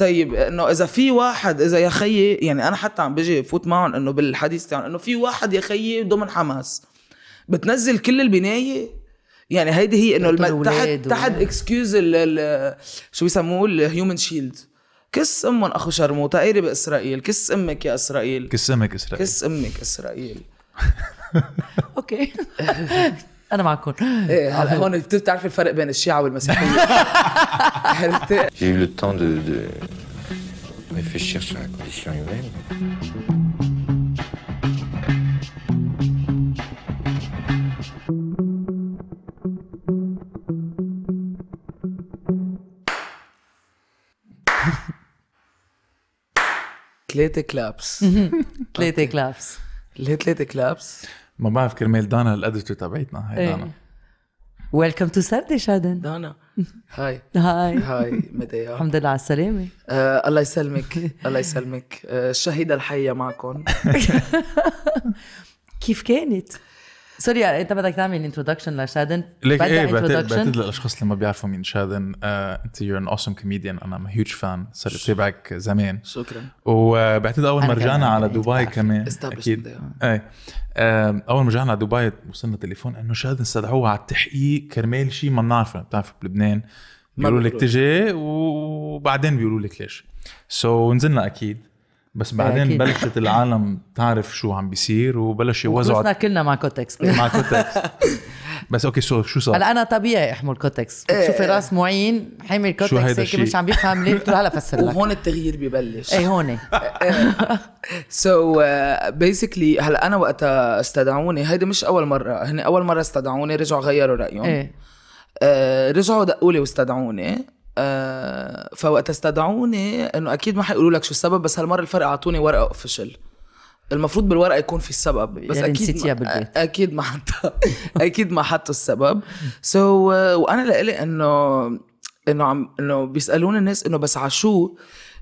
طيب إنه إذا في واحد إذا يا خيي يعني أنا حتى عم بيجي فوت معهم إنه بالحديث تاعهم إنه في واحد يا خيي ضمن حماس. بتنزل كل البناية؟ يعني هيدي هي إنه الم... تحت تحت اكسكيوز شو بيسموه؟ الهيومن شيلد كس أمهم أخو شرموطة قايره باسرائيل كس أمك يا إسرائيل. كس أمك إسرائيل. كس أمك إسرائيل. أوكي أنا معكم. إيه هلا هون بتعرف الفرق بين الشيعة والمسيحية. J'ai eu le temps de, de réfléchir sur la condition humaine. ثلاثة claps ثلاثة claps ليه ثلاثة claps؟ ما بعرف كرمال دانا ال editor تبعتنا هي إيه. دانا welcome to سردي شادن دانا. Hi. Hi. Hi مديا. الحمد لله على السلامة. آه الله يسلمك الله يسلمك. آه الشهيدة الحية معكم. كيف كانت؟ sorry انت بدك تعمل introduction لشادن؟ ليك إيه بعتقد للاشخاص اللي ما بيعرفوا مين شادن آه، أنت you're an awesome comedian أنا I'm huge fan صرت اتابعك زمان. شكرا. وبعتقد أول ما رجعنا على دبي. كمان أكيد. إيه. آم، أول ما رجعنا على دبي وصلنا تليفون إنه شادن استدعوه على التحقيق كرمال شيء ما بنعرفه. بتعرف بلبنان؟ بيقولوا لك. تجي وبعدين بيقولوا لك ليش. so, نزلنا أكيد. بس بعدين أكيد. بلشت العالم تعرف شو عم بيصير وبلش يوزعوا وخلصنا كلنا مع Kotex مع Kotex بس okay so شو صار؟ هلا أنا طبيعي أحمل Kotex إيه. بتشوفي راس معين حامل Kotex هيك؟ مش عم بيفهم ليه قلت له هلا فسر لك. وهون التغيير ببلش. إيه هون. so basically هلا أنا وقتها استدعوني. هيدي مش أول مرة. هن أول مرة استدعوني رجعوا غيروا رأيهم. إيه. آه رجعوا دقوا لي واستدعوني. آه فوقت استدعوني إنه أكيد ما حيقولوا لك شو السبب بس هالمرة الفرق أعطوني ورقة official المفروض بالورقة يكون في السبب بس يعني أكيد ما بالبيت. أكيد ما حطها أكيد ما حطوا السبب. so, uh, وأنا لإلي إنه إنه عم إنه بيسألوني الناس إنه بس عشو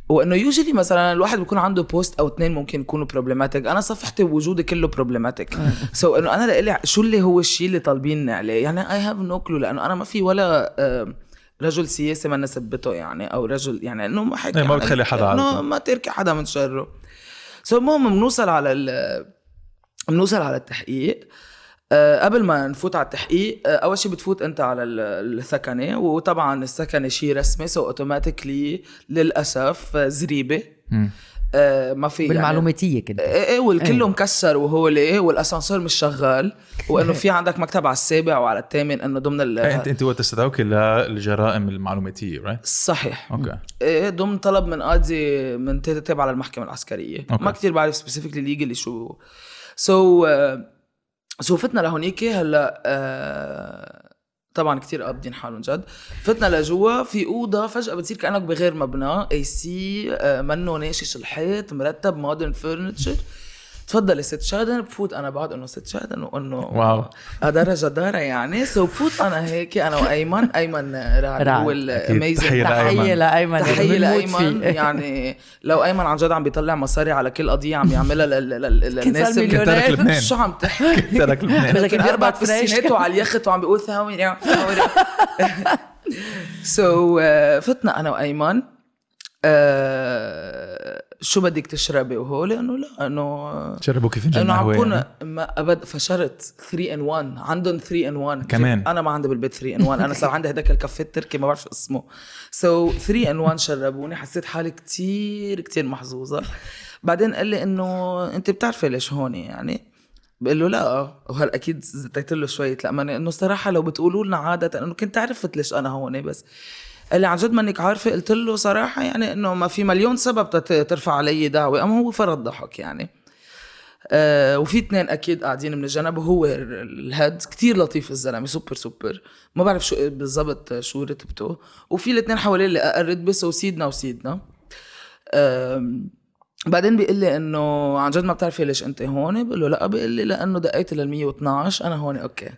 وإنه يوجولي مثلا الواحد بيكون عنده بوست أو اثنين ممكن يكونوا problematic أنا صفحتي وجودي كله problematic so إنه أنا لإلي شو اللي هو الشيء اللي طالبيني عليه؟ يعني I have no clue لأنه أنا ما في ولا آه، رجل سياسي ما سبيته يعني أو رجل يعني إنه ما حكي إيه، ما بتخلي حدا عارفه. ما تركي حدا من شره so المهم بنوصل على ال بنوصل على التحقيق آه، قبل ما نفوت على التحقيق آه، أول شيء بتفوت أنت على ال- الثكنه وطبعا الثكنه شيء رسمي so automatically للأسف زريبة. آه، ما في يعني. بالمعلوماتية كنت إيه إيه والكله إيه. مكسر وهو ليه والأسانسير مش شغال. وإنه في عندك مكتب على السابع وعلى الثامن إنه ضمن ال إيه، انت أنت وقت استدعوك للجرائم المعلوماتية right؟ صحيح. okay. إيه ضمن طلب من قاضي من تيتا تابعه للمحكمة العسكرية. أوكي. ما كتير بعرف specifically legally شو. so so فتنا لهونيك هلا آه، طبعا كتير قابضين حالهم جد. فتنا لجوا في أوضة فجأة بتصير كأنك بغير مبنى AC آه، منه ناشش الحيط مرتب modern furniture تفضلي ست شادن بفوت أنا بعد إنه ست شادن وانه wow. درجة دارة يعني. so بفوت أنا هيك أنا وأيمن أيمن رعد. هو. ال amazing تحية بنموت لأيمن. فيه. يعني لو أيمن عن جد عم بيطلع مصاري على كل قضية عم يعملها لل- لل- لل- للناس اللي- كنت ترك لبنان. شو عم تحكي؟ ترك لبنان. لكن بيقبض أربع fresh. بالسينات وعلى اليخت وعم بيقول ثاوي so فتنا أنا وأيمن. آه، شو بدك تشربي؟ وهو لأنه لا إنه شربوا كيف إنه عم بكون. ما أبد فشرت 3 in 1 عندهم 3 in 1 كمان. أنا ما عندي بالبيت 3 in 1 أنا صار عندي هداك الكافيه التركي ما بعرف شو اسمه. so 3 in 1 شربوني حسيت حالي كتير كتير محظوظة. بعدين قال لي إنه أنت بتعرفي ليش هون يعني؟ بقول له لا. وهلا أكيد زتيت له شوية لأمانة إنه صراحة لو بتقولوا لنا عادة انه كنت عرفت ليش أنا هون بس قال لي عن جد منك عارفة قلت له صراحة يعني إنه ما في مليون سبب ترفع علي دعوة أما هو فرض ضحك يعني. آه وفي اثنين أكيد قاعدين من الجنب وهو الهيد كتير لطيف الزلمة super super. ما بعرف شو بالضبط شو رتبته. وفي الاثنين حواليه اللي أقل رتبه so سيدنا وسيدنا. آم، بعدين بيقول لي إنه عن جد ما بتعرفي ليش أنت هون؟ بقول له لا بيقول لي لأنه دقيت لل 112 أنا هون okay.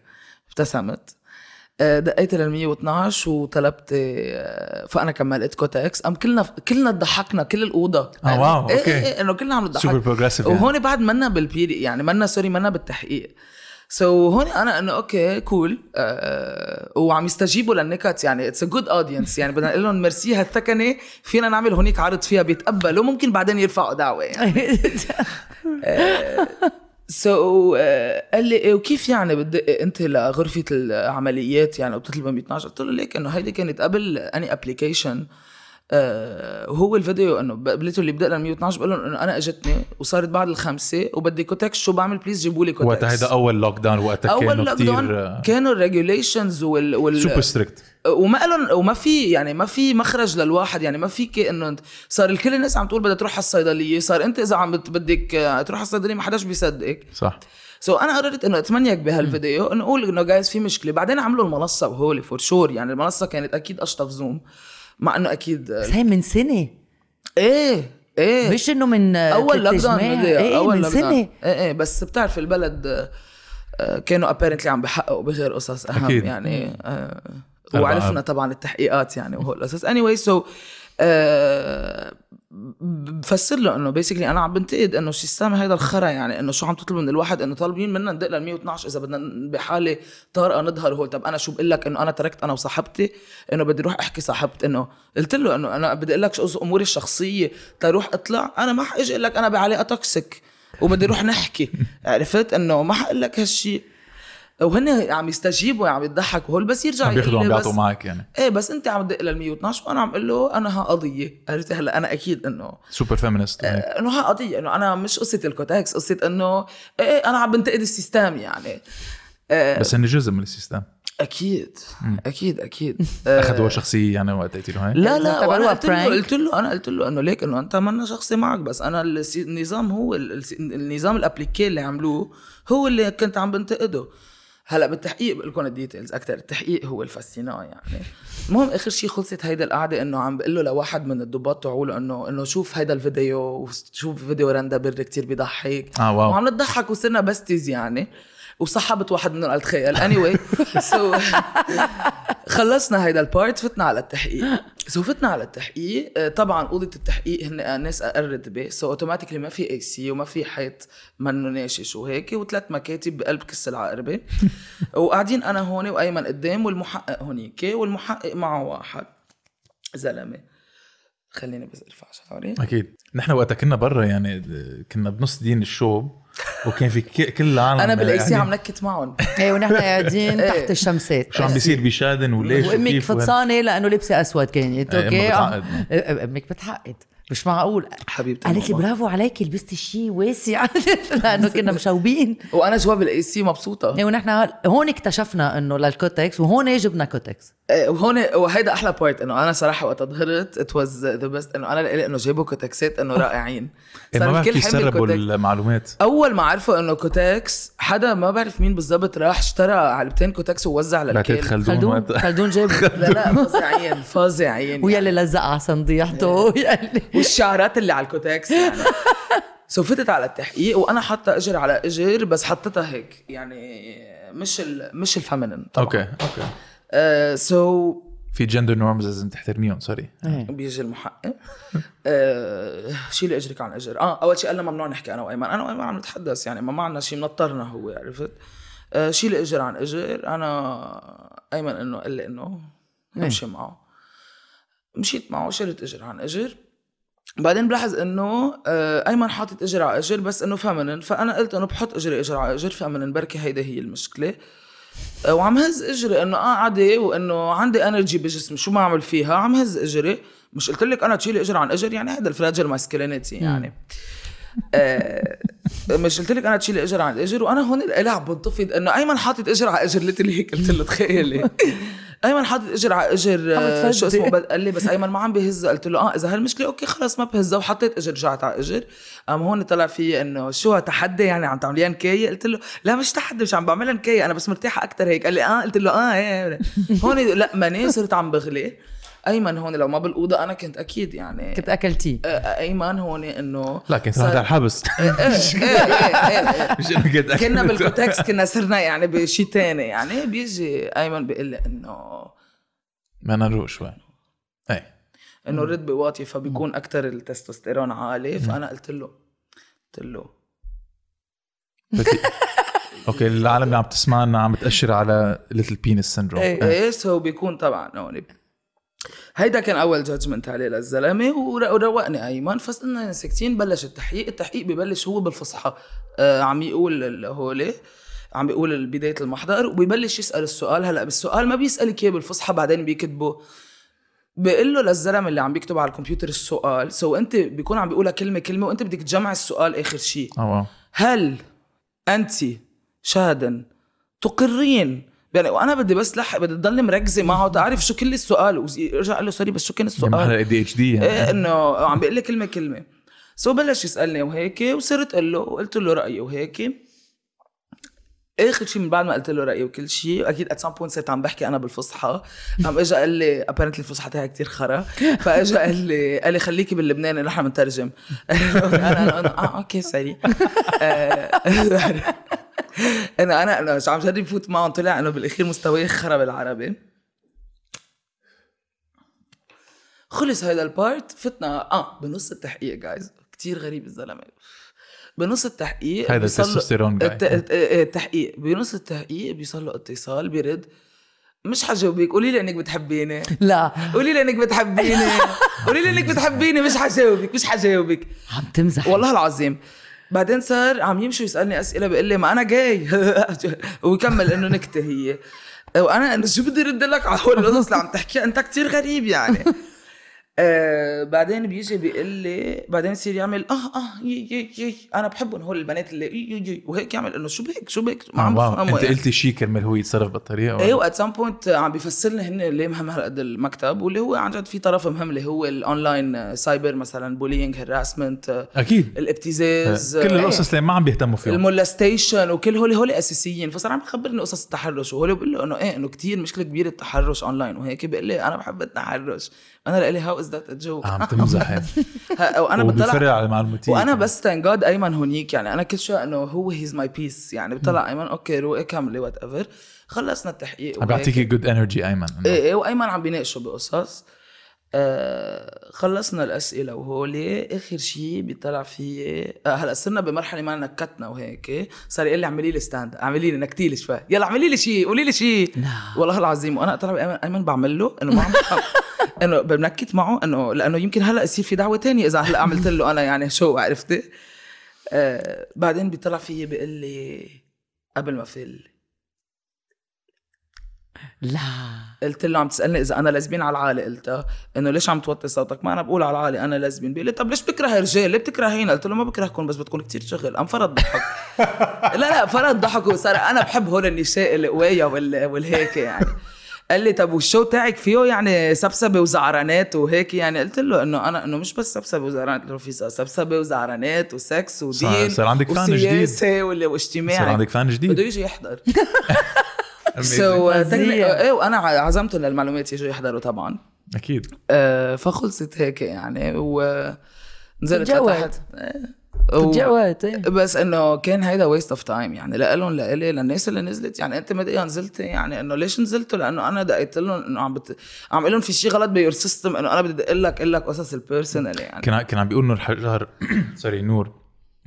ابتسمت. آه، دقيت لل 112 وطلبت آه، فأنا كملت Kotex أم كلنا كلنا ضحكنا كل الأوضة. آه، wow، إيه okay. إيه إيه، إنه كلنا عم نضحك. super progressive يعني. وهون بعد منا بالبيري يعني منا sorry منا بالتحقيق. so, هون أنا إنه okay cool آه وعم يستجيبوا للنكت. يعني it's a good audience يعني بدنا نقول لهم ميرسي هالثكنة. فينا نعمل هونيك عرض فيها بيتقبلوا. ممكن بعدين يرفعوا دعوة. يعني. so, uh, قال لي إيه وكيف يعني بتدق أنت لغرفة العمليات يعني وبتطلب 112 قلت له ليك إنه هيدي كانت قبل any application آه وهو الفيديو إنه قبلته اللي بدق ل 112 بقول لهم إنه أنا إجتني وصارت بعد الخمسة وبدي Kotex شو بعمل؟ please جيبوا لي Kotex. وقت هيدا أول lockdown وقتها أول كانوا lockdown كانوا ال regulations وال, وال super strict وما لهم وما في يعني ما في مخرج للواحد يعني ما فيك إنه صار الكل الناس عم تقول بدها تروح على الصيدلية صار أنت إذا عم بدك آه، تروح على الصيدلية ما حداش بيصدقك. صح. so أنا قررت إنه أتمنيك بهالفيديو إنه أقول إنه جايز في مشكلة. بعدين عملوا المنصة وهولي for sure يعني المنصة كانت أكيد أشطف Zoom مع إنه أكيد بس هي من سنة إيه إيه مش إنه من أول lockdown. فيديو إيه أول من. سنة إيه إيه بس بتعرف البلد آه، آه، كانوا apparently عم بحققوا بغير قصص أهم أكيد. يعني آه،. وعرفنا طبعا التحقيقات يعني وهو القصص anyway so بفسر له إنه basically أنا عم بنتقد إنه ال system هيدا الخرا يعني إنه شو عم تطلب من الواحد إنه طالبين منا ندق لل 112 إذا بدنا بحالة طارئة نظهر هو طب أنا شو بقول لك إنه أنا تركت أنا وصاحبتي إنه بدي أروح أحكي صاحبتي إنه قلت له إنه أنا بدي أقول لك شو أموري الشخصية. تروح اطلع. أنا ما حأجي أقول لك أنا بعلاقه toxic وبدي أروح نحكي. عرفت؟ إنه ما حقول لك هالشيء وهن عم يستجيبوا عم يضحكوا هول بس يرجع بياخذوا عم بيعطوا بس معك يعني. إيه بس أنت عم تدق لل 112 وأنا عم أقول له أنا ها قضية. عرفتي؟ هلأ أنا أكيد إنه super feminist إنه ها قضية إنه أنا مش قصة الكوتاكس قصة إنه إيه أنا عم بنتقد ال system يعني. بس انه جزء من ال system. أكيد أكيد أكيد. أخذوها شخصية يعني وقت قلت له هاي لا لا وأنا قلت له. قلت له أنا قلت له إنه ليك إنه أنت منا شخصي معك بس أنا السي- النظام هو النظام ال appliqué اللي عملوه هو اللي كنت عم بنتقده. هلا بالتحقيق بقول لكم ال details أكثر التحقيق هو الفاسينا يعني. المهم آخر شيء خلصت هيدا القعدة إنه عم بقول له لواحد من الضباط تبعوله إنه إنه شوف هيدا الفيديو وشوف فيديو رندا بر كتير بيضحك آه واو. وعم نضحك وصرنا besties يعني. وصحبت واحد منهم قال تخيل. anyway so خلصنا هيدا ال part فتنا على التحقيق. so فتنا على التحقيق. آه، طبعا اوضه التحقيق هن ناس أقل رتبه so automatically ما في AC وما في حيط منه ناشش وهيك وثلاث مكاتب بقلب كس العقربة. وقاعدين أنا هون وأيمن قدام والمحقق هونيك والمحقق معه واحد. زلمة. خليني بس ارفع شعري. أكيد. نحن وقتها كنا برا يعني كنا بنص دين الشوب. وكان في ك- كل العالم أنا بال AC يعني. عم نكت معهم. إيه ونحن قاعدين إيه. تحت الشمسات. شو عم بيصير بشادن وليش وأمك فطسانة لأنه لبسه أسود كانت إيه، أوكي؟ عم- بتعقد. إيه، مش معقول. حبيبتي قالت لي. برافو عليكي لبستي شيء واسع. لأنه كنا مشوبين وأنا جوا بال AC مبسوطة. إيه، ونحن هون اكتشفنا إنه للكوتكس وهون جبنا كوتكس. إيه، وهون وهيدا أحلى part إنه أنا صراحة وقت ظهرت it was the best إنه أنا لقيت إنه جابوا كوتكسات إنه رائعين. إيه، ما بعرف كيف حامل سربوا. المعلومات. أول ما عرفوا إنه كوتكس حدا ما بعرف مين بالضبط راح اشترى علبتين كوتكس ووزع للكل. خلدون خلدون جاب لا لا فظيعين فظيعين ويا يعني. اللي لزق على صنديحته يلي والشعرات اللي على الكوتكس يعني. so فتت على التحقيق وأنا حاطة إجر على إجر بس حطيتها هيك يعني مش ال مش ال feminine طبعا. okay okay. آه so في gender norms لازم تحترميهم sorry. بيجي المحقق. آه شيلي إجرك عن إجر. آه أول شيء قال لنا ممنوع نحكي أنا وأيمن. أنا وأيمن عم نتحدث يعني ما معنا شيء منطرنا هو عرفت؟ آه شيلي إجر عن إجر. أنا أيمن إنه قال لي إنه امشي معه. مشيت معه شلت إجر عن إجر. بعدين بلاحظ إنه آه، أيمن حاطط اجر على اجر بس إنه féminine فأنا قلت إنه بحط اجري اجر على اجر féminine بركي هيدا هي المشكلة. آه، وعم هز إجري إنه آه عادي وإنه عندي energy بجسمي شو ما اعمل فيها عم هز إجري. مش قلت لك أنا تشيلي اجر عن اجر يعني هذا ال fragile masculinity يعني. آه، مش قلت لك أنا تشيلي اجر عن اجر وأنا هون القلع بنتفض إنه أيمن حاطط اجر على اجر قلت لي هيك قلت له تخيلي. أيمن حاطط إجر على إجر آه، شو. اسمه؟ قال لي بس أيمن ما عم بيهز قلت له آه إذا هالمشكله okay خلص ما بهزها وحطيت إجر رجعت على إجر. قام هون طلع في إنه شو تحدي يعني عم تعمليها نكايه قلت له لا مش تحدي مش عم بعملها نكايه أنا بس مرتاحة أكثر هيك. قال لي آه قلت له آه إيه هون لا ماني صرت عم بغلي. أيمن هون لو ما بالأوضة أنا كنت أكيد يعني كنت أكلتيه. أيمن هون إنه لا كنت رحت على الحبس. إيه إيه إيه مش كنت. كنا بالكوتكس كنا صرنا يعني بشيء تاني. يعني بيجي أيمن بيقول لي إنه بدنا نروق شوي. إيه. إنه الرتبه واطيه فبيكون أكثر التستوستيرون عالي. فأنا قلت له قلت له. okay العالم اللي عم تسمعنا عم بتاشر على little penis syndrome إيه so بيكون طبعا هون هيدا كان أول judgment عليه للزلمة ور- وروقني أيمن. فصلنا ساكتين بلش التحقيق. التحقيق ببلش هو بالفصحى. آه عم يقول هولي عم بيقول بداية المحضر وبيبلش يسأل السؤال. هلأ بالسؤال ما بيسألك إياه بالفصحى بعدين بيكتبه. بيقول له للزلمة اللي عم بيكتب على الكمبيوتر السؤال so أنت بيكون عم بيقولها كلمة كلمة وأنت بدك تجمع السؤال آخر شيء واو. هل أنت شاهدا تقرين يعني وأنا بدي بس لحق بدي تضلني مركزة معه. تعرف شو كل السؤال؟ ورجع قال له sorry بس شو كان السؤال؟ ADHD إيه إنه عم بيقول لي كلمه كلمة. so بلش يسألني وهيك وصرت أقول له وقلت له رأيي وهيك. آخر شيء من بعد ما قلت له رأيي وكل شيء أكيد at some point صرت عم بحكي أنا بالفصحى. قام اجى قال لي apparently الفصحى تاعي كثير خرا. فاجى قال لي قال لي خليكي باللبناني نحن بنترجم أنا أنا آه okay sorry. أنا أنا أنا عم جرب فوت معهم طلع إنه بالأخير مستواي خرا بالعربي. خلص هذا ال part فتنا آه بنص التحقيق جايز كتير غريب الزلمة. بنص التحقيق له- التستوستيرون. الت- الت- التحقيق. بنص التحقيق بيصل له اتصال بيرد. مش حجاوبك قولي لي إنك بتحبيني. لا. قولي لي إنك بتحبيني. قولي لي إنك بتحبيني مش حجاوبك مش حجاوبك. عم تمزح. والله العظيم. بعدين صار عم يمشي يسألني أسئلة بيقول لي ما أنا جاي. ويكمل إنه نكتة هي. وأنا شو بدي رد لك على هول القصص اللي عم تحكيها؟ أنت كتير غريب يعني. آه بعدين بيجي بيقول لي بعدين يصير يعمل آه آه يي يي يي أنا بحبهم هول البنات اللي يي يي يي وهيك يعمل. انه شو بك شو بك ما عم بفهمه أنت يعني. قلتي شيء كرمال هو يتصرف بالطريقة؟ إيه وات some point عم بيفسر لي هن ليه مهم هالقد المكتب واللي هو عن جد في طرف مهم اللي هو ال online cyber مثلا bullying harassment أكيد. الابتزاز كل القصص اللي ما عم بيهتموا فيهم ال molestation وكل هول هول أساسيين. فصار عم يخبرني قصص التحرش وهول بقول له إنه إيه إنه كتير مشكلة كبيرة التحرش اونلاين وهيك. بيقول لي أنا بحب التحرش. أنا لإلي how is that joke عم تمزحي وأنا بطلع على معلوماتيه وأنا بس thank God أيمن هونيك يعني أنا كل شوي إنه هو he's my peace يعني بطلع أيمن okay روقي كملي whatever خلصنا التحقيق عم بيعطيكي good energy أيمن. إيه إيه وأيمن عم بيناقشوا بقصص. آه خلصنا الأسئلة وهولي آخر شيء بيطلع في آه هلا صرنا بمرحلة ما نكتنا وهيك. صار يقول لي اعملي لي stand اعملي لي نكتي لي شوي. يلا اعملي لي شيء قولي لي شيء لا. والله العظيم وأنا طلع ايمن بعمل له إنه ما عم إنه بنكت معه إنه لأنه يمكن هلا يصير في دعوة تانية. إذا هلا عملت له أنا يعني شو عرفتي؟ آه بعدين بيطلع فيي بيقول لي قبل ما فل لا. قلت له عم تسألني إذا أنا lesbian على العالي؟ قلتها. انه ليش عم توطي صوتك؟ ما أنا بقول على العالي أنا lesbian بيقول لي طب ليش بتكره رجال؟ ليه بتكرهينا قلت له ما بكرهكم بس بدكم كتير شغل. قام فرط ضحك. لا لا فرط ضحك وصار أنا بحب هول النساء القوية وال- والهيك يعني. قال لي طب وال show تاعك فيه؟ يعني سبسبة وزعرانات وهيك يعني. قلت له إنه أنا إنه مش بس سبسبة وزعرانات قلت له في سبسبة وزعرانات وسكس ودين صار- صار عندك fan جديد. وسياسة واجتماعي صار عندك fan بده جديد يجي يحضر. so فظيع. إيه وأنا عزمتهم للمعلومات يجوا يحضروا طبعا. أكيد. آه، فخلصت هيك يعني ونزلت. لتحت آه، و- تجوت إيه. بس إنه كان هيدا waste of time يعني لهم لإلي للناس اللي نزلت. يعني أنت مدقيقه نزلت يعني إنه ليش نزلتوا؟ لأنه أنا دقيت لهم إنه عم بت... عم أقول لهم في شيء غلط ب your system إنه أنا بدي أقول لك أقول لك قصص ال personal يعني. كان كان عم بيقول نور حجار سوري نور.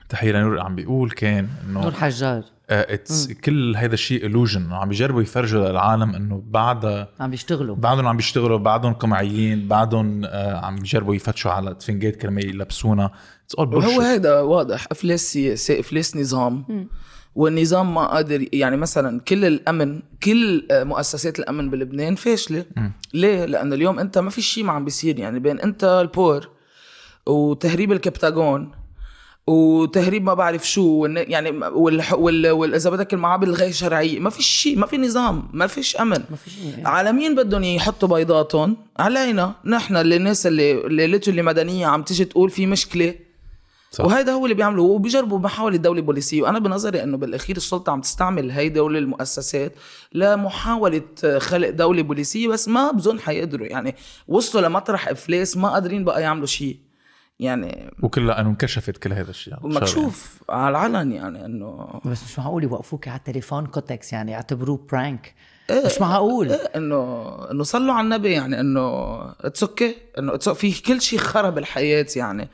تحية لنور عم بيقول كان إنه نور حجار. it's كل هذا الشيء illusion. عم بيجربوا يفرجوا للعالم إنه بعدها عم بيشتغلوا. بعدهم عم بيشتغلوا بعدهم قمعيين بعدهم آه، عم بيجربوا يفتشوا على تفنجات كرمال يلبسونا. it's all وهو bullshit هيدا واضح افلاس سياسه افلاس نظام. والنظام ما قادر يعني مثلا كل الأمن كل مؤسسات الأمن بلبنان فاشلة. ليه؟ لأنه اليوم أنت ما في شيء ما عم بيصير. يعني بين أنت البور وتهريب الكبتاغون وتهريب ما بعرف شو يعني وال اذا بدك المعابد الغير شرعية ما في شيء ما في نظام ما فيش أمن. ما في شيء عالمين بدهم يحطوا بيضاتهم علينا نحن اللي الناس اللي اللي اللي مدنية عم تيجي تقول في مشكلة. صح. وهيدا هو اللي بيعملوه وبيجربوا محاولة دولة بوليسية وأنا بنظري أنه بالأخير السلطة عم تستعمل هاي دولة المؤسسات لمحاولة خلق دولة بوليسية بس ما بظن حيقدروا. يعني وصلوا لمطرح إفلاس ما قادرين بقى يعملوا شيء. يعني وكلها انه انكشفت كل هذا الشيء. مكشوف على العلن يعني إنه بس مش معقول يوقفوك على التليفون كوتكس يعني يعتبروه prank مش معقول. انه إنه صلوا على النبي يعني إنه it's okay إنه okay. في كل شيء خرب الحياة يعني.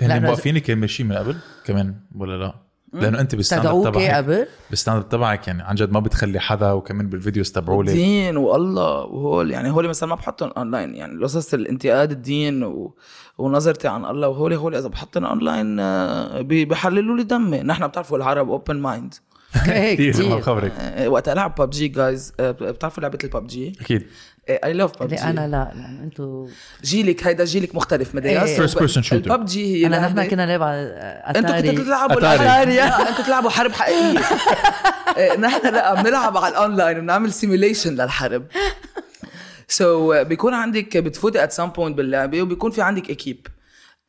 هن لا، أنا- موقفين كان ماشي من قبل كمان ولا لا؟ لأنه أنت بال stand-up تبعك قبل؟ بال stand-up تبعك يعني عن جد ما بتخلي حدا وكمان بال videos تبعوا لك دين والله وهول يعني هول مثلا ما بحطهم اونلاين يعني القصص الانتقاد الدين و... ونظرتي عن الله وهول هول إذا بحطهم اونلاين آه، بحللوا لي دمي. نحن بتعرفوا العرب open mind كثير ما بخبرك وقت ألعب PUBG guys بتعرفوا لعبة الببجي؟ أكيد. I love PUBG أنا لا أنتوا جيلك هيدا جيلك مختلف. مدياس First person shooter. الببجي هي أنا نحن كنا نلعب على أنتوا أتاري كنتوا تلعبوا. الاتاري لا أنتوا تلعبوا حرب حقيقية إيه، نحن لا بنلعب على الأونلاين بنعمل simulation للحرب so, بيكون عندك بتفوتي at some point باللعبة وبيكون في عندك équipe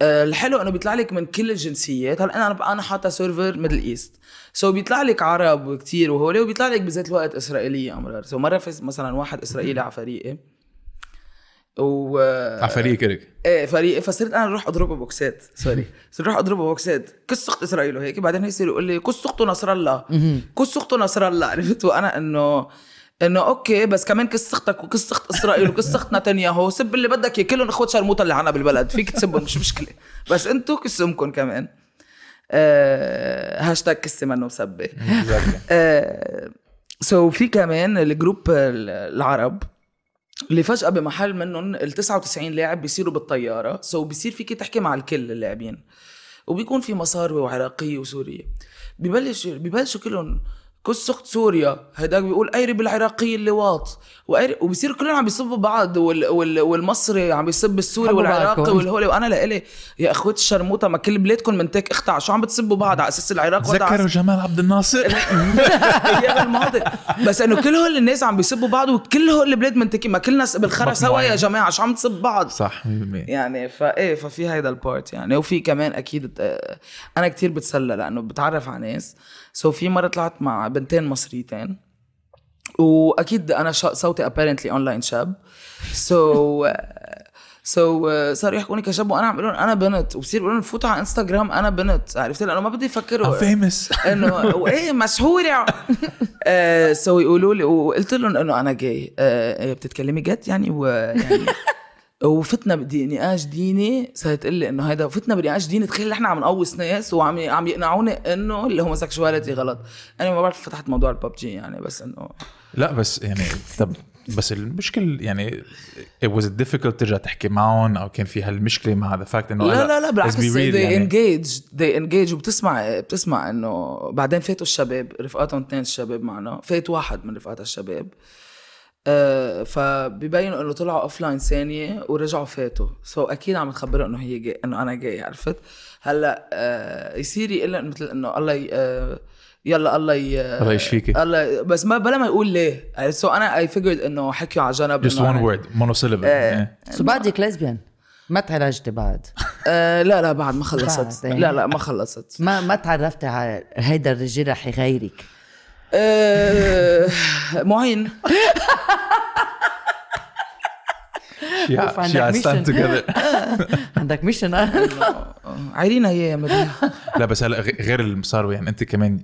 الحلو إنه بيطلع لك من كل الجنسيات. هلأ أنا أنا حاطة server Middle East so بيطلع لك عرب كتير وهول وبيطلع لك بذات الوقت إسرائيلية أمرار. so مرة في مثلا واحد إسرائيلي على فريقي. و على فريق كرك إيه فريق فصرت أنا أروح أضربه بوكسات. sorry صرت أروح أضربه بوكسات. كس اخت اسرائيل وهيك بعدين هو يصير يقول لي كس اخته نصر الله. كس اخته نصر الله. عرفت؟ وأنا إنه انه okay بس كمان وكس اخت إسرائيل اخت نتنياهو سب اللي بدك إياه كلهم اخوات شرموطة اللي عنا بالبلد فيك تسبهم مش مشكلة. بس انتو كس امكم كمان. آه هاشتاج كسي منه مسبة. so في كمان ال group ال- العرب اللي فجأة بمحل منهم ال 99 لاعب بيصيروا بالطيارة. so بيصير فيك تحكي مع الكل اللاعبين. وبيكون في مصاروي وعراقية وسورية. ببلش ببلشوا كلهم اخت سوريا هيداك بيقول ايري بالعراقية اللواط وأيري وبصيروا كلهم عم بيصبوا بعض وال وال والمصري عم بيصب السوري والعراقي. والهولي. وأنا لإلي يا اخوات الشرموطة ما كل بلادكم منتك اختع شو عم بتصبوا بعض على أساس العراق تذكروا جمال عبد الناصر؟ أيام الماضي بس إنه كل هول الناس عم بيسبوا بعض وكل هول البلاد منتكين ما كلنا بالخرا سوا يا جماعة. شو عم تصب بعض؟ صح 100% يعني فايه ففي هيدا البارت يعني. وفي كمان أكيد آه، أنا كتير بتسلى لأنه بتعرف على ناس. so في مرة طلعت مع بنتين مصريتين. وأكيد أنا صوتي apparently online شاب. so so صاروا يحكوني كشاب وأنا عم لهم أنا بنت. وبصير بقول لهم فوتوا على انستغرام أنا بنت. عرفت؟ لأنه ما بدي يفكروا. famous إنه وايه مشهوره so يقولوا لي وقلت لهم إنه أنا جاي آه بتتكلمي جد يعني؟ ويعني وفتنا بدي نقاش ديني صارت تقول لي إنه هيدا فتنا بنقاش ديني تخيل إحنا عم نقوص ناس وعم عم يقنعوني إنه ال homosexuality غلط أنا ما بعرف فتحت موضوع الببجي يعني بس إنه لا بس يعني طب بس المشكل يعني it was difficult ترجع تحكي معهم أو كان في هالمشكلة مع the fact إنه لا لا لا بالعكس they يعني. engage they engage وبتسمع بتسمع إنه بعدين فاتوا الشباب رفقاتهم اثنين الشباب معنا فات واحد من رفقات الشباب آه فبيبينوا إنه طلعوا offline ثانية ورجعوا فاتوا. so أكيد عم تخبروا إنه هي جاي إنه أنا جاي عرفت؟ هلأ آه يصير يقول لهم مثل إنه الله ي... آه يلا الله ي... الله يشفيكي. الله بس ما بلا ما يقول ليه. so أنا I figured إنه حكيوا على جنب just إنه one أنا- word monosyllable. إيه. so بعدك lesbian ما تعالجتي بعد؟ آه لا لا بعد ما خلصت. بعد. لا لا ما خلصت. ما ما تعرفتي على هيدا الرجال رح يغيرك. آه، معين. شي أوف، ع- شي عندك together. عندك ميشن عايرينا هي يا مدينة لا بس هلا غ- غير المصاري يعني أنت كمان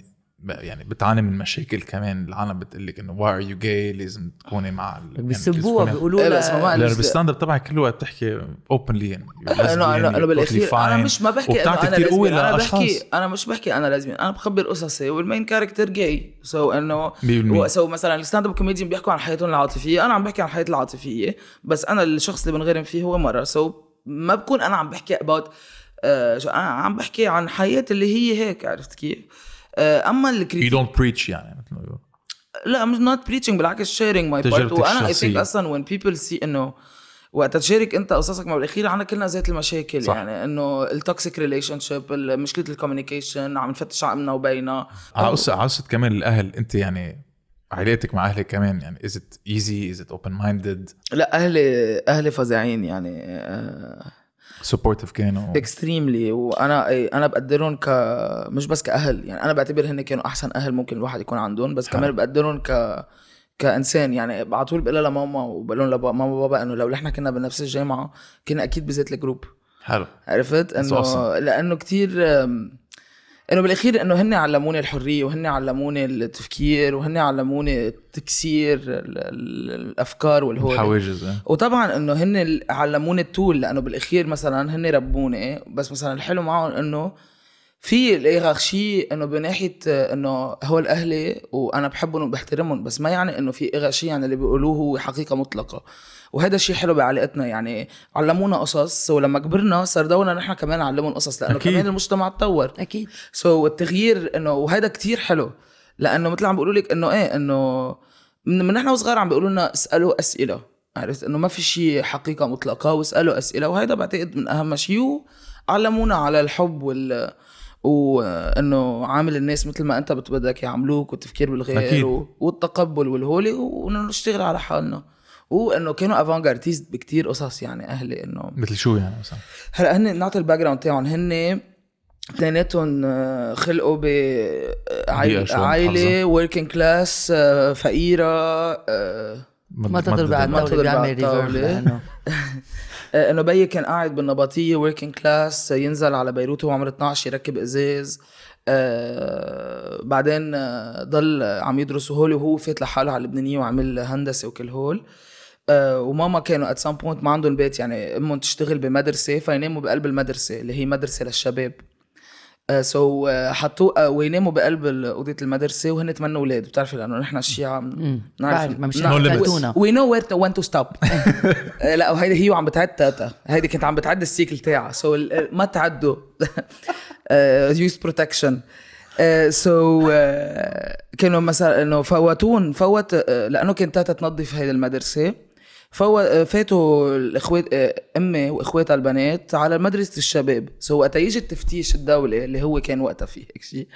يعني بتعاني من مشاكل كمان. العالم بتقول لك إنه واي ار يو جاي لازم تكوني مع ال- يعني بيسبوها تكوني- بيقولوا بس ما لها بالستاند اب تبعك كل وقت بتحكي اوبنلي يعني. أنا أنا بالأخير أنا. مش ما بحكي إنه أنا لازمين أنا بحكي أنا مش بحكي أنا لازمين أنا بخبر قصصي وال main character gay so إنه. so مثلا ال stand-up comedian بيحكوا عن حياتهم العاطفية. أنا عم بحكي عن حياتي العاطفية بس أنا الشخص اللي بنغرم فيه هو مرة. so ما بكون أنا عم بحكي about أنا عم بحكي عن حياتي اللي هي هيك عرفت كيف؟ آه، أما you ال critique don't preach يعني مثل ما بيقولوا. لا مش not preaching بالعكس sharing my part وأنا I. think أصلا when people see إنه وقت تشارك أنت قصصك ما بالاخير عنا كلنا ذات المشاكل صح. يعني إنه ال toxic relationship مشكلة ال communication عم نفتش عقلنا وبينا على قصة على قصة كمان الأهل أنت يعني عائلتك مع أهلك كمان يعني is it easy is it open minded لا أهلي أهلي فظيعين يعني آه، supportive كانوا. extremely وأنا أنا بقدرهم ك مش بس كأهل. يعني أنا بعتبر هن كانوا أحسن أهل ممكن الواحد يكون عندهم بس كمان بقدرهم ك كإنسان. يعني على طول بقول لماما وبقول لهم لماما وبابا إنه لو نحن كنا بنفس الجامعة كنا أكيد بذات ال group. حلو. عرفت؟ إنه awesome. لأنه كتير أم، إنه بالأخير إنه هن علموني الحرية وهن علموني التفكير وهن علموني تكسير ال- ال- الأفكار والهول. الحواجز إيه. وطبعا إنه هن علموني ال tools لأنه بالأخير مثلا هن ربوني بس مثلا الحلو معهم إنه في ال hiérarchie إنه بناحية إنه هول أهلي وأنا بحبهم وبحترمهم بس ما يعني إنه في hiérarchie يعني اللي بيقولوه هو حقيقة مطلقة. وهذا الشيء حلو بعلاقتنا. يعني علمونا قصص ولما كبرنا صار دورنا نحن كمان نعلمهم قصص لأنه أكيد. كمان المجتمع تطور. أكيد. سو so, التغيير إنه وهذا كتير حلو لأنه مثل عم بيقولوا لك إنه إيه إنه من, نحن وصغار عم بيقولوا لنا اسألوا أسئلة. عرفت؟ إنه ما في شيء حقيقة مطلقة واسألوا أسئلة وهذا بعتقد من أهم شيء. علمونا على الحب وال وإنه عامل الناس مثل ما أنت بدك يعاملوك والتفكير بالغير أكيد. والتقبل والهولي وإنه نشتغل على حالنا. وإنه كانوا avant-gardiste بكتير قصص يعني أهلي إنه مثل شو يعني مثلا؟ هلأ هن نعطي ال background تاعهم. هن اثنيناتهم آه، خلقوا بيئة شو بعائله working class فقيرة آه، ما تضرب على ما بيعمل reverb الطاولة. لأنه. آه، إنه بيي كان قاعد بالنبطية working class ينزل على بيروت وهو عمره 12 يركب إزاز. آه بعدين آه، ضل عم يدرس هول وهو فات لحاله على اللبنانية وعمل هندسة وكل هول. آه وماما كانوا at some point ما عندهم بيت يعني أمهم تشتغل بمدرسة فيناموا بقلب المدرسة اللي هي مدرسة للشباب. so حطوه آه، ويناموا بقلب أوضة المدرسة وهن ثمان أولاد. بتعرفي لأنه نحن الشيعة مم. نعرف بعرف، ما مش. we know where when to stop لا وهيدي هي وعم بتعد تاتا. هيدي كانت عم بتعد ال cycle تاعها. so ما تعدوا. use protection so كانوا مثلا إنه فوتون فوت آه، لأنه كانت تاتا تنظف هيدي المدرسة. آه، فاتوا الإخوات آه، أمي وإخواتها البنات على مدرسة الشباب. so وقت يجي التفتيش الدولي اللي هو كان وقتها فيه هيك شيء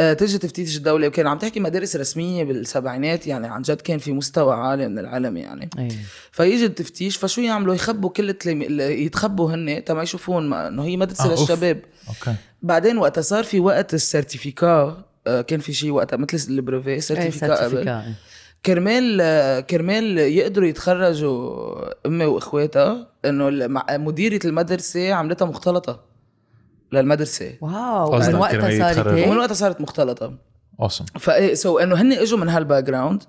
آه، تجي تفتيش الدولي وكان عم تحكي مدارس رسمية بالسبعينات يعني عن جد كان في مستوى عالي من العلم يعني. إيه فيجي التفتيش فشو يعملوا؟ يخبوا كل التلاميذ يتخبوا هن تما يشوفون إنه هي مدرسة آه،. للشباب. okay. بعدين وقتها صار في وقت ال certificat آه، كان في شيء وقتها مثل ال brevet إيه certificat إيه. كرمال آه، كرمال يقدروا يتخرجوا أمي وإخواتها إنه مديرة المدرسة عملتها مختلطة للمدرسة. wow من وقتها صارت. هيك؟ ومن وقتها صارت مختلطة. اوسم فايه سو إنه هن إجوا من هال background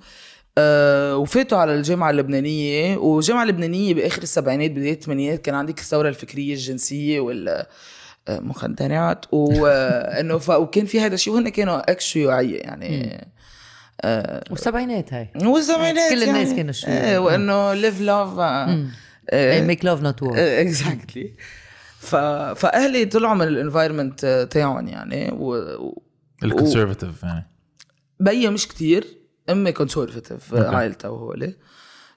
آه وفاتوا على الجامعة اللبنانية والجامعة اللبنانية بآخر السبعينات بداية الثمانينات كان عندك الثورة الفكرية الجنسية وال آه، مخدرات وانه ف... وكان في هذا الشيء وهن كانوا ex شيوعيه يعني والسبعينات هاي. والسبعينات كل الناس يعني. كانوا شيوعية. إيه وإنه live love إيه make love not war exactly ف... فأهلي طلعوا من ال environment تاعهم يعني و... و... ال conservative يعني. بيي مش كتير أمي conservative okay. عائلتها وهولي.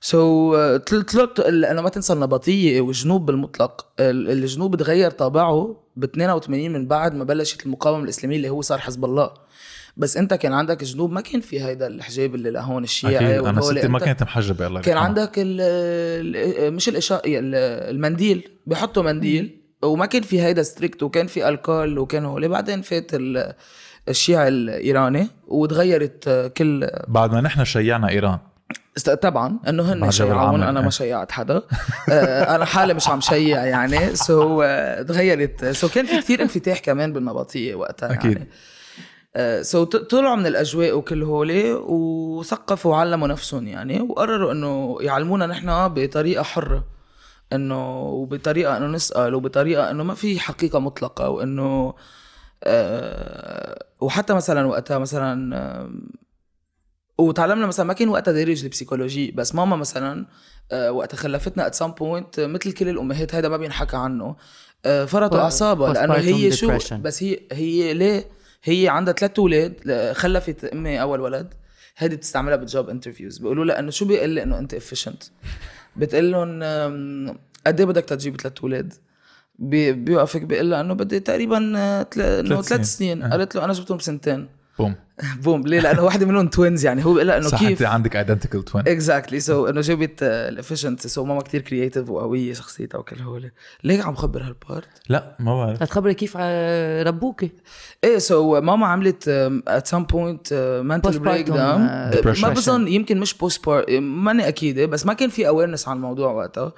so طلعت أنا ما تنسى النبطية والجنوب بالمطلق. ال- الجنوب تغير طابعه ب 82 من بعد ما بلشت المقاومة الإسلامية اللي هو صار حزب الله. بس انت كان عندك جنوب ما كان في هيدا الحجاب اللي لهون الشيعي أكيد. أنا ستي ما كانت محجبه الله كان. عندك ال ال مش الاشاء المنديل بيحطوا منديل وما كان في هيدا strict وكان في ال cool وكان هولي بعدين فات ال- الشيعي الإيراني وتغيرت كل بعد ما نحن شيعنا إيران. طبعا إنه هن شيعون أنا. ما شيعت حدا. آه، أنا حالي مش عم شيع يعني. so تغيرت. so كان في كتير انفتاح كمان بالنبطيه وقتها أكيد. يعني. so طلعوا من الأجواء وكل هولي وثقفوا وعلموا نفسهم يعني وقرروا إنه يعلمونا نحن بطريقة حرة إنه وبطريقة إنه نسأل وبطريقة إنه ما في حقيقة مطلقة وإنه آه وحتى مثلا وقتها مثلا آه وتعلمنا مثلا ما كان وقتها دارج ال psychology بس ماما مثلا آه وقتها خلفتنا at some point مثل كل الأمهات هذا ما بينحكى عنه آه فرطوا أعصابها لأنه هي شو. بس هي هي ليه هي عندها ثلاث أولاد خلفت أمي أول ولد. هيدي بتستعملها بال job interviews بيقولوا لها إنه شو بيقول لي إنه أنت efficient بتقول لهم قد إيه بدك تجيب ثلاث أولاد؟ بي- بيوقفك بيقول لها إنه بدي تقريبا آه، ثلاث. سنين. آه. قالت له أنا جبتهم بسنتين. boom. boom. ليه؟ لأنه واحدة منهم twins يعني. هو بيقول لها إنه صح كيف؟ أنت عندك identical twin exactly so إنه جابت ال efficient so ماما كتير creative وقوية شخصيتها وكل هول. ليه عم خبر هال part لا ما بعرف. تخبري كيف آه، ربوكي. إيه so ماما عملت at some point mental breakdown ما. بظن يمكن مش postpartum ماني اكيده بس ما كان في awareness عن الموضوع وقتها.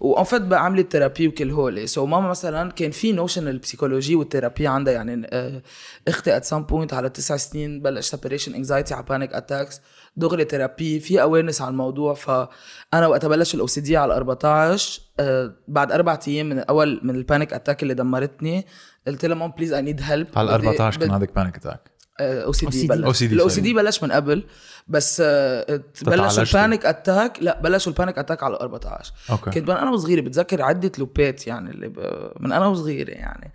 وان فيت بقى عملت therapy وكل هول. so so ماما مثلا كان في notion ال psychology وال therapy عندها يعني آه، أختي at some point على تسع سنين بلش separation anxiety على panic attacks دغري therapy في awareness على الموضوع. فأنا وقت بلش ال OCD على 14 آه، بعد أربع أيام من اول من ال panic attack اللي دمرتني قلت لها مام please I need help على 14 كان عندك panic attack OCD OCD. بلش. ال OCD. بلش من قبل بس آه، بلشوا. ال panic attack. لا بلشوا ال panic attack على 14 okay. كنت من أنا وصغيرة بتذكر عدة loop ات يعني اللي ب... من أنا وصغيرة يعني.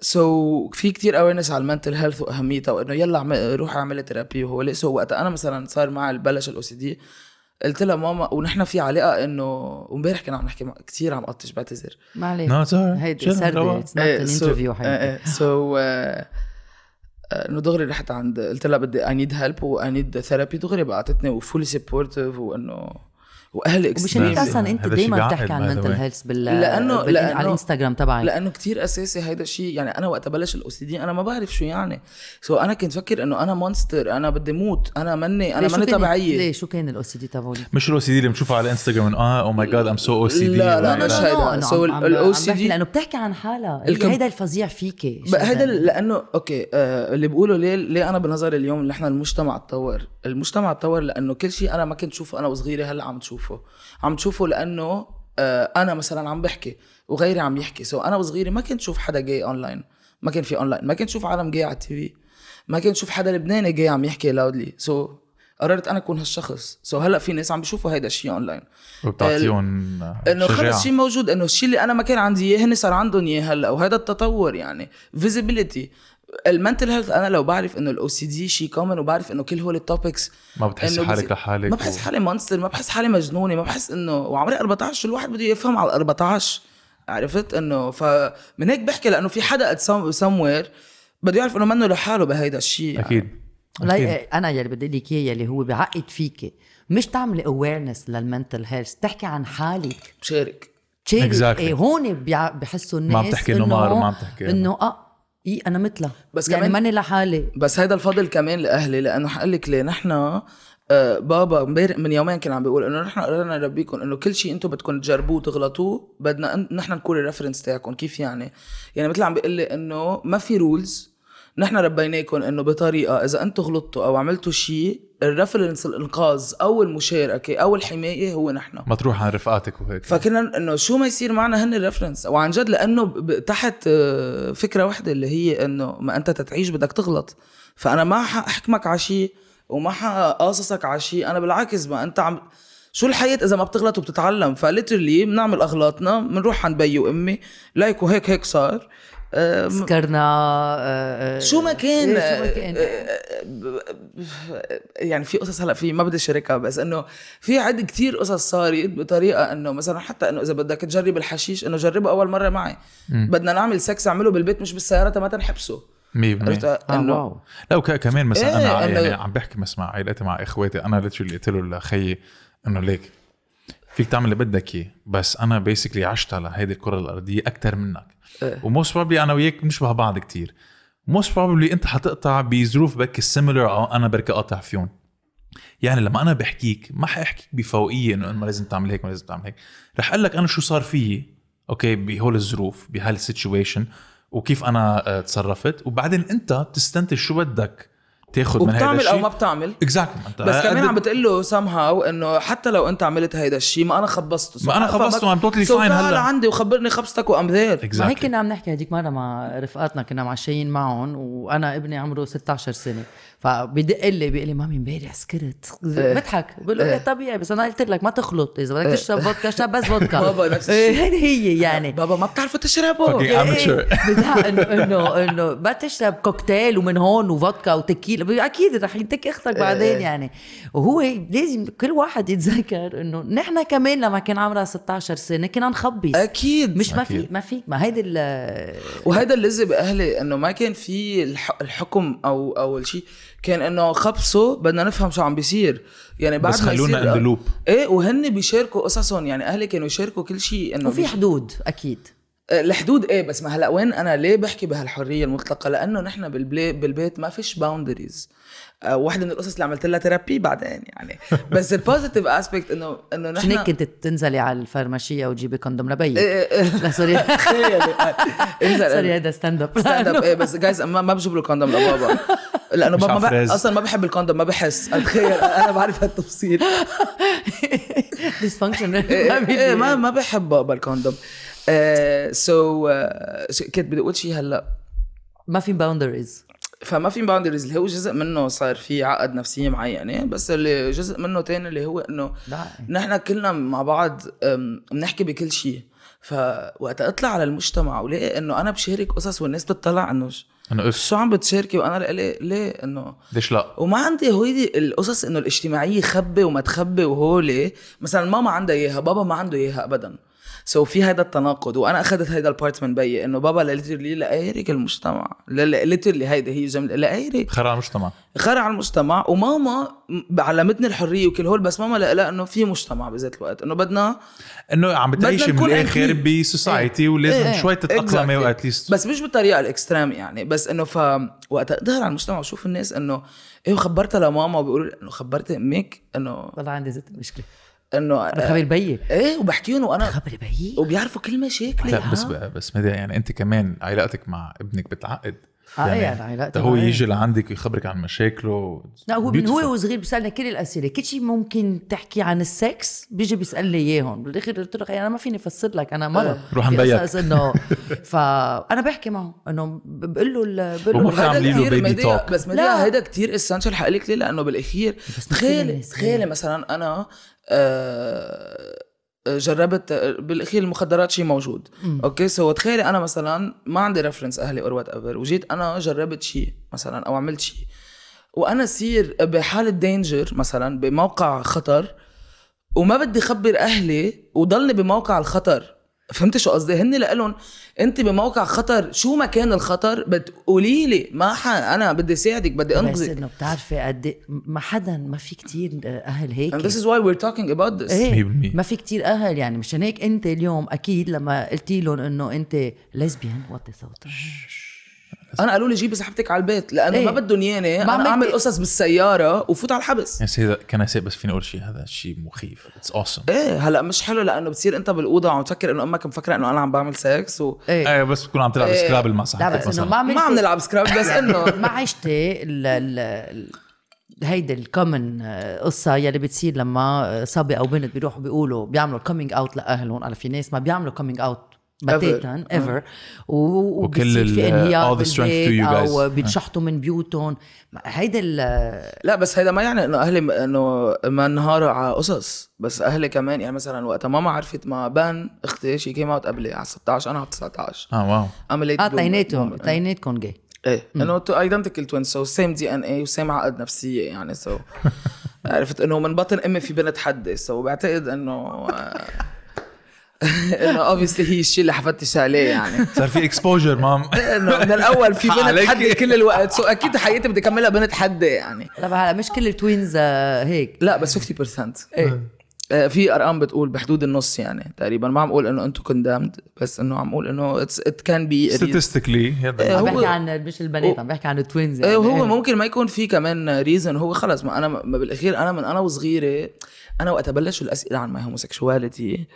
so so, في كتير awareness على ال mental health وأهميتها وإنه يلا عم... روح اعملي therapy وهو so وقت أنا مثلا صار معي بلش ال OCD قلت لها ماما ونحن في علاقة إنه وامبارح كنا عم نحكي مع... كتير عم قطش بعتذر. ما عليك no sorry هيدي سردة اتس نوت ان انترفيو سو إنه دغري رحت عند قلت لها بدي I need help و I need therapy دغري بعتتني و fully supportive وإنه واهلي مش انت extremely. أصلا أنت بيعقد بتحكي عن ال mental. health بال لأنه- بال... لأنه- على الانستغرام تبعك لأنه كتير أساسي هيدا الشيء يعني أنا وقت بلش ال OCD أنا ما بعرف شو يعني so أنا كنت فكر إنه أنا monster أنا بدي موت أنا مني أنا ماني طبيعية ليه شو كان ال OCD تبعولي؟ مش ال OCD اللي بنشوفه على انستغرام آه oh my God I'm so OCD لا، لا، مش هيدا. So ال OCD لأنه بتحكي عن حالها هيدا الفظيع فيكي هيدا. لأنه okay آه اللي بيقولوا ليه ليه أنا بنظري اليوم إحنا المجتمع تطور المجتمع تطور لأنه كل شيء أنا ما كنت شوفه أنا وصغيرة هلأ عم تشوفه عم تشوفه لأنه آه أنا مثلا عم بحكي وغيري عم يحكي. so أنا وصغيره ما كنت شوف حدا جاي اونلاين ما كان في اونلاين ما كنت شوف عالم جاي على ال TV. ما كنت شوف حدا لبناني جاي عم يحكي loudly so قررت أنا أكون هالشخص. so هلأ في ناس عم بيشوفوا هيدا الشيء اونلاين وبتعطيهم إنه. خلص شيء موجود. إنه الشيء اللي أنا ما كان عندي إياه هن صار عندهم إياه هلأ. وهذا التطور يعني. visibility ال mental health أنا لو بعرف إنه ال OCD شيء common وبعرف إنه كل هول ال topics ما بتحس إنه حالك لحالك ما بحس و- حالي monster ما بحس حالي مجنونة ما بحس إنه وعمري 14 شو الواحد بده يفهم على 14 عرفت؟ إنه فمن هيك بحكي لأنه في حدا some- somewhere بده يعرف إنه منه لحاله بهيدا الشيء يعني. أكيد. أكيد. أنا يلي بدي لك إياه يلي هو بعقد فيكي مش تعملي awareness لل mental health تحكي عن حالك. بشارك. تشيري Exactly. إيه هون بيع- بحسوا الناس ما عم تحكي مار، ما عم تحكي. إنه آه إي أنا مثلها بس يعني ماني لحالي بس هيدا الفضل كمان لأهلي لأنه حقول لك ليه نحن آه، بابا امبارح من يومين كان عم بيقول إنه نحن قررنا نربيكم إنه كل شيء أنتم بدكم تجربوه وتغلطوه بدنا نحن نكون ال reference تاعكم كيف يعني؟ يعني مثل عم بيقول لي إنه ما في rules نحن ربيناكم إنه بطريقة إذا أنتم غلطتوا أو عملتوا شيء ال reference الإنقاذ أو المشاركه أو الحماية هو نحن. ما تروح عن رفقاتك وهيك. فكنا إنه شو ما يصير معنا هن ال reference وعن جد لأنه تحت آه، فكرة واحدة اللي هي إنه ما أنت تتعيش بدك تغلط. فأنا ما حاحكمك على شيء وما حقاصصك على شيء أنا بالعكس ما أنت عم شو الحياة إذا ما بتغلط وبتتعلم؟ ف literally بنعمل أغلاطنا بنروح عند بي وأمي. like وهيك هيك صار. سكرنا آه، آه، شو ما كان إيه، شو ما كان. يعني في قصص هلا في ما بدي أشاركها بس إنه في عد كتير قصص صارت بطريقة إنه مثلا حتى إنه إذا بدك تجرب الحشيش إنه جربه أول مرة معي. بدنا نعمل سكس اعمله بالبيت مش بالسيارة ما تنحبسه. 100% عرفت؟ آه إنه wow. لا وك- كمان مثلا إيه، أنا إنه- يعني عم بحكي بس مع عائلتي مع إخواتي أنا literally قلت له لخيي إنه ليك. فيك تعمل اللي بدك إياه. بس أنا basically عشت على هيدي الكرة الأرضية أكثر منك. إيه. و most probably أنا وياك بنشبه بعض كتير. most probably أنت حتقطع بظروف بال similar أو أنا بركي قاطع فيهم. يعني لما أنا بحكيك ما حأحكيك بفوقية إنه ما لازم تعمل هيك ما لازم تعمل هيك. رح أقول لك أنا شو صار فيي okay بهول الظروف بهال situation وكيف أنا آه، تصرفت. وبعدين أنت تستنتج شو بدك. تاخذ من هذا الشيء أو ما بتعمل. exactly أنت بس كمان عم بتقول له somehow إنه حتى لو أنت عملت هيدا الشيء ما أنا خبصته. ما أنا أنا خبصته، So fine تعال هلأ. عندي وخبرني خبصتك و I'm there ما هيك Exactly. كنا عم نحكي هديك مرة مع رفقاتنا كنا معشيين معهم وأنا ابني عمره 16 سنة. فبدق لي بيقول لي مامي امبارح سكرت. بضحك. بقول له إيه. إيه. طبيعي بس أنا قلت لك ما تخلط. إذا بدك تشرب فودكا اشرب بس فودكا بابا نفس إيه، الشيء. هيدي هي يعني. بابا ما بتعرفوا تشربوا. إنه إنه إنه ما تشرب كوكتيل ومن هون وفودكا وتكيلا أكيد رح ينتك أختك بعدين يعني. وهو لازم كل واحد يتذكر إنه نحن كمان لما كان عمرها 16 سنة كنا نخبص أكيد. مش ما في. ما في. ما هيدي ال وهذا اللي باهلي إنه ما كان في الح- الحكم أو أو الشيء كان إنه خبصه بدنا نفهم شو عم بيصير. يعني بعد بس ما خلونا the loop. إيه وهن بيشاركوا قصصهم. يعني أهلي كانوا يشاركوا كل شيء إنه وفي حدود أكيد. الحدود إيه بس ما هلأ وين أنا ليه بحكي بهالحرية المطلقة؟ لأنه نحن بالبيت ما فيش boundaries واحدة من القصص اللي عملت لها therapy بعدين يعني. بس ال positive aspect انه إنه نحن كنت تنزلي على الفرماشية وتجيبي condom لبيك؟ إيه، إيه. لا sorry sorry هذا stand-up stand-up إيه بس جايز ما, ما بجيب له condom لبابا. لأنه بابا ما بح... أصلا ما بحب ال condom ما بحس. تخيل أنا بعرف هالتفصيل dysfunction إيه، إيه، ما ما بحب بابا ال condom. so كنت بدي أقول شيء هلأ. ما في boundaries فما في باوندريز اللي هو جزء منه صار في عقد نفسية معينة بس اللي جزء منه تاني اللي هو إنه نحن كلنا مع بعض بنحكي بكل شيء. فوقت أطلع على المجتمع ولاقي إنه أنا بشارك قصص والناس بتطلع إنه انه اف شو عم بتشاركي؟ وأنا ليه ليه إنه ليش لا؟ وما عندي هويدي القصص إنه الاجتماعية خبي وما تخبي وهولي. مثلا ماما عندها إياها بابا ما عنده إياها ابدا. so so في هذا التناقض وأنا أخذت هيدا ال part من بيي إنه بابا literally لأيرك المجتمع literally هيدي هي جملة لأيرك خير على المجتمع خير على المجتمع وماما علمتني الحرية وكل هول بس ماما لا إنه في مجتمع بذات الوقت إنه بدنا إنه عم بتعيشي من الآخر. ب society ولازم إيه. شوي تتاقلمي Exactly. و at least بس مش بالطريقة ال extreme يعني بس إنه ف وقت اظهر على المجتمع وشوف الناس إنه إيه خبرتها لماما وبيقولوا لي إنه خبرت أمك إنه والله عندي زيت مشكلة إنه أنا خبر بيي إيه وبحكيهم وأنا خبر بيي وبيعرفوا كل مشاكلي. لا بس بس مدى يعني أنت كمان علاقتك مع ابنك بتعقد. آه إيه يعني علاقتي هو. يجي لعندك ويخبرك عن مشاكله. لا هو من. هو وصغير بيسالني كل الأسئلة. كل شيء ممكن تحكي عن السكس بيجي بيسألني اياهم بالآخر قلت له "خي، أنا ما فيني أفسر لك أنا مرض روح في نبيك. أساس إنه فانا بحكي معه إنه بقول له بقول له عاملين له media- talk. بس لا. هيدا كتير essential حقلك ليه؟ لأنه بالآخير تخيلي تخيلي مثلا أنا آه، جربت بالأخير المخدرات شيء موجود. مم. okay؟ so تخيلي أنا مثلا ما عندي reference أهلي or whatever وجيت أنا جربت شيء مثلا أو عملت شيء وأنا صير بحالة danger مثلا بموقع خطر وما بدي خبر أهلي وضلني بموقع الخطر. فهمت شو قصدي هن لهم أنت بموقع خطر شو ما كان الخطر؟ بتقولي لي ما ح... أنا بدي ساعدك بدي بس انقذك إنه بتعرفي قد إيه- ما حدا ما في كتير أهل هيك. And this is why we're talking about this. إيه 100%. ما في كتير أهل يعني. مشان هيك أنت اليوم أكيد لما قلت لهم إنه أنت lesbian وطي صوتك أنا قالوا لي جيبي سحبتك على البيت لأنه إيه. ما بدهم ياني أنا اعمل قصص بالسيارة وفوت على الحبس. يا سيدة كان اسيء بس فيني أقول شيء هذا شيء مخيف. it's awesome إيه هلأ مش حلو لأنه بتصير أنت بالأوضة وعم تفكر إنه أمك مفكرة إنه أنا عم بعمل سكس و... إيه. إيه بس بتكون عم تلعب إيه. Scrabble مع لا صاحبتك بس انه ما ما عم نلعب Scrabble بس انه ما عشتي ال هيدي ال common قصة يلي بتصير لما صبي أو بنت بيروحوا بيقولوا بيعملوا coming out لأهلهم. على في ناس ما بيعملوا coming out بتاتا ever وكل ال- في إنهيار بالبيت. أو بيتشحطوا من بيوتهم. هيدا ال- لا بس هيدا ما يعني إنه أهلي إنه ما انهاروا على قصص. بس أهلي كمان يعني مثلا وقتها ماما عرفت ما بان أختي شي came out قبلي على 16 أنا على 19 آه wow. عملت آه تيناتهم تيناتكم جاي إيه. إنه two identical twin so same DNA و same عقد نفسية يعني so عرفت إنه من بطن أمي في بنت حدي so بعتقد إنه آه، انه obviously هي الشيء اللي حفتش عليه يعني. صار في exposure مام. إنه من الأول في بنت. حدي كل الوقت. so أكيد حياتي بدي أكملها بنت حدي يعني. لا هلا مش كل ال twins آه، هيك. لا بس 50% إيه. آه، في أرقام بتقول بحدود النص يعني تقريبا. ما عم أقول إنه أنتم condemned بس إنه عم أقول إنه it can be statistically إيه، هذا عم هو- بحكي عن مش البنات عم بحكي عن ال twins يعني. إيه وهو إيه. ممكن ما يكون في كمان reason هو خلص ما أنا ما بالأخير أنا من أنا وصغيرة أنا وقت بلشوا الأسئلة عن my homosexuality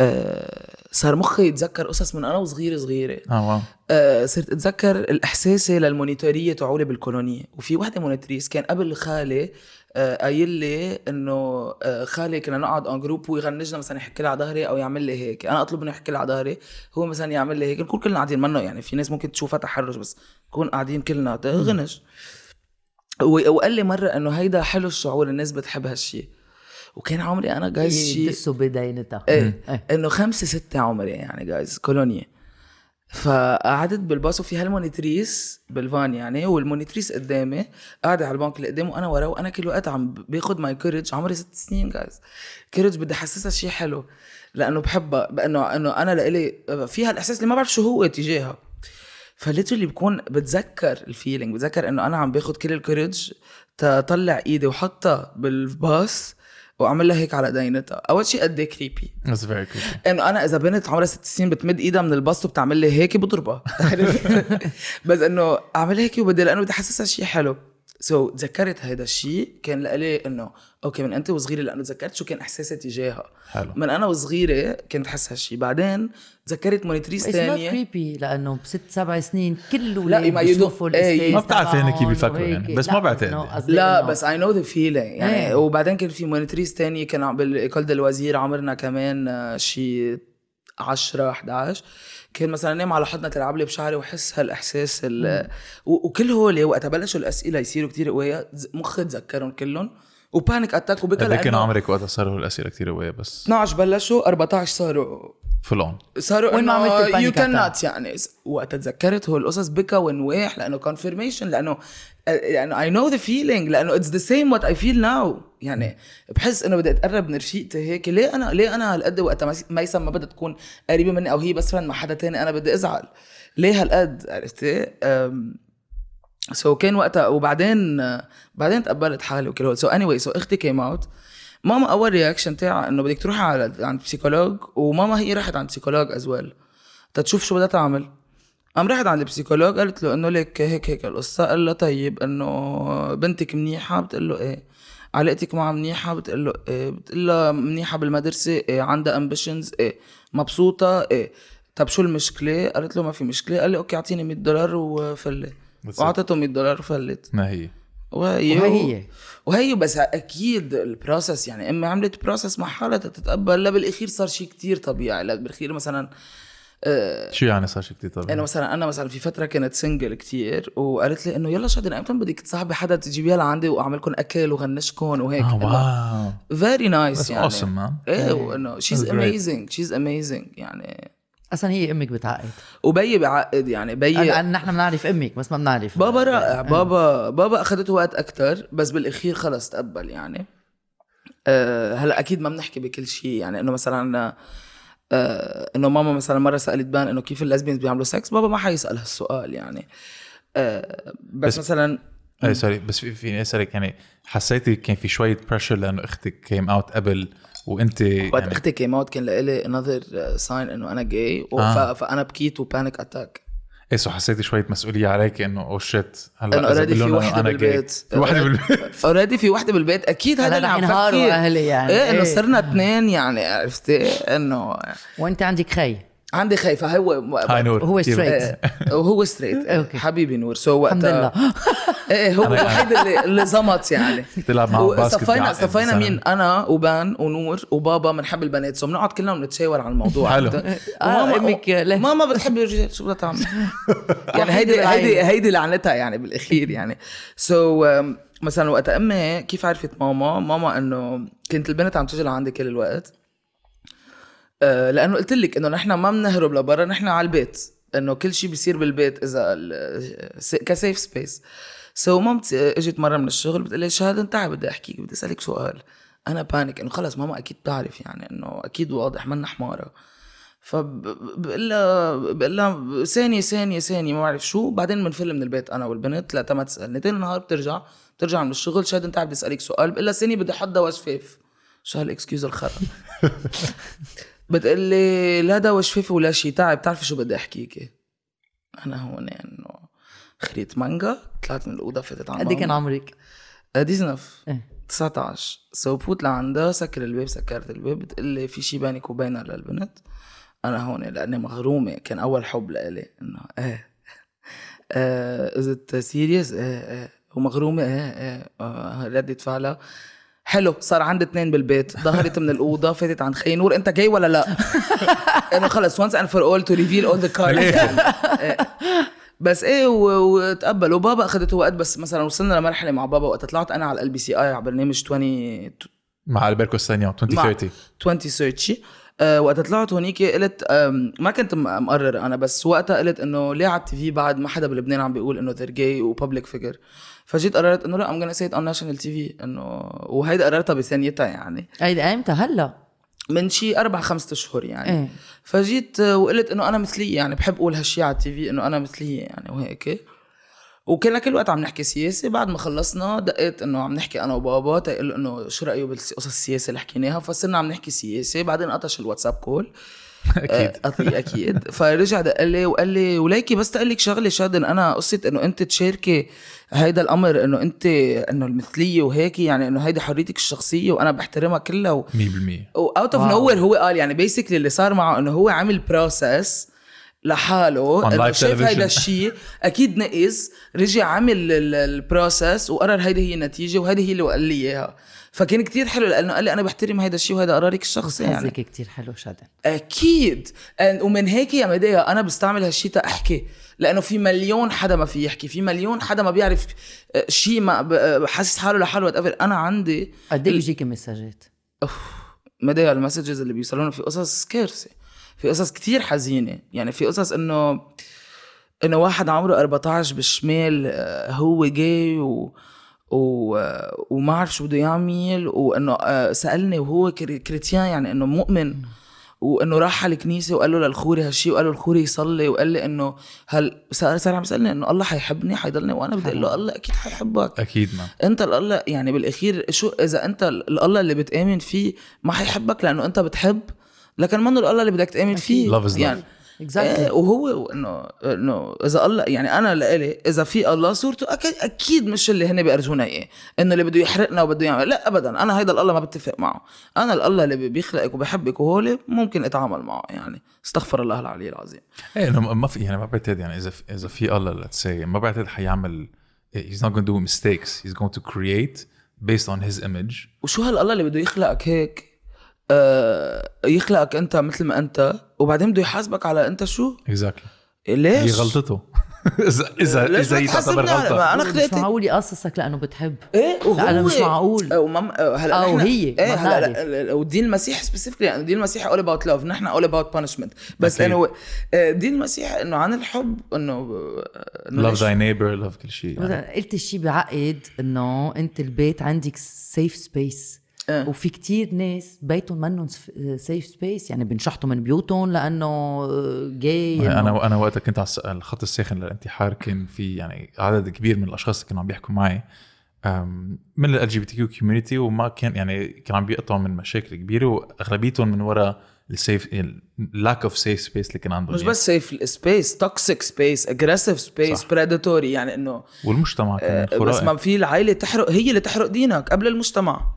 آه صار مخي يتذكر قصص من أنا وصغيرة صغيرة. آه wow. آه صرت أتذكر الاحساسي لل monitrice تاعولي بال colonie. وفي وحدة monitrice كان قبل خالي آه، قايل لي إنه آه، خالي كنا نقعد en groupe ويغنجنا مثلا يحكي لي على ظهري أو يعمل لي هيك. أنا أطلب منه يحكي لي على ظهري هو مثلا يعمل لي هيك. نكون كلنا قاعدين منه يعني في ناس ممكن تشوفها تحرش بس نكون قاعدين كلنا غنج وقال لي مرة إنه هيدا حلو الشعور الناس بتحب هالشي. وكان عمري أنا جايز شيء يدسوا بدينتها إيه إيه. إنه خمسة ستة عمري يعني جايز colonie. فقعدت بالباص وفي هال monitrice بال van يعني وال monitrice قدامي قاعدة على البنك اللي قدامه وأنا وراه وأنا كل وقت عم باخد my courage عمري ست سنين جايز courage بدي أحسسها شيء حلو لأنه بحبها بانه إنه أنا لإلي في هالإحساس اللي ما بعرف شو هو تجاهها. ف literally بكون بتذكر ال feeling بتذكر إنه أنا عم باخد كل ال courage تطلع إيدي وحطها بالباص وعمل لها هيك على دينتها أول شيء قد إيه creepy That's very creepy. إنه أنا إذا بنت عمرها ست سنين بتمد إيدها من الباص وبتعمل لي هيك بضربها؟ بس إنه أعمل هيك وبدي لأنه بدي أحسسها شيء حلو. so, تذكرت هيدا الشيء كان لإلي إنه okay من أنت وصغيرة لأنه تذكرت شو كان احساسي تجاهها حلو. من أنا وصغيرة كنت حس هالشيء بعدين تذكرت monitrice it's ثانية creepy لأنه بست سبع سنين كل لا، ولاد ما يدو- بيشوفوا ال stage ما بتعرفي هن كيف بيفكروا. يعني، بس لا، ما بعتقد. لا بس I know the feeling يعني إيه. وبعدين كان في monitrice تانية كان عم بال école الوزير عمرنا كمان آه، شي 10 11 كان مثلا نام على حضنة تلعب لي بشعري وحس هالإحساس ال- و- وكل هول وقت بلشوا الأسئلة يصيروا كتير قوية ز- مخي تذكرهم كلهم و panic attack وبكى قد إيه كان عمرك وقتها صاروا الأسئلة كثير قوية بس؟ 12 بلشوا 14 صاروا. full on صاروا وين ما عملت يو ال panic كان attack؟ not يعني وقت تذكرت هو القصص بكى ونواح لأنه confirmation لأنه يعني I know the feeling لأنه it's the same what I feel now يعني بحس إنه بدي أتقرب من رفيقتي هيك. ليه أنا ليه أنا هالقد وقت ميسم ما بدها تكون قريبة مني أو هي بس friend مع حدا تاني أنا بدي أزعل؟ ليه هالقد؟ عرفتي؟ so كان وقتها وبعدين بعدين تقبلت حالي وكل so anyway so أختي came out ماما أول reaction تاعها إنه بدك تروحي على عند psychologue وماما هي راحت عند psychologue as well تتشوف شو بدها تعمل. قام راحت عند ال psychologue قالت له إنه ليك هيك هيك القصة. قال لها طيب إنه بنتك منيحة؟ بتقول له إيه. علاقتك معها منيحة؟ بتقول له إيه. بتقول لها منيحة بالمدرسة؟ إيه. عندها ambitions إيه. مبسوطة؟ إيه. طب شو المشكلة؟ قالت له ما في مشكلة. قال لي okay أعطيني 100 دولار وفلت. وأعطته 100 دولار وفلت. ما هي؟ وهي. وهي. وهي بس أكيد ال process يعني امي عملت process مع حالها تتقبل. لا بالأخير صار شيء كتير طبيعي. لا بالأخير مثلا شو يعني صار شيء كثير إنه طبيعي مثلا أنا مثلا في فترة كنت single كتير وقالت لي إنه يلا شادن إمتى بدك تصاحبي حدا تجيبيها لعندي وأعمل لكم أكل وغنشكم وهيك. آه wow. very nice That's يعني. awesome, man. إيه وإنه she's. amazing she's amazing يعني. أصلا هي أمك بتعقد. وبي بعقد يعني بي أنا- نحن بنعرف أمك بس ما بنعرف. بابا رائع بابا بابا أخذته وقت أكثر بس بالأخير خلص تقبل يعني. أه هلا أكيد ما بنحكي بكل شيء يعني إنه مثلا أه إنه ماما مثلا مرة سألت بان إنه كيف ال lesbians بيعملوا سكس بابا ما حيسأل هالسؤال يعني. أه بس, بس- مثلا إيه sorry بس في فيني اسالك يعني حسيتي كان في شوية pressure لأنه أختك came out قبل وأنت وقت يعني أختي came out كان لإلي another sign إنه أنا جاي آه. فأنا بكيت و panic attack إيه so حسيتي شوية مسؤولية عليك إنه oh shit هلا انه إذا already في وحده. بالبيت. في وحده بالبيت. already في وحده بالبيت. أكيد هذا هلا اللي عم فكر أهلي يعني. إيه إنه إيه. صرنا اثنين يعني عرفتي؟ إنه وأنت عندك خي؟ عندي خي إيه هو hi نور. هو straight. إيه، وهو straight. حبيبي نور. so وقتها الحمد لله. إيه هو الوحيد اللي اللي زمط يعني. تلعب مع باسكت صفينا بعقد صفينا. مين؟ أنا وبان ونور وبابا بنحب البنات. so بنقعد كلنا بنتشاور على الموضوع. حلو. آه، أمك له. ماما بتحب الرجال شو بدها تعمل. يعني هيدي. هيدي هيدي لعنتها يعني بالأخير يعني. so so, مثلا وقت أمي كيف عرفت ماما؟ ماما إنه كنت البنت عم تجي لعندي كل الوقت. لأنه قلت لك إنه نحن ما بنهرب لبرا نحن على البيت. إنه كل شيء بيصير بالبيت إذا ك safe space so مامتي إجت مرة من الشغل بتقول لي شادن تعي بدي احكيك بدي أسألك سؤال. أنا panic إنه خلص ماما أكيد بتعرف يعني إنه أكيد واضح منا حمارة. فبقول لها بقول لها ثانية ثانية ثانية ما بعرف شو. بعدين بنفل من البيت أنا والبنت لا ما تسألني. تاني نهار بترجع بترجع من الشغل شادن أنت بدي أسألك سؤال. بقول لها ثانية بدي أحط دواء شفاف شو هال excuse الخرا؟ بتقول لي لا دواء شفاف ولا شيء تعي بتعرفي شو بدي أحكيكي أنا هون إنه خريت مانجا طلعت من الأوضة فتت على قد إيه كان. عمرك؟ آه، 19 إيه. 19 so بفوت لعندها سكر الباب سكرت الباب بتقول لي في شي بينك وبينها للبنت. أنا هون لأني مغرومة كان أول حب لإلي إنه إيه. is it serious إيه إيه. ومغرومة إيه إيه. آه، ردة فعلها. حلو صار عندي اثنين بالبيت ظهرت من الأوضة فاتت عند خي نور أنت جاي ولا لا؟ إنه خلص once and for all to reveal all the cards بس إيه وتقبل وبابا اخذته وقت بس مثلا وصلنا لمرحلة مع بابا وقت طلعت أنا على LBCI على برنامج 20 مع البركو الثانية 2030 2030 أه وقت طلعت هونيك قلت ما كنت مقرر أنا بس وقتها قلت إنه ليه على ال TV بعد ما حدا بلبنان عم بيقول إنه they're gay و public figure فجيت قررت إنه لا I'm gonna say it on national TV إنه وهيدا قررتها بثانيتها يعني. هيدي ايمتى هلا؟ من شي أربع خمسة أشهر يعني. إيه. فجيت وقلت إنه أنا مثلية يعني بحب أقول هالشي على التي في إنه أنا مثلية يعني وهيك. وكنا كل وقت عم نحكي سياسة بعد ما خلصنا دقيت إنه عم نحكي أنا وبابا تقول إنه شو رأيه بالقصص السياسة اللي حكيناها فصرنا عم نحكي سياسة بعدين قطش الواتساب كول. أكيد. أكيد أكيد. فرجع دق لي وقال لي وليكي بس تقول لك شغله شادن. أنا قصة إنه أنت تشاركي هيدا الأمر إنه أنت إنه المثلية وهيك يعني إنه هيدي حريتك الشخصية وأنا بحترمها كلها و... 100% و out of nowhere قال يعني basically اللي صار معه إنه هو عمل process لحاله. إنه شاف. هيدا الشيء أكيد نقز رجع عمل ال process وقرر هيدي هي النتيجة وهيدي هي اللي قال لي إياها. فكان كتير حلو لأنه قال لي أنا بحترم هيدا الشيء وهيدا قرارك الشخصي يعني. حظك كتير حلو شادن. أكيد. And- ومن هيك يا مديا أنا بستعمل هالشيء تاحكي لأنه في مليون حدا ما في يحكي. في مليون حدا ما بيعرف آه، شيء ما آه، حاسس حاله لحاله وات أنا عندي قد إيه بيجيك مساجات؟ مدى ال messages اللي بيوصلونا في قصص كارثة. في قصص كتير حزينة. يعني في قصص إنه إنه واحد عمره 14 بالشمال آه، هو جاي و و... آه، وما عرف شو بده يعمل وإنه آه، سألني وهو chré- chrétien يعني إنه مؤمن. وإنه راح على الكنيسة وقال له للخوري هالشيء وقال له الخوري يصلي وقال لي إنه هل صار صار عم يسألني إنه الله حيحبني حيضلني وأنا بدي أقول له الله أكيد حيحبك. أكيد ما أنت الله يعني بالأخير شو إذا أنت الله اللي بتآمن فيه ما حيحبك لأنه أنت بتحب لكن منه الله اللي بدك تأمن فيه. Is love. يعني Exactly. إيه وهو إنه إنه إذا الله يعني أنا لإلي إذا في الله صورته أكيد أكيد مش اللي هن بيرجونا إياه. إنه اللي بده يحرقنا وبده يعمل. لا ابدا. أنا هيدا الله ما بتفق معه. أنا الله اللي بيخلقك وبحبك وهولي ممكن أتعامل معه. يعني استغفر الله العلي العظيم. إيه انه ما في يعني ما بعتقد يعني إذا إذا في الله say ما بعتقد حيعمل he's not going to do mistakes. He's going to create based on his image. وشو هالله اللي بده يخلقك هيك؟ آه يخلقك أنت مثل ما أنت وبعدين بده يحاسبك على أنت شو؟ Exactly. ليش؟ هي غلطته. اذا اذا إذا هي تعتبر غلطة؟ ما أنا مش خلقتك معقول يقصصك لأنه بتحب. إيه وهو لا، أنا مش معقول. آه، ومم... آه، هلا نحن- هي، إيه هلا بعرف. لا- لا- ودين المسيح specifically يعني دين المسيح all about love نحن all about punishment بس. انه آه، دين المسيح إنه عن الحب إنه آه، إنه love ليش- thy neighbor love كل شيء. يعني. قلت الشيء بعقد إنه أنت البيت عندك safe space آه. وفي كتير ناس بيتهم منهم safe space يعني بنشحطوا من بيوتهم لأنه جاي أنا أنا وقتها كنت على الخط الساخن للانتحار كان في يعني عدد كبير من الأشخاص اللي كانوا عم بيحكوا معي من ال جي بي تي كيو كوميونتي وما كان يعني كانوا عم بيقطعوا من مشاكل كبيرة وأغلبيتهم من وراء ال safe ال lack of safe space اللي كان عندهم مش يعني. بس safe space toxic space aggressive space. predatory يعني إنه والمجتمع كمان آه، بس خرائي ما في العائله تحرق هي اللي تحرق دينك قبل المجتمع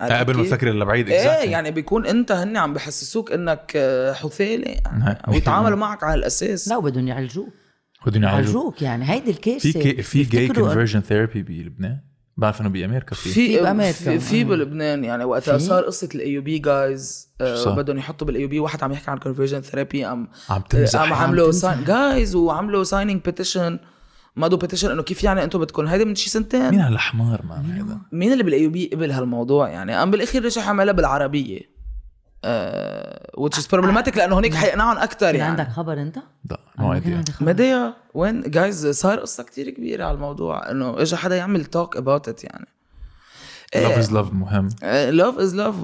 قبل ما؟ تفكر اللي بعيد إيه exactly. يعني بيكون أنت هن عم بحسسوك إنك آه، حثالي يعني. ويتعاملوا معك على هالاساس لا وبدهم يعالجوك بدهم يعالجوك يعني هيدي الكارثه في كي في gay conversion therapy بلبنان بعرف انه بأمريكا في في بأمريكا. في, في آه. بلبنان يعني وقتها؟ صار قصة ال AUB guys؟ بدهم يحطوا بال AUB واحد عم يحكي عن conversion therapy عم عم تمزح عم عم عملوا. guys وعملوا signing petition مضوا petition إنه كيف يعني أنتم بدكم هيدا من شي سنتين. مين هالحمار man هذا؟ مين اللي بال AUB قبل هالموضوع يعني؟ قام بالأخير رجع عملها بالعربية. آه which is problematic لأنه هنيك حيقنعهم أكثر يعني. عندك خبر أنت؟ لا no no idea. مديا وين؟ guys صار قصة كتير كبيرة على الموضوع إنه اجى حدا يعمل talk about it يعني. لاف از لاف مهم. لاف از لاف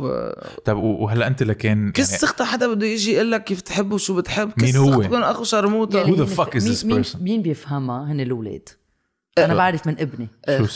طيب و- وهلا أنت لكان كس يعني سخطة حدا بده يجي يقول لك كيف تحب وشو بتحب؟ كس مين هو؟ تكون اخو شرموطه Who the مين- fuck is مين- this مين- person? مين بيفهمها؟ هن الأولاد. أنا بعرف من ابني.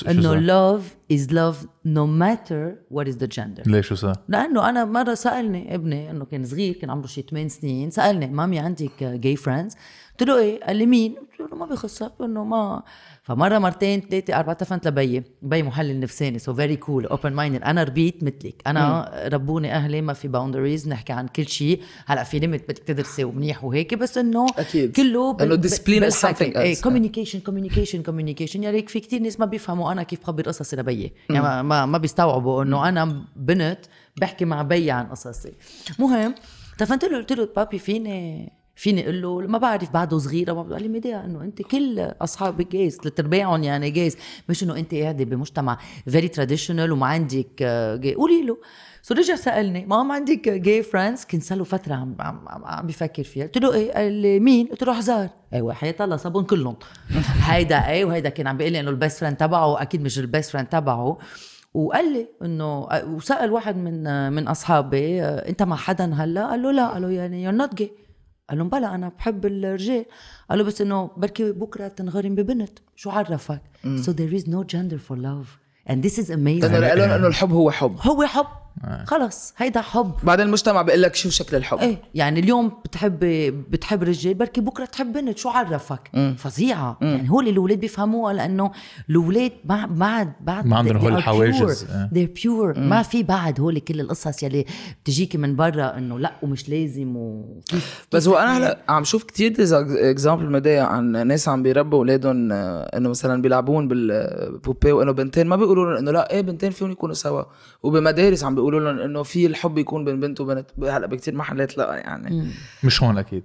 إنه love is love no matter what is the gender. ليش شو صار؟ لأنه أنا مرة سألني ابني إنه كان صغير كان عمره شي 8 سنين سألني مامي عندك جاي فريندز قلت له إيه؟ قال لي مين؟ قلت له ما بخصك إنه ما. فمرة مرتين ثلاثة أربعة تفنت لبيي بي محلل نفساني. سو فيري كول اوبن مايند أنا ربيت مثلك. أنا ربوني أهلي ما في باوندريز نحكي عن كل شيء. هلأ في ليميت بدك تدرسي ومنيح وهيك. بس إنه أكيد. كله إنه discipline is something إيه. كوميونيكيشن كوميونيكيشن كوميونيكيشن يعني في كتير ناس ما بيفهموا أنا كيف بخبر قصصي لبيي يعني ما, ما, ما بيستوعبوا إنه أنا بنت بحكي مع بيي عن قصصي. مهم فانت له قلت له بابي فيني فيني أقول له ما بعرف بعده صغيرة ما قال لي ميديا إنه أنت كل أصحابك gays ثلاث ارباعهم يعني gays. مش إنه أنت قاعدة بمجتمع very traditional وما عندك آه، جاي قولي له. so رجع سألني مام عندك gay friends كنت صار له فترة عم عم عم, عم بفكر فيها. قلت له إيه قال لي مين؟ قلت له حزار أيوه حياة الله صابون كلهم. هيدا إيه وهيدا كان عم بيقول لي إنه ال best friend تبعه أكيد مش ال best friend تبعه. وقال لي إنه وسأل واحد من من أصحابي أنت مع حدا هلا؟ قال له لا. قال له يعني you're not gay قال لهم بلا أنا بحب الرجال. قال له بس إنه بركي بكرة تنغرم ببنت. شو عرفك؟ so there is no gender for love. And this is لأنه amazing لهم إنه الحب هو حب. هو حب. خلص هيدا حب. بعدين المجتمع بيقول لك شو شكل الحب؟ إيه يعني اليوم بتحب بتحب رجال بركي بكرة تحب بنت شو عرفك؟ فظيعة. يعني هول الاولاد بيفهموها لأنه الاولاد ما بعد بعد ما عندهم هول الحواجز. pure. إيه. they're pure. ما في بعد هول كل القصص يلي بتجيكي من برا إنه لأ ومش لازم وكيف بس هو أنا هلا عم شوف كتير example مضايق عن ناس عم بيربوا أولادهم آه، إنه مثلا بيلعبون بال poupée وإنه بنتين ما بيقولوا لهم إنه لأ إيه بنتين فيهم يكونوا سوا. وبمدارس عم بيقولوا لهم إنه في الحب يكون بين بنت وبنت. هلأ بكتير محلات لأ يعني. مش هون أكيد.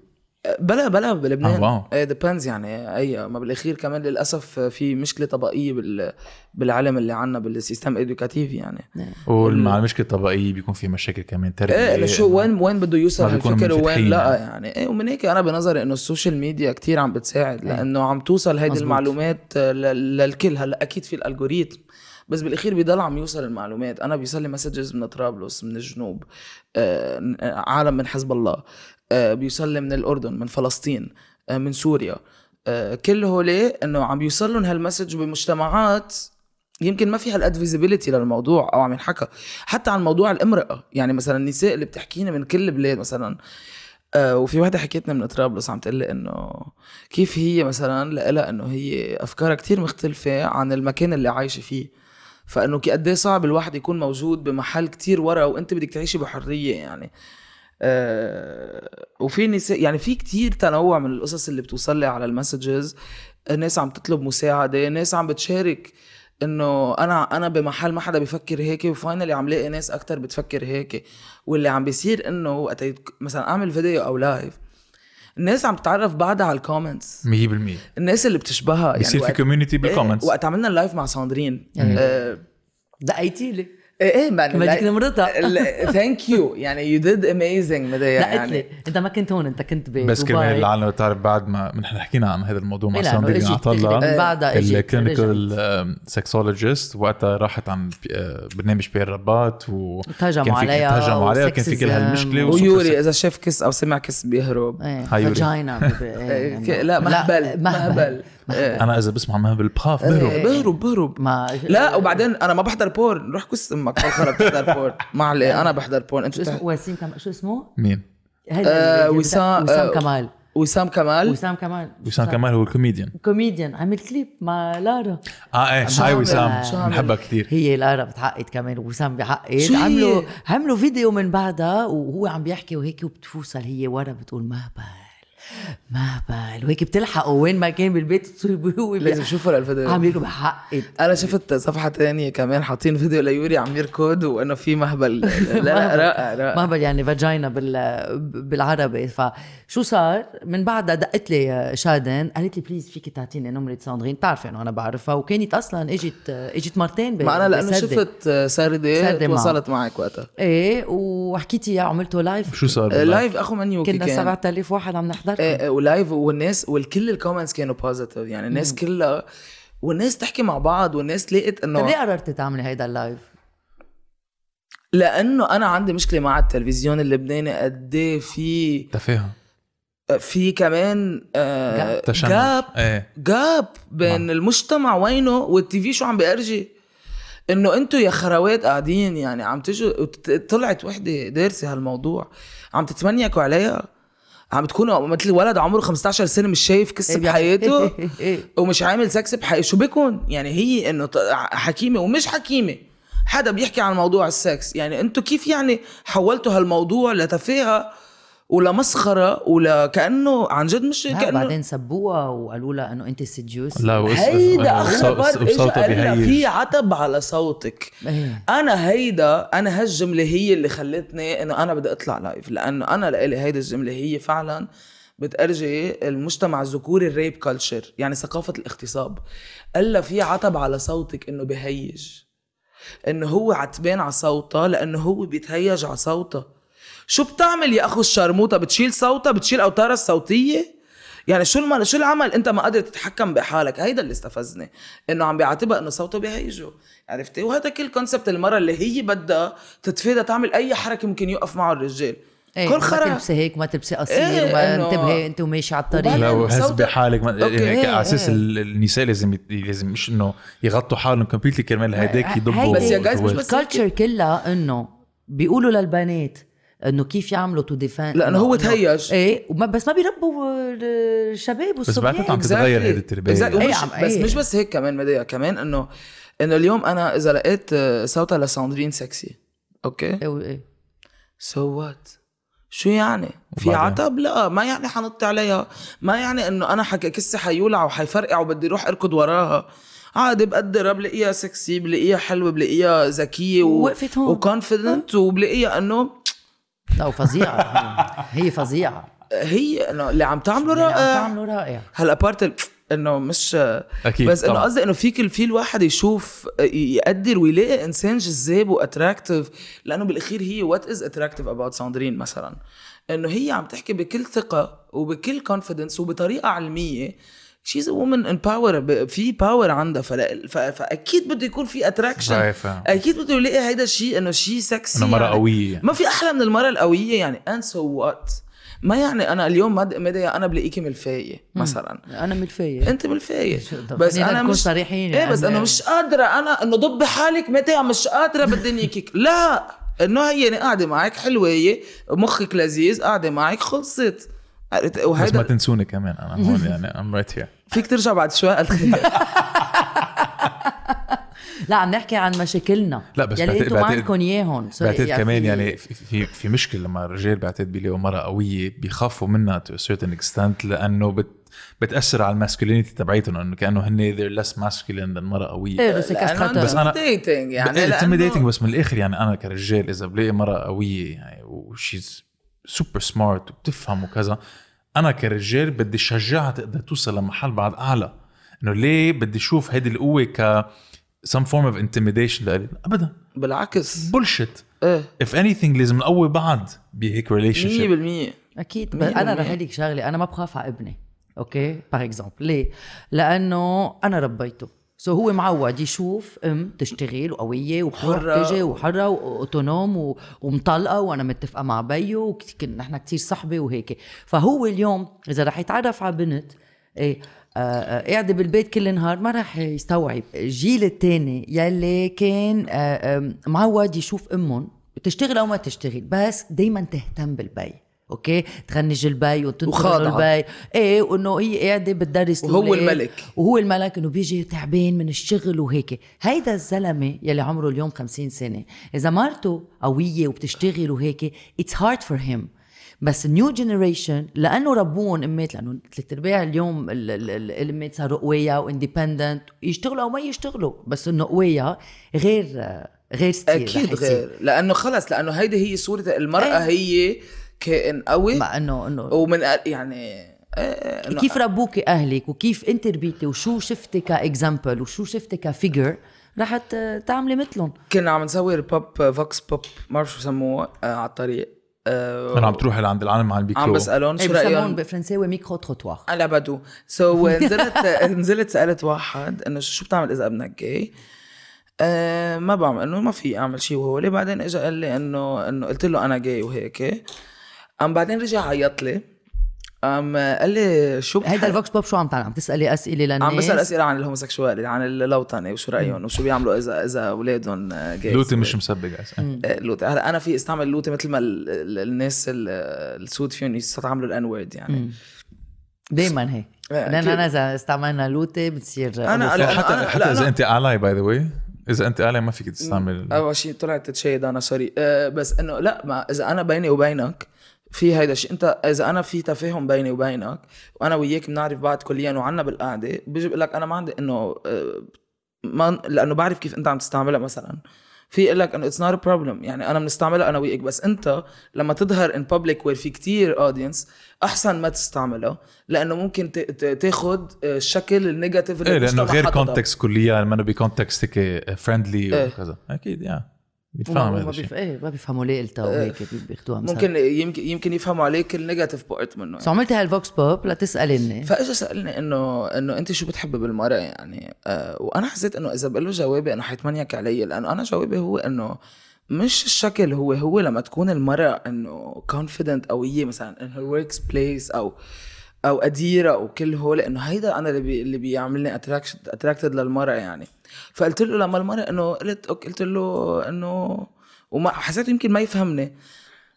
بلا بلا بلبنان. آه، wow. إيه depends يعني. أي ما بالأخير كمان للأسف في مشكلة طبقية بال بالعلم اللي عنا بال système éducatif يعني. ومع المشكلة الطبقية بيكون في مشاكل كمان تربية. إيه شو وين وين بده يوصل هالفكر وين؟ لأ يعني. إيه ومن هيك أنا بنظري إنه ال social media كتير عم بتساعد لأنه عم توصل هيدي. المعلومات ل- للكل. هلأ أكيد في ال algorithm بس بالأخير بيضل عم يوصل المعلومات. أنا بيوصل لي messages من طرابلس من الجنوب آه عالم من حزب الله. آه بيوصل لي من الأردن من فلسطين آه من سوريا. آه كل هولي إنه عم بيوصل لهم هال message بمجتمعات يمكن ما في هالقد visibility للموضوع أو عم ينحكى. حتى عن موضوع الامرأة. يعني مثلا النساء اللي بتحكينا من كل البلاد مثلا. آه وفي وحدة حكيتنا من طرابلس عم تقول لي إنه كيف هي مثلا لها إنه هي أفكارها كتير مختلفة عن المكان اللي عايشة فيه. فإنه قد إيه صعب الواحد يكون موجود بمحل كتير ورا وأنت بدك تعيشي بحرية يعني. آه وفي نساء يعني في كتير تنوع من القصص اللي بتوصل لي على ال messages ناس عم تطلب مساعدة ناس عم بتشارك إنه أنا أنا بمحل ما حدا بيفكر هيك و finally عم لاقي ناس أكتر بتفكر هيك. واللي عم بيصير إنه وقت مثلا أعمل فيديو أو live الناس عم تتعرف بعدها على ال comments 100% الناس اللي بتشبهها يعني بيصير في community بال comments وقت عملنا ال live مع ساندرين. آه، دقيتي لي إيه إيه man, بدك like- نمرتها. thank you يعني you did amazing مدايا دقت يعني. إنت ما كنت هون إنت كنت بدبي بس كمان العالم بتعرف بعد ما نحن حكينا عن هذا الموضوع مع إيه ساندرين من بعدها الكلينيكال سكسولوجيست وقتها راحت عن آه، برنامج بير رباط و تهجموا عليها تهجموا عليها وكان في كل هالمشكلة و- ويوري إذا شاف كس أو سمع كس بيهرب. هاي يوري. فاجينا إيه، لا مهبل مهبل. إيه. أنا إذا بسمع مهبل بخاف بهرب إيه، بهرب. بهرب ما لا وبعدين أنا ما بحضر بورن. روح كس أمك خلص بتحضر بورن. ما عليه أنا بحضر بورن. أنت شو اسمه؟ وسيم كمال شو اسمه؟ مين؟ آه، وسام- وسام آه، كمال. وسام كمال. وسام كمال. وسام كمال هو الكوميديان كوميديان عمل كليب مع لارا. آه إيه هاي. وسام. بنحبها كثير. هي لارا بتعقد كمان وسام بيعقد. شو هي؟ عملوا عملوا فيديو من بعدها وهو عم بيحكي وهيك وبتفوصل هي ورا بتقول مهبل. مهبل. وهيك بتلحقه وين ما كان بالبيت لازم شوفوا الفيديو. عم يقول بحقد أنا شفت صفحة تانية كمان حاطين فيديو ليوري عم يركض وإنه في مهبل. لا لا رائع رائع مهبل يعني فاجينا بال بالعربي. فشو صار؟ من بعدها دقت لي شادن قالت لي please فيك تعطيني نمرة ساندرين. بتعرفي انه أنا بعرفها. وكانت أصلا اجت إجت مرتين ما أنا لأنه. شفت سردة سردة معه. تواصلت معك وقتها. إيه وحكيتي اياه عملته لايف شو صار؟ live أخو منيو كنا كان. 7000 واحد عم نحضر. إيه، إيه، و live والناس والكل ال comments كانوا positive يعني الناس كلها والناس تحكي مع بعض والناس لقيت طيب ليه انه قررتي تعملي هيدا ال live؟ لأنه أنا عندي مشكلة مع التلفزيون اللبناني قد إيه في تفاهم. في كمان آه تشنج. جاب إيه. جاب بين المجتمع وينه والتي في شو عم بيأرجي. إنه أنتوا يا خروات قاعدين يعني عم تجوا طلعت وحدة دارسة هالموضوع. عم تتمنيكوا عليها. عم تكونوا مثل ولد عمره 15 سنة مش شايف كس إيه. بحياته إيه. ومش عامل سكس بحياته شو بيكون؟ يعني هي إنه حكيمة ومش حكيمة. حدا بيحكي عن موضوع السكس. يعني أنتوا كيف يعني حولتوا هالموضوع لتفاهة ولمسخره ولا كأنه عن جد مش لا، كأنه بعدين سبوها وقالوا لها إنه أنت سديوس لا هيدا اجى وصوتها قال. في عتب على صوتك. إيه. أنا هيدا أنا هالجملة هي اللي خلتني إنه أنا بدي أطلع live لأنه أنا لإلي هيدا الجملة هي فعلا بتأرجي المجتمع الذكوري ال rape culture يعني ثقافة الاغتصاب. قال لها في عتب على صوتك إنه بهيج إنه هو عتبان على صوتها لأنه هو بيتهيج على صوتها. شو بتعمل يا أخو الشرموطة؟ بتشيل صوتها؟ بتشيل أوتارها الصوتية؟ يعني شو الم... شو العمل؟ أنت ما قادر تتحكم بحالك. هيدا اللي استفزني إنه عم بيعاتبها إنه صوته بيهيجه عرفتي؟ وهذا كل كونسبت المراه اللي هي بدها تتفادى تعمل أي حركة ممكن يوقف معه الرجال. إيه كل ما خرا تلبسي هيك وما تلبسي قصير إيه، وما انتبهي انت وماشي على الطريق. لو هز بحالك. ما على إيه، أساس إيه. ال- النساء لازم لازم مش إنه يغطوا حالهم completely كرمال هيداك يضبوا بس يا guys مش. بس- ال culture كلها إنه بيقولوا للبنات انه كيف يعملوا to defend لأنه هو تهيج. إيه وما بس ما بيربوا الشباب بس والصبيان بعتقد عم تتغير هيدي التربية Exactly. إيه عم- بس إيه. مش بس هيك كمان ميديا كمان انه انه اليوم أنا إذا لقيت آه، صوتها لساندرين sexy okay إيه إيه so what شو يعني؟ في؟ عتب؟ لا ما يعني حنط عليها، ما يعني إنه أنا حك كسي حيولع وحيفرقع وبدي أروح أركض وراها، عادي بقدر بلاقيها سكسي بلاقيها حلوة بلاقيها ذكية وقفت هون. وكونفيدنت وبلاقيها إنه لا وفظيعه هي فظيعة. هي إنه اللي عم تعمله اللي عم رائع. تعمله رائع. هلا بارت إنه مش أكيد بس إنه. قصدي إنه فيك في الواحد يشوف يقدر ويلاقي إنسان جذاب واتراكتيف لأنه بالأخير هي what is attractive about ساندرين مثلا. إنه هي عم تحكي بكل ثقة وبكل confidence وبطريقة علمية she's woman in power في power عندها. فأكيد بده يكون في attraction. أكيد بده يلاقي هيدا الشيء إنه شيء سكسي إنه مرة يعني. قوية. ما في أحلى من المرأة القوية يعني. And so what? ما يعني أنا اليوم ميديا أنا بلاقيكي ملفاية مثلا. أنا ملفيه أنت بالفايه طب بس أنا نكون مش صريحين إيه بس يعني. انه مش قادرة. أنا إنه ضب حالك متى مش قادرة بدي لا. إنه هي أنا قاعدة معك حلوة مخك لذيذ قاعدة معك خلصت. عرفت؟ بس ما تنسوني كمان أنا هون يعني I'm right here فيك ترجع بعد شوي؟ قال خير لا عم نحكي عن مشاكلنا. لا، بس يلي بعتقد- أنتم ما عندكم إياهم. بعتقد كمان يعني في في, في مشكلة لما الرجال بعتقد بيلاقوا مرة قوية بيخافوا منها to certain extent لأنه بت بتأثر على ال masculinity تبعيتهم إنه كأنه هن they're less masculine than مرة قوية. إيه بس خطر بس dating يعني يعني intimidating بس من الآخر يعني أنا كرجال إذا بلاقي مرة قوية يعني و she's super smart وبتفهم وكذا أنا كرجال بدي شجعها تقدر توصل لمحل بعد أعلى. إنه ليه بدي أشوف هيدي القوة ك some form of intimidation لإلي؟ ابدا. بالعكس. Bullshit إيه. If anything لازم نقوي بعض بهيك relationship 100% أكيد. أنا. رح لك شغلة أنا ما بخاف على ابني. أوكي؟ fr: par exemple ليه؟ لأنه أنا ربيته. so هو معود يشوف أم تشتغل وقوية. تجي وحرة و autonome و- ومطلقة وأنا متفقة مع بيو نحن كتير صحبة وهيك. فهو اليوم إذا رح يتعرف على بنت إيه آه، آه، قاعدة بالبيت كل النهار ما رح يستوعب. الجيل التاني يلي كان آه، معود يشوف أمهم تشتغل أو ما تشتغل بس دايما تهتم بالبي. أوكي؟ تغنج البي وتنطر. البي إيه وإنه هي قاعدة بتدرس وهو. الملك. وهو الملك إنه بيجي تعبان من الشغل وهيك. هيدا الزلمة يلي عمره اليوم 50 سنة. إذا مرته قوية وبتشتغل وهيك it's hard for him بس ال new generation لأنه ربوهن إمات لأنه ثلاث أرباع اليوم ال- ال- ال- الإمات صاروا قوية و independent يشتغلوا أو ما يشتغلوا بس إنه قوية غير غير style أكيد. غير. لأنه خلص لأنه هيدي هي صورة المرأة هي كائن قوي. مع إنه إنه. ومن يعني إيه، إنه كيف ربوك أهلك؟ وكيف أنت ربيتي؟ وشو شفتي ك example وشو شفتي ك figure رح تعملي مثلهم. كنا عم نسوي ال pop vox pop ما بعرف شو بسموه آه على الطريق آه أنا عم تروح لعند العالم مع الميكرو عم بسألهم شو بسموهم رأيهم. بالفرنساوي micro-trottoir. على بدو so so, نزلت نزلت سألت واحد إنه شو بتعمل إذا أبنك جاي آه ما بعمل إنه ما في أعمل شيء وهو ليه بعدين اجى قال لي إنه إنه قلت له أنا جاي وهيك. قام بعدين رجع عيط لي. قام قال لي شو هيدا بتحب؟ ال vox pop شو عم تعمل عم تسألي أسئلة للناس. عم بسأل أسئلة عن ال homosexuality عن اللوطنه وشو رأيهم وشو بيعملوا اذا إذا أولادهم جاي لوتي مش مسبق guys. لوتي هلا أنا في استعمل لوتي مثل ما ال- ال- الناس ال- السود فيهم يستعملوا ال N word يعني. دايما هيك. إيه، لأن. أنا إذا استعملنا لوتي بتصير أنا-. حتى أنا- حتى لا، إذا انت الاي باي ذا واي إذا انت الاي ما فيك تستعمل. أول شيء طلعت تتشيد أنا سوري أه بس إنه لا ما إذا أنا بيني وبينك في هيدا الشيء انت إذا أنا في تفاهم بيني وبينك وأنا وياك بنعرف بعض كليا وعنا بالقعدة بيجي بقول لك أنا ما عندي إنه أه، ما لأنه بعرف كيف أنت عم تستعملها مثلا في يقول لك انه اتس نوت بروبلم يعني أنا بنستعملها أنا وياك بس أنت لما تظهر ان بابليك وير في كتير اودينس أحسن ما تستعملها لأنه ممكن ت- ت- تاخد الشكل ال negative اللي إيه لأنه غير. context كليا ما ب context هيك friendly. وكذا أكيد ما بيتفهم هذا الشيء. بيف... إيه ما بيفهموا ليه قلتها وهيك بي- بياخدوها مثلا ممكن يمكن يمكن يفهموا عليك ال negative part منه so عملتي هال vox pop لتسالي الناس فاجا سألني انه إنه أنت شو بتحبي بالمرأة يعني؟ آه وأنا حسيت إنه إذا بقول له جوابي إنه حيتمنيك علي لأنه أنا جوابي هو إنه مش الشكل هو هو لما تكون المرأة إنه confident قوية مثلا in her work place أو أو قديرة أو كل هو لأنه هيدا أنا اللي بي اللي بيعملني attracted للمرأة يعني. فقلت له لما المرأة إنه قلت قلت له إنه وما حسيت يمكن ما يفهمني.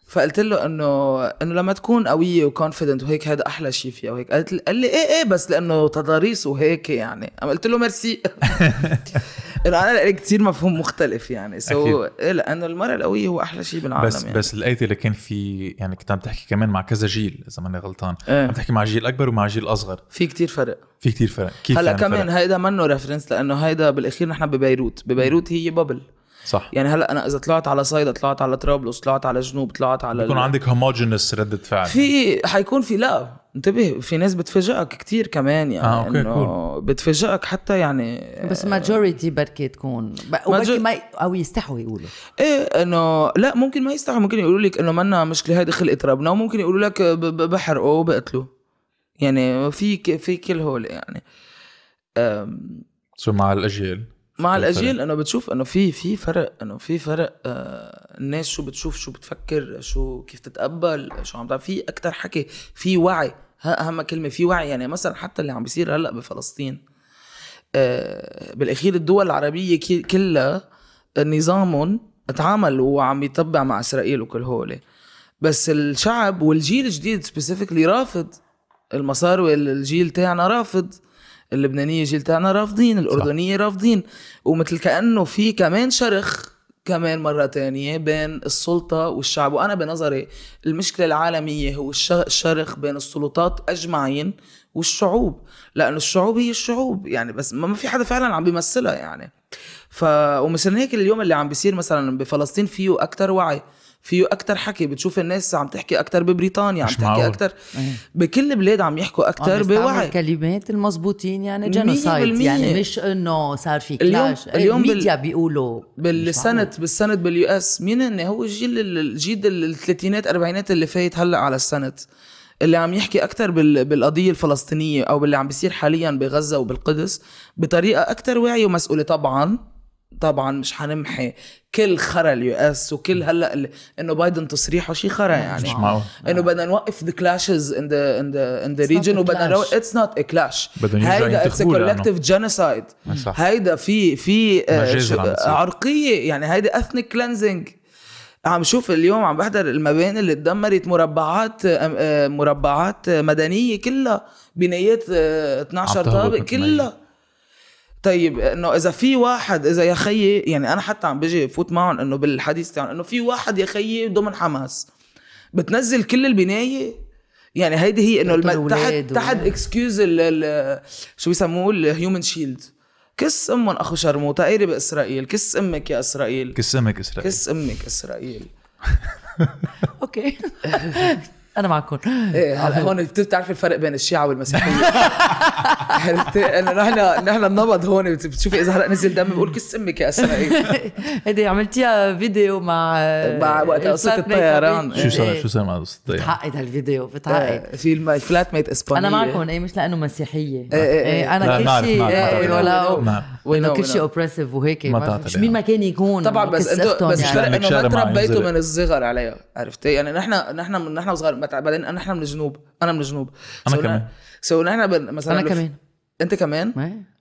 فقلت له انه إنه لما تكون قوية و confident وهيك هذا أحلى شيء فيها وهيك. قالت لي قال لي إيه إيه بس لأنه تضاريس وهيك يعني. أنا قلت له ميرسي إنه أنا لي كثير مفهوم مختلف يعني. so. إيه لأنه المرأة القوية هو أحلى شيء بالعالم بس يعني. بس الآيتي اللي كان في يعني كنت عم تحكي كمان مع كذا جيل إذا ماني غلطان. إيه. عم تحكي مع جيل أكبر ومع جيل أصغر. في كتير فرق. في كتير فرق. كيف هلا يعني كمان فرق؟ هيدا منه reference لأنه هيدا بالأخير نحن ببيروت. ببيروت هي bubble صح. يعني هلأ أنا إذا طلعت على صيدا طلعت على طرابلس طلعت على جنوب طلعت على بيكون ال- عندك homogeneous ردة فعل. في حيكون في لا. انتبه في ناس بتفاجئك كتير كمان يعني آه، okay، إنه بتفاجئك حتى يعني بس majority بركي تكون. ب- وبركي ما ي- أو يستحوا يقولوا. إيه إنه لا ممكن ما يستحوا ممكن يقولوا لك إنه منا مشكلة هيدي خلقت ربنا وممكن يقولوا لك ب- ب- بحرقه وبقتله يعني في ك- في كل هول يعني. أم، سو مع الأجيال؟ مع فرق. الأجيال انه بتشوف إنه في في فرق إنه في فرق آه الناس شو بتشوف شو بتفكر شو كيف تتقبل شو عم تعمل. في أكثر حكي في وعي أهم كلمة في وعي. يعني مثلا حتى اللي عم بيصير هلأ بفلسطين آه بالأخير الدول العربية كلها نظامهم تعامل وعم يتبع مع إسرائيل وكل هول. بس الشعب والجيل الجديد سبيسيفيكلي رافض المصاروي الجيل تاعنا رافض اللبنانية جيل تاعنا رافضين الأردنية رافضين. ومثل كأنه في كمان شرخ كمان مرة تانية بين السلطة والشعب. وأنا بنظري المشكلة العالمية هو الش- الشرخ بين السلطات أجمعين والشعوب. لأنه الشعوب هي الشعوب. يعني بس ما ما في حدا فعلا عم بيمثلها يعني. ف ومشان هيك اليوم اللي عم بيصير مثلا بفلسطين فيه أكتر وعي. فيه أكتر حكي بتشوف الناس عم تحكي أكتر ببريطانيا عم تحكي معقول. أكتر. بكل البلاد عم يحكوا أكتر عم يستعمل بوعي. الكلمات المزبوطين يعني genocide. يعني مش إنه صار في clash اليوم بال- الميديا بيقولوا. بال CNN بال CNN بال US. مين هن؟ هو الجيل الجيل الثلاثينات أربعينات اللي فايت هلأ على ال CNN. اللي عم يحكي أكثر بال... بالقضية الفلسطينية أو باللي عم بيصير حاليا بغزة وبالقدس بطريقة أكثر واعيه ومسؤولة طبعا. طبعا مش حنمحي كل خرا ال US وكل هلأ ال- إنه بايدن تصريحه شي خرا يعني مش معقول إنه بدنا نوقف the clashes in the in the in the It's not a region وبدنا clash. نوقف it's not a clash بدهم يرجعوا هيدا it's collective genocide. هيدا في في آه، بتصير. عرقية يعني هيدا ethnic cleansing عم شوف اليوم عم بحضر المباني اللي تدمرت مربعات آه، آه، مربعات آه، مدنية كلها بنايات آه، 12 عم تهبط طابق. كلها طيب إنه إذا في واحد إذا يا خيي يعني أنا حتى عم بيجي فوت معهم إنه بالحديث تاعهم إنه في واحد يا خيي ضمن حماس. بتنزل كل البناية؟ يعني هيدي هي إنه الم... تحت تحت excuse ال... ال... شو بيسموه؟ ال human shield كس أمهم أخو شرموطه قايره بإسرائيل. كس أمك يا إسرائيل. كس أمك إسرائيل. كس أمك إسرائيل. okay. أنا معكم. إيه هلا هون بتعرف الفرق بين الشيعة والمسيحية. عرفت إنه نحن نحن النبض هون بت- بتشوفي إذا هلا نزل دم بقول كس أمك يا اسرائيل هيدي عملتيها فيديو مع مع وقت قصة ال flatmate الطيران. شو صار إيه. شو صار مع قصة الطيارة؟ بتعقد هالفيديو بتعقد. آه، في الم- ال flatmate إسبانية. أنا معكم إيه مش لأنه مسيحية. إيه، إيه، إيه. أنا لا، كل نعرف، شيء إيه،. ولو نعم. إنه كل شيء. oppressive وهيك ما ما مش. مين ما كان يكون طبعا بس أنتوا أختهم بس يعني. الفرق انه ما شارع مع تربيتوا. من الصغر عليها عرفت يعني نحن نحن نحن صغار بعدين نحن من الجنوب أنا من الجنوب So كمان. so نحن مثلا أنا كمان أنت كمان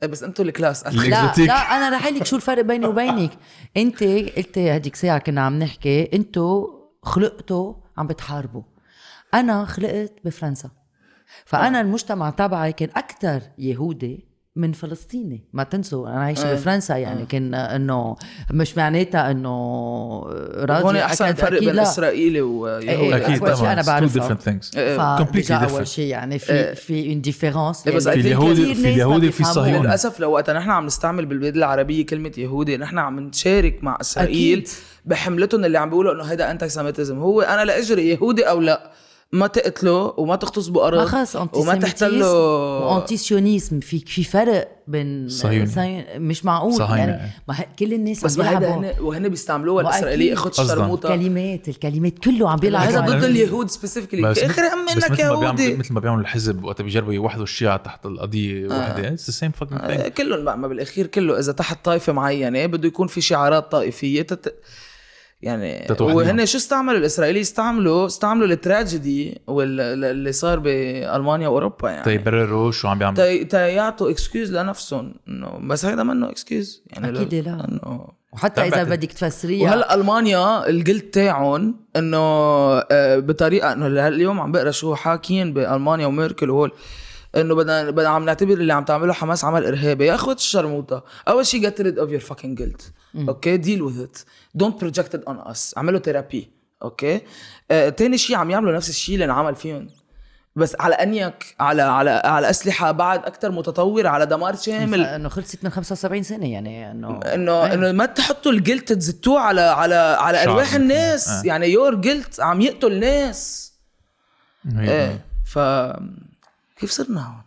إيه. بس أنتوا ال class لا. لا أنا رح لك شو الفرق بيني وبينك أنت قلت هديك ساعة كنا عم نحكي أنتوا خلقتوا عم بتحاربوا أنا خلقت بفرنسا فأنا المجتمع تبعي كان أكثر يهودي من فلسطيني ما تنسوا أنا عايشة آه. بفرنسا يعني كان إنه مش معناتها إنه راضي هون أحسن فرق بين. إسرائيلي إيه، ويهودي أكيد أول شيء طبعا بعرفها. different things إيه. أول شيء يعني إيه. في في une différence إيه، بس في اليهودي في اليهودي في الصهيوني للأسف لو وقت نحن عم نستعمل بالبلاد العربية كلمة يهودي نحن عم نشارك مع إسرائيل أكيد. بحملتهم اللي عم بيقولوا إنه هيدا antisemitism هو أنا لإجري يهودي أو لا ما تقتله وما تغتصبوا ارض ما خلص وما تحتلوا و anti Zionism في في فرق بين صهيوني. صهيوني. مش معقول. صهاينة. يعني ما ه- كل الناس بس ما هيدا هن وهن بيستعملوها. الإسرائيلية. اخذ قصداً. الشرموطه كلمات الكلمات كله عم بيلعب. هذا ضد اليهود سبيسيفيكلي آخر بس انك مثل ما بيعملوا يهودي مثل ما بيعملوا الحزب وقت بيجربوا يوحدوا الشيعة تحت القضية واحدة it's the same fucking آه، thing كلهم ما بالأخير كله إذا تحت طائفة معينة بده يكون في شعارات طائفية تت... يعني. وهن شو استعملوا الإسرائيلي؟ استعملوا استعملوا التراجيدي واللي صار بألمانيا وأوروبا يعني. تيبرروا شو عم بيعملوا تا تا يعطوا excuse لنفسهم إنه بس هيدا منه excuse يعني أكيد لا. انه وحتى طيب إذا بدك تفسريها. وهلا ألمانيا ال guilt تاعهم إنه آه، بطريقة إنه اليوم عم بقرا شو حاكيين بألمانيا وميركل وهول إنه بدنا بدنا عم نعتبر اللي عم تعمله حماس عمل إرهابي. يا أخوة الشرموطة أول شيء get rid of your fucking guilt. okay deal with it. Don't project it on us. اعملوا therapy okay آه، تاني شيء عم يعملوا نفس الشيء اللي انعمل فيهم. بس على انيك على على على أسلحة بعد أكثر متطوره على دمار شامل. إنه خلصت من 75 سنة يعني انه انه إنه ما تحطوا ال guilt تزتوه على على على أرواح. الناس. آه. يعني your guilt عم يقتل ناس. هي- إيه. ف كيف صرنا هون؟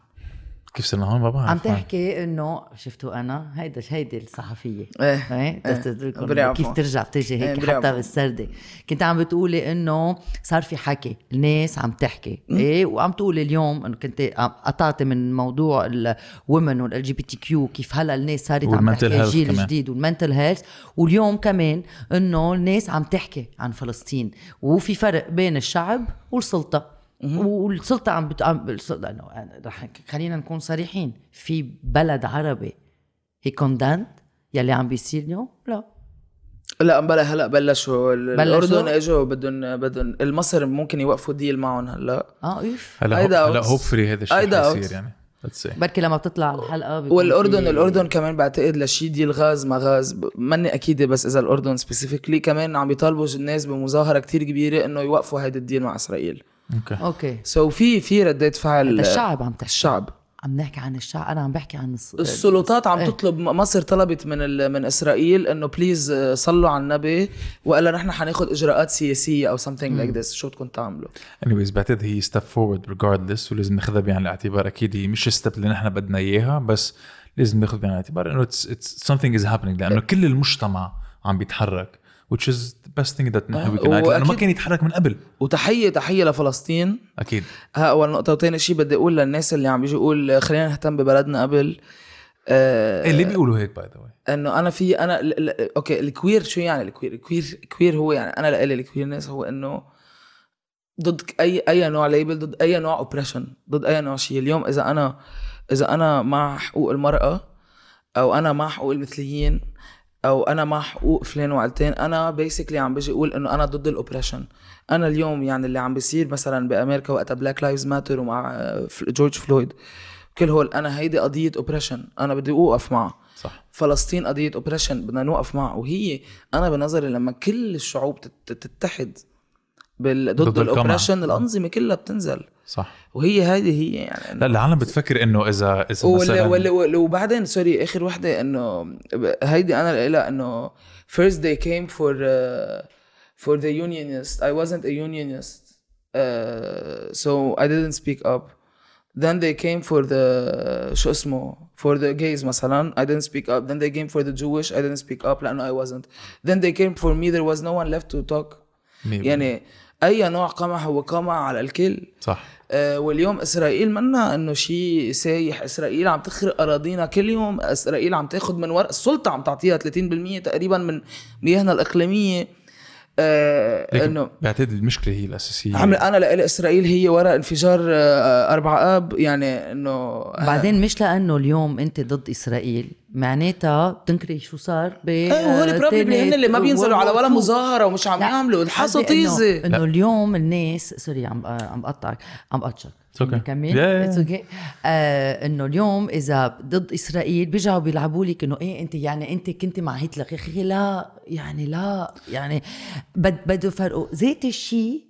كيف صرنا هون ما بعرف عم تحكي إنه شفتوا أنا؟ هيدا هيدي الصحفية. إيه إيه. إيه. كيف. ترجع بتجي إيه، هيك؟ بري حتى عفو. بالسردة. كنت عم بتقولي إنه صار في حكي. الناس عم تحكي. إيه وعم تقولي اليوم إنه كنت قطعتي من موضوع ال women وال LGBTQ كيف هلأ الناس صارت عم تحكي الجيل. الجديد وال mental health واليوم كمان إنه الناس عم تحكي عن فلسطين. وفي فرق بين الشعب والسلطة. والسلطة عم بت... عم. إنه رح خلينا نكون صريحين. في بلد عربي هي condemned يلي عم بيصير اليوم؟ لا. لا بلا هلا بلشوا. ال- بلشوا؟ الأردن إجوا بدهم بدهم المصر ممكن يوقفوا deal معهم هلا. آه أوف. هلا هلا. hopefully هذا الشيء doubt. حيصير يعني. بركي لما بتطلع الحلقة والاردن في- الأردن كمان بعتقد لشي deal غاز ما غاز. ماني اكيده بس إذا الأردن specifically كمان عم بيطالبوا الناس بمظاهرة كتير كبيرة إنه يوقفوا هيدا ال deal مع إسرائيل. Okay. Okay. So في في ردات فعل الشعب عم تحكي. الشعب عم نحكي عن الشعب. أنا عم بحكي عن الس... السلطات عم إيه. تطلب مصر طلبت من ال- من إسرائيل إنه please صلوا على النبي والا نحن حناخد إجراءات سياسية أو something like this. شو بدكم تعملوا؟ Anyways بعتقد هي step forward regardless ولازم ناخذها بعين الاعتبار. أكيد هي مش ال step اللي نحن بدنا إياها بس لازم ناخذ بعين الاعتبار. إنه it's, it's something is happening لأنه كل المجتمع عم بيتحرك which is best thing that نحن can act. لأنه ما كان يتحرك من قبل. وتحيه تحية لفلسطين. أكيد. ها أول نقطة وثاني شيء بدي أقول للناس اللي عم بيجوا يقول خلينا نهتم ببلدنا قبل. آه إيه اللي بيقولوا هيك by the إنه أنا في أنا ل... ل... okay ال queer شو يعني؟ ال queer ال queer ال queer هو يعني أنا لإلي ال queerness هو إنه ضد اي أي نوع label ضد أي نوع oppression ضد أي نوع شيء. اليوم إذا أنا إذا أنا مع حقوق المرأة أو أنا مع حقوق المثليين أو أنا مع حقوق فلان وعلتان أنا basically عم بيجي أقول إنه أنا ضد ال oppression أنا اليوم يعني اللي عم بيصير مثلا بأمريكا وقتها Black Lives Matter ومع آه، جورج فلويد كل هول أنا هيدي قضية oppression أنا بدي أوقف معها. صح. فلسطين قضية oppression بدنا نوقف معه وهي أنا بنظري لما كل الشعوب تت- تتحد بال... ضد. ال oppression الأنظمة كلها بتنزل. صح وهي هذه هي يعني لا العالم بتفكر انه اذا اذا وال... مثلا. وال... وبعدين سوري اخر وحده انه هيدي أنا لها انه first they came for uh, for the unionist I wasn't a unionist uh, so I didn't speak up then they came for the شو اسمه for the gays مثلا I didn't speak up then they came for the Jewish I didn't speak up لأنه I wasn't then they came for me there was no one left to talk مية يعني اي نوع قمع هو قمع على الكل صح آه، واليوم إسرائيل منا إنه شيء سايح. إسرائيل عم تخرق أراضينا كل يوم. إسرائيل عم تاخذ من ورق. السلطة عم تعطيها 30% تقريبا من مياهنا الإقليمية. آه إنه بعتقد المشكلة هي الأساسية. عم أنا لإلي إسرائيل هي ورا انفجار آه، أربعة آب يعني إنه بعدين مش لأنه اليوم أنت ضد إسرائيل معناتها بتنكري شو صار ب إيه وهول بروبلي هن اللي ما بينزلوا على ولا مظاهرة ومش عم يعملوا. لحسوا طيزي إنه اليوم الناس sorry عم عم بقطعك عم بقطعك Yeah, yeah, It's okay. آه إنه اليوم إذا ضد إسرائيل بيرجعوا بيلعبوا لك إنه إيه أنت يعني أنت كنت مع هتلر يا أخي لا. يعني لا يعني بد بده يفرقوا ذات الشيء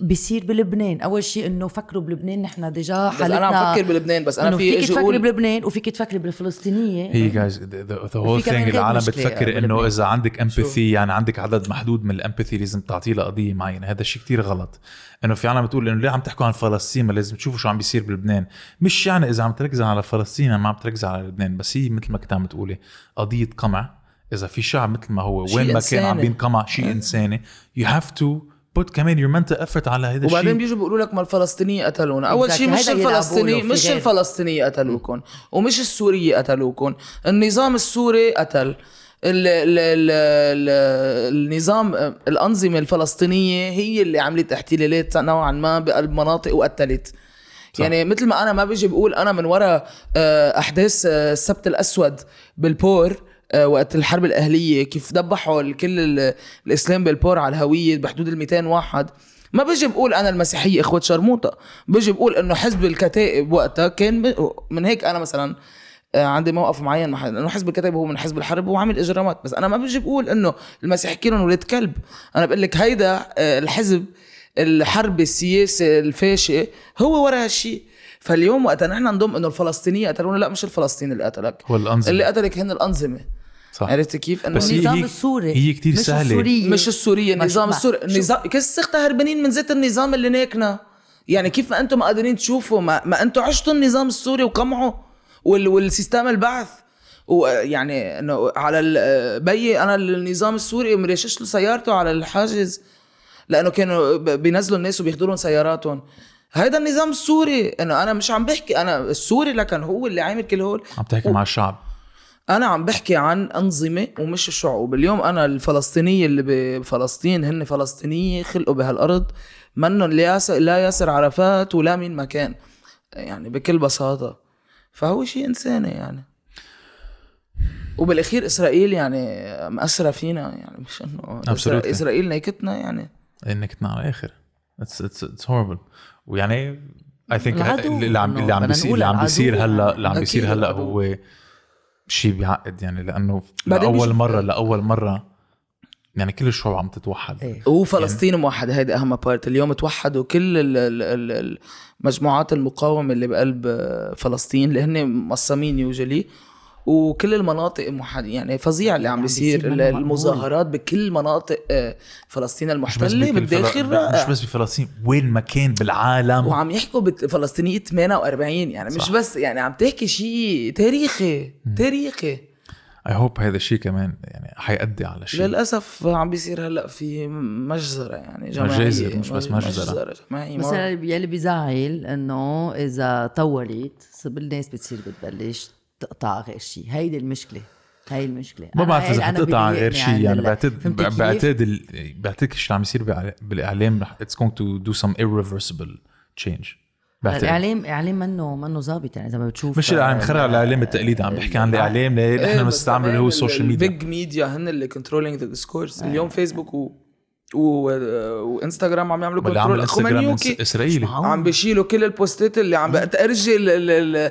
بيصير بلبنان. أول شيء إنه فكروا بلبنان نحن déjà بس حالتنا أنا عم فكر بلبنان بس أنا في فيك إجي تفكري أقول بلبنان وفيك تفكري بالفلسطينية. هي guys the whole thing العالم بتفكر إنه. إذا عندك empathy يعني عندك عدد محدود من ال empathy لازم تعطيه لقضية معينة. هذا الشيء كتير غلط. إنه في عالم بتقول إنه ليه عم تحكوا عن فلسطين؟ ما لازم تشوفوا شو عم بيصير بلبنان. مش يعني إذا عم تركز على فلسطين ما عم تركز على لبنان. بس هي مثل ما كنت عم تقولي قضية قمع. إذا في شعب مثل ما هو شيء وين ما كان عم. بينقمع شيء إنساني you have to put كمان your mental effort على هذا وبعدين الشيء بيجوا بيقولوا لك ما الفلسطينيين قتلونا أول Exactly. شيء مش الفلسطيني مش غير. الفلسطينيين قتلوكم ومش السوريين قتلوكم النظام السوري قتل ال ال ال ال النظام الأنظمة الفلسطينية هي اللي عملت احتلالات نوعا ما بقلب مناطق وقتلت صح. يعني مثل ما أنا ما بيجي بقول أنا من وراء آه، أحداث آه، السبت الأسود بالبور وقت الحرب الأهلية كيف ذبحوا ال- الإسلام بالبور على الهوية بحدود ال 200 واحد. ما بيجي بقول أنا المسيحية إخوة شرموطة. بيجي بقول إنه حزب الكتائب وقتها كان من هيك أنا مثلا آه، عندي موقف معين مع إنه حزب الكتائب هو من حزب الحرب وهو عامل إجرامات. بس أنا ما بيجي بقول إنه المسيحيين ولاد كلب. أنا بقول لك هيدا آه، الحزب الحرب السياسي الفاشي هو ورا هالشيء فاليوم وقت نحن نضم إنه الفلسطينيه قتلونا. لا مش الفلسطيني اللي قتلك. هو الأنظمة. اللي قتلك هن الأنظمة. صح. عرفت كيف؟ أنه بس النظام هي- السوري هي كتير مش سهلة. السورية. مش السورية مش- النظام السوري. النظام كسختها هربانين من ذات النظام اللي ناكنا؟ يعني كيف ما أنتم ما قادرين تشوفوا ما, ما أنتم عشتوا النظام السوري وقمعوا وال والسيستم البعث. ويعني إنه على بيي أنا النظام السوري مرشش له سيارته على الحاجز لأنه كانوا بينزلوا الناس وبياخذوا لهم سياراتهم. هيدا النظام السوري. إنه أنا مش عم بحكي أنا السوري لكن هو اللي عامل كل هول. عم تحكي مع الشعب. أنا عم بحكي عن أنظمة ومش الشعوب اليوم أنا الفلسطينية اللي بفلسطين هن فلسطينية خلقوا بهالأرض. منهم لا ياسر, لا ياسر عرفات ولا مين مكان يعني بكل بساطة. فهو شيء انساني يعني. وبالأخير إسرائيل يعني مأثرة فينا يعني مش إنه. إسرائيل نيكتنا يعني. انك تنام على الآخر it's it's it's horrible ويعني I think اللي عم اللي عم بيصير اللي عم بيصير هلا. اللي عم بيصير هلأ. هو شيء بيعقد يعني لأنه لأول مرة لأول مرة يعني كل الشعوب عم تتوحد. إيه. وفلسطين موحد هيدي أهم بارت اليوم توحدوا كل ال- ال- ال- المجموعات المقاومة اللي بقلب فلسطين اللي هن مقسمين يوجلي. وكل المناطق موحد يعني فظيع اللي عم عم بيصير. المظاهرات بكل مناطق آه، فلسطين مش المحتلة بالداخل فل... رائع مش بس بفلسطين وين ما كان بالعالم وعم يحكوا بفلسطينيه 48 يعني مش صح. بس يعني عم تحكي شيء تاريخي تاريخي I hope هذا الشيء كمان يعني حيأدي على شيء للأسف عم بيصير هلأ في مجزرة يعني جماعية مجازر، مش بس مجزرة. جماعية بس. يلي بيزعل إنه إذا طولت الناس بتصير بتبلش تقطع غير شيء هيدي المشكلة. هاي المشكلة. ما بعرف اذا أنا حتقطع غير شيء عن يعني ال- بعتقد؟ بعتقد بعتقد الشيء اللي عم يصير بالإعلام رح it's going to do some irreversible change. بعتقد. الاعلام اعلام منه منه زابط يعني إذا ما بتشوف مش الاعلام خلينا على الإعلام التقليدي عم بحكي عن الإعلام اللي إيه، إحنا بس بنستعمله اللي هو ال social ال- ميديا ال big media هن اللي controlling the discourse اليوم فيسبوك و... و... وانستغرام عم يعملوا control إس- إسرائيلي. عم بيشيلوا كل ال posts ات اللي عم بتأرجي ال... ال... ال...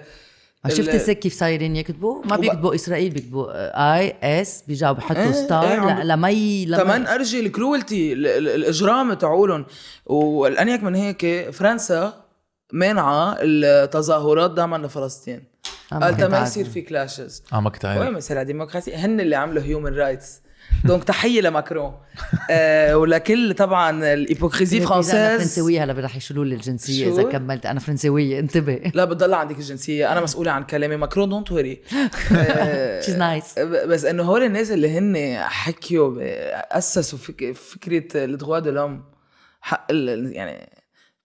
شفت ال- السك كيف صايرين يكتبوا ما بيكتبوا إسرائيل بيكتبوا I S بيرجعوا بحطوا إيه، star إيه، عم ل- لمي لمي كمان أرجي ال cruelty ال- ال- الإجرام تاعولن والأنيك من هيك فرنسا مانعه التظاهرات دعما لفلسطين. آه، ما. يصير في clashes آه ما كنت وين عارف مثل الديمقراطية؟ هن اللي عملوا human rights donc تحية لماكرون. آه ولكل طبعا ال hypocrisie أنا française فرنسويه هلا رح يشيلوا لي الجنسية؟ إذا كملت. أنا فرنسويه انتبه. لا بتضل عندك الجنسية. أنا مسؤولة عن كلامي. ماكرون don't worry She's nice. بس إنه هول الناس اللي هن حكيوا أسسوا فك فكرة ال droits de l'homme. حق ال- يعني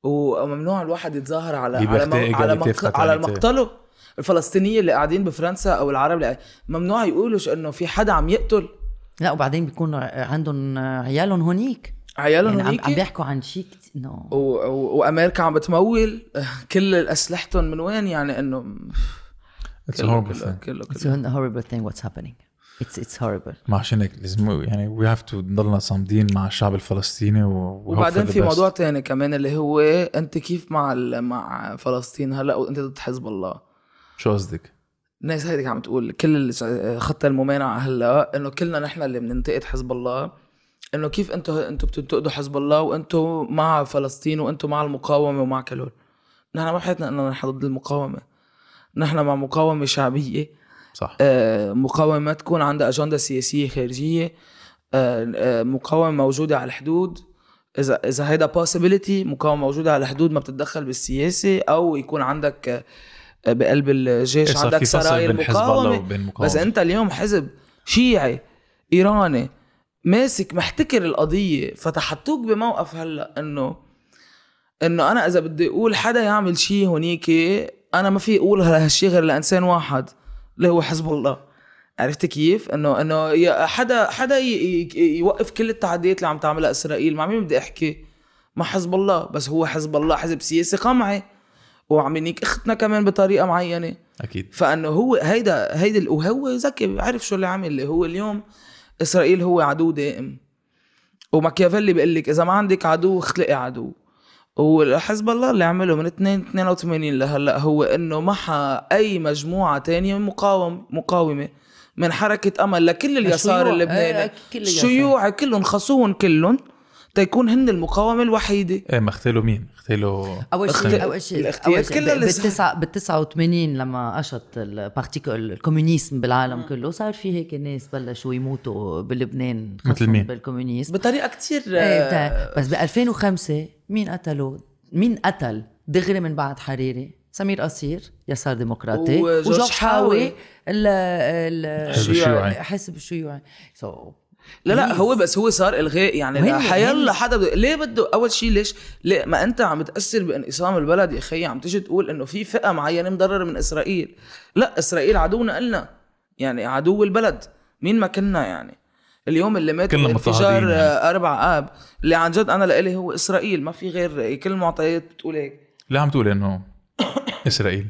وممنوع الواحد يتظاهر على على على, مق... على. مقتله. الفلسطينيه اللي قاعدين بفرنسا أو العرب اللي ممنوع يقولوا إنه في حدا عم يقتل. لا وبعدين بيكون عندهم عيالهم هونيك. عيالهم يعني عم, هونيك عم بيحكوا عن شيء كت... no و... و... وأمريكا عم بتمول. كل أسلحتهم من وين؟ يعني إنه it's كله horrible كله كله, It's a horrible thing what's happening. It's it's horrible. ما عشان هيك لازم يعني we have to نضلنا صامدين مع الشعب الفلسطيني و we وبعدين في. موضوع تاني كمان اللي هو أنت كيف مع ال... مع فلسطين هلا؟ وأنت ضد حزب الله. شو قصدك؟ الناس هيك عم تقول كل خط الممانعة هلا إنه كلنا نحن اللي بننتقد حزب الله. إنه كيف أنتم أنتم بتنتقدوا حزب الله وأنتم مع فلسطين وأنتم مع المقاومة ومع كل هول نحن ما بحياتنا انه نحن ضد المقاومة. نحن مع مقاومة شعبية. صح. آه، مقاومة ما تكون عندها أجندة سياسية خارجية. آه، آه، مقاومة موجودة على الحدود. اذا إذا هيدا possibility مقاومة موجودة على الحدود ما بتتدخل بالسياسة أو يكون عندك آه، بقلب الجيش عندك سراير مقاومة. بس أنت اليوم حزب شيعي إيراني ماسك محتكر القضية فتحطوك بموقف هلأ إنه إنه أنا إذا بدي أقول حدا يعمل شيء هونيك أنا ما في أقول هالشيء غير لإنسان واحد اللي هو حزب الله. عرفت كيف؟ إنه إنه حدا حدا يوقف كل التعديات اللي عم تعملها إسرائيل، مع مين بدي أحكي؟ مع حزب الله، بس هو حزب الله حزب سياسي قمعي. وعم ينيك إختنا كمان بطريقة معينة، أكيد. فأنه هو هيدا هيدا وهو ذكي عارف شو اللي عامل اللي هو اليوم إسرائيل هو عدو دائم. وماكيافيلي بيقول لك إذا ما عندك عدو اخلقي عدو. وحزب الله اللي عمله من 2 82 لهلأ هو إنه محى أي مجموعة تانية مقاوم مقاومة من حركة أمل لكل اليسار. اللبناني. إيه، كل اليسار. الشيوع كلهم خصوهم كلهم. تيكون هن المقاومة الوحيدة إيه ما اختلوا مين؟ اختلوا أول شيء أول شيء الاختيار كله بالتسعة بال 89 لما قشط البارتي الكومونيزم بالعالم كله صار في هيك ناس بلشوا يموتوا بلبنان مثل مين؟ بالكومونيزم بطريقة كتير إيه بتاع- بس ب 2005 مين قتلوا؟ مين قتل دغري من بعد حريري؟ سمير قصير يسار ديمقراطي وجورج حاوي حاوي. ال ال حزب الشيوعي. حزب الشيوعي سو لا لا هو بس هو صار إلغاء يعني لا حيلا حدا بده ليه بده؟ أول شيء ليش؟ ليه؟ ما أنت عم تاثر بانقسام البلد يا خيي عم تيجي تقول إنه في فئة معينة مضررة من إسرائيل. لا إسرائيل عدونا إلنا يعني عدو البلد مين ما كنا يعني. اليوم اللي مات كلنا بانفجار مضطهدين يعني. أربع آب اللي عن جد أنا لإلي هو إسرائيل ما في غير كل المعطيات بتقول هيك. ليه عم تقول إنه إسرائيل؟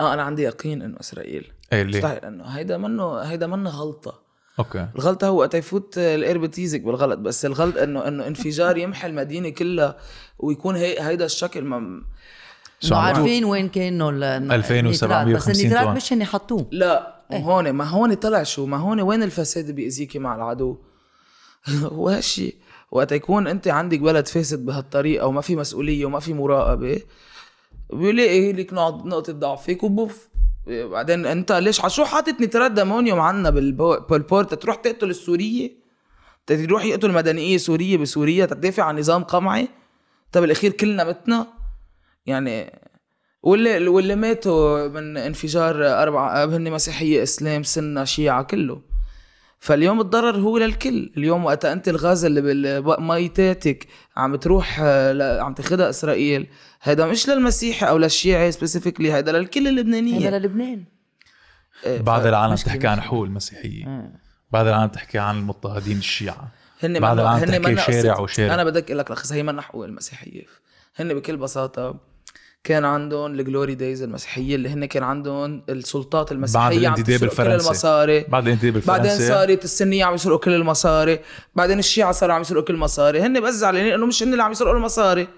آه أنا عندي يقين إنه إسرائيل. إيه ليه؟ مستحيل إنه هيدا منه هيدا منه غلطة. okay. الغلطة هو وقت يفوت الاير بتيزك بالغلط بس الغلط إنه إنه انفجار يمحي المدينة كلها ويكون هي هيدا الشكل ما شو؟ عارفين وين كانوا ال- 2750 النيترات، بس النيترات. مش هن حطوه. لا هون ما هون طلع شو ما هون وين الفساد بيأذيكي مع العدو؟ هو هالشي. وقت يكون أنت عندك بلد فاسد بهالطريقة وما في مسؤولية وما في مراقبة بيلاقي لك نقط- نقطة ضعفك وبوف. بعدين انت ليش شو حاطط nitrate d'ammonium عنا بالبو- بال port؟ تروح تقتل السورية؟ تروح يقتل مدنية سورية بسوريا؟ تدافع عن نظام قمعي؟ طب بالاخير كلنا متنا؟ يعني واللي واللي ماتوا من انفجار أربع اب هن مسيحية إسلام سنة شيعة كله. فاليوم الضرر هو للكل. اليوم وقت انت الغاز اللي بمياتك عم تروح آه، عم تاخدها إسرائيل هذا مش للمسيحي أو للشيعي specifically هذا للكل اللبنانية. هذا للبنان. إيه، بعد ف- العالم تحكي عن. حقوق المسيحيين بعد العالم تحكي عن المضطهدين الشيعة. هن منو- العالم هن تحكي منو شارع وشارع. أنا بدك أقول لك لخص هي منا حقوق المسيحية. هن بكل بساطة كان عندهم ال glory days المسيحية اللي هن كان عندهم السلطات المسيحية بعد الانتداب تسرق كل الفرنسي. المصاري. بعد الانتداب بعدين الفرنسي. صارت السنية عم يسرقوا كل المصاري. بعدين الشيعة صاروا عم يسرقوا كل المصاري. هن بس زعلانين إنه مش هن اللي عم يسرقوا المصاري.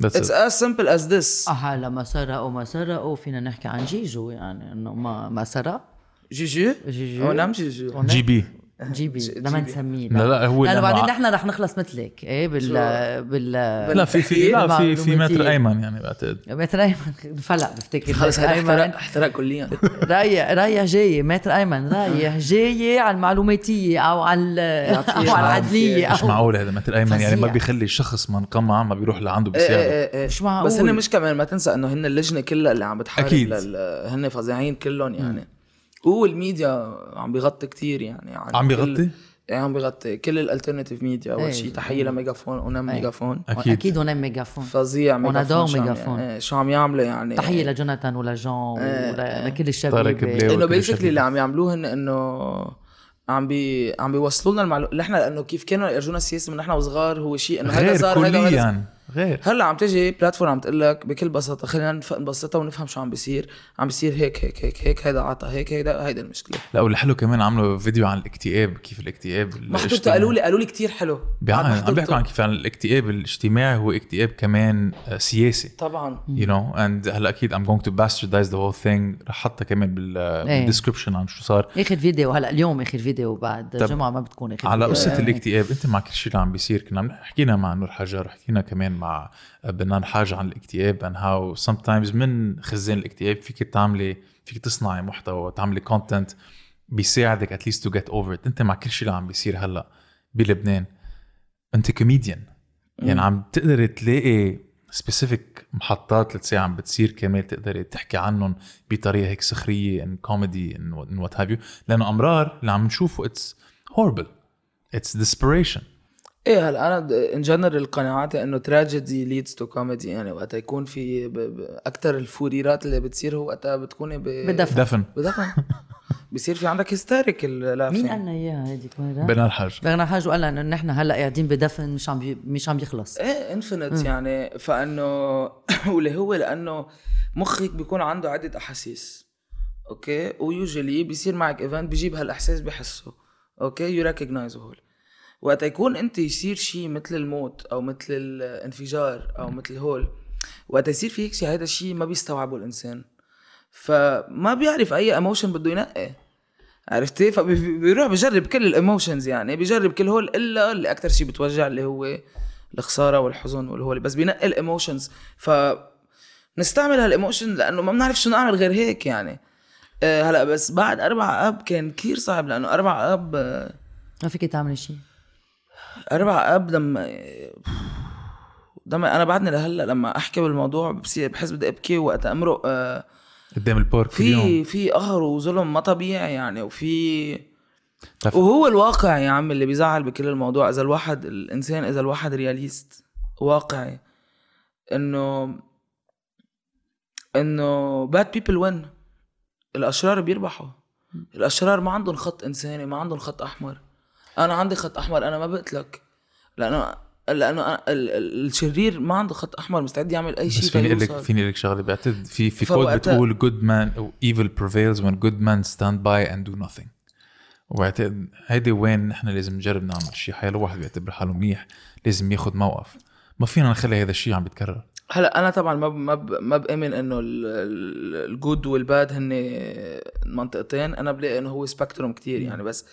That's اتس it. as simple as this. آه لما سرقوا ما سرقوا. فينا نحكي عن جيجو يعني إنه ما ما سرق. جيجو؟ جيجو. هو نعم جيجو جي بي. جيبي لما نسميه. لا لا هو لأنه لأنه بعدين نحن رح نخلص مثلك. إيه بال بال لا في في لا في في متر. أيمن يعني بعتقد. متر أيمن؟ فلق بفتكر خلص أيمن. احترق كليا. رايح رايح جاي متر أيمن. رايح جاي على المعلوماتية أو على يعطيه أو على العدلية. مش معقول هذا maître أيمن يعني ما. بيخلي شخص منقمع ما بيروح لعنده إيه بسيارة إيه إيه. مش معقول. بس هن مش كمان ما تنسى إنه هن اللجنة كلها اللي عم بتحارب أكيد. لل... هن فظيعين كلهم يعني. والميديا عم بيغطي كتير يعني عن عم كل- بيغطي؟ إيه عم بيغطي كل ال alternative media اول إيه. شيء تحية لميجافون ونم إيه. ميجافون أكيد أكيد هون ميجافون فظيع ميجافون شو عم- ميجافون. إيه، شو عم يعملوا يعني تحية لجوناثان ولجون إيه. ولكل الشباب طارق بلاوي. إنه basically. اللي عم يعملوه هن إنه عم بي عم بيوصلوا لنا المعلومات نحن لأنه كيف كانوا يرجونا السياسة من نحن وصغار هو شيء إنه هذا صار هذا كليا غير. هلأ عم تجي platform عم تقول لك بكل بساطة خلينا نبسطها ونفهم شو عم بيصير. عم بيصير هيك هيك هيك هيك هيدا عطى هيك هيدا هيدا المشكلة. لا والحلو كمان عملوا فيديو عن الاكتئاب كيف الاكتئاب الاجتماعي. قالوا لي قالوا لي كثير حلو. عم. بيحكوا عن كيف عن الاكتئاب الاجتماعي هو اكتئاب كمان آه، سياسي. طبعا. You know and هلأ أكيد I'm going to bastardize the whole thing. رح حطها كمان بال إيه. بال description عن شو صار. آخر فيديو هلأ اليوم آخر فيديو بعد جمعه ما بتكون آخر على. قصة الاكتئاب أنت مع كل شيء اللي عم بيصير؟ كنا عم حكينا مع نور حجار حكينا كمان مع بنان حاج عن الاكتئاب and how sometimes من خزان الاكتئاب فيك تعملي فيك تصنعي محتوى تعملي content بيساعدك at least to get over it. انت مع كل شيء اللي عم بيصير هلأ بلبنان. انت كوميديان يعني عم تقدري تلاقي specific محطات let's say عم بتصير كمان تقدري تحكي عنهم بطريقة هيك سخرية in comedy and what have you لأنه أمرار اللي عم نشوفه it's horrible it's desperation. إيه هلا أنا in general قناعاتي إنه tragedy leads to comedy يعني وقتها يكون في. أكثر ال fou rire ات اللي بتصير هو وقتها بتكوني ب... بدفن. دفن بدفن. بصير في عندك hysterical laugh مين قال لنا إياها؟ هذيك؟ بنان الحاج بنان حاج. وقال لنا إنه نحن هلأ قاعدين بدفن مش عم بي... مش عم بيخلص إيه infinite يعني. فإنه واللي هو لأنه مخك بيكون عنده عدة أحاسيس okay؟ و usually بيصير معك event بيجيب هالأحساس بحسه okay؟ you recognize هول. وقت يكون انت يصير شيء مثل الموت أو مثل الانفجار أو مثل هول وقت يصير في هيك شيء هذا الشيء ما بيستوعبه الإنسان. فما بيعرف أي emotion بده ينقي. عرفتي؟ فبيروح بجرب كل ال emotions يعني بيجرب كل هول إلا اللي أكثر شيء بتوجع اللي هو الخسارة والحزن والهول بس بينقي ال emotions ف نستعمل هال emotion لأنه ما بنعرف شو نعمل غير هيك يعني. أه هلأ بس بعد أربع أب كان كثير صعب لأنه أربع أب آه، ما فيك تعمل شيء أربع أب لما لما أنا بعدني لهلا لما أحكي بالموضوع بصير بحس بدي أبكي وقت أمرق آه، قدام ال port في في قهر وظلم ما طبيعي يعني وفي بتعرف- وهو الواقع يا عم اللي بيزعل بكل الموضوع إذا الواحد الإنسان إذا الواحد realist واقعي انه إنه bad people win الأشرار بيربحوا. الأشرار ما عندهم خط إنساني ما عندهم خط أحمر. أنا عندي خط أحمر أنا ما بقتلك. لأنه لأنه أنا الشرير ما عنده خط أحمر مستعد يعمل أي شيء بس فيني أقول لك. فيني أقول لك شغلة بعتقد في في quote بتقول man أو evil prevails when good men stand by and do nothing. وبعتقد هيدي وين نحن لازم نجرب نعمل شيء. حيلا الواحد بيعتبر حاله منيح لازم ياخذ موقف. ما فينا نخلي هذا الشيء عم بيتكرر هلا أنا طبعا ما ب- ما ب- ما بآمن إنه ال good وال bad هن منطقتين. أنا بلاقي إنه هو spectrum كتير يعني بس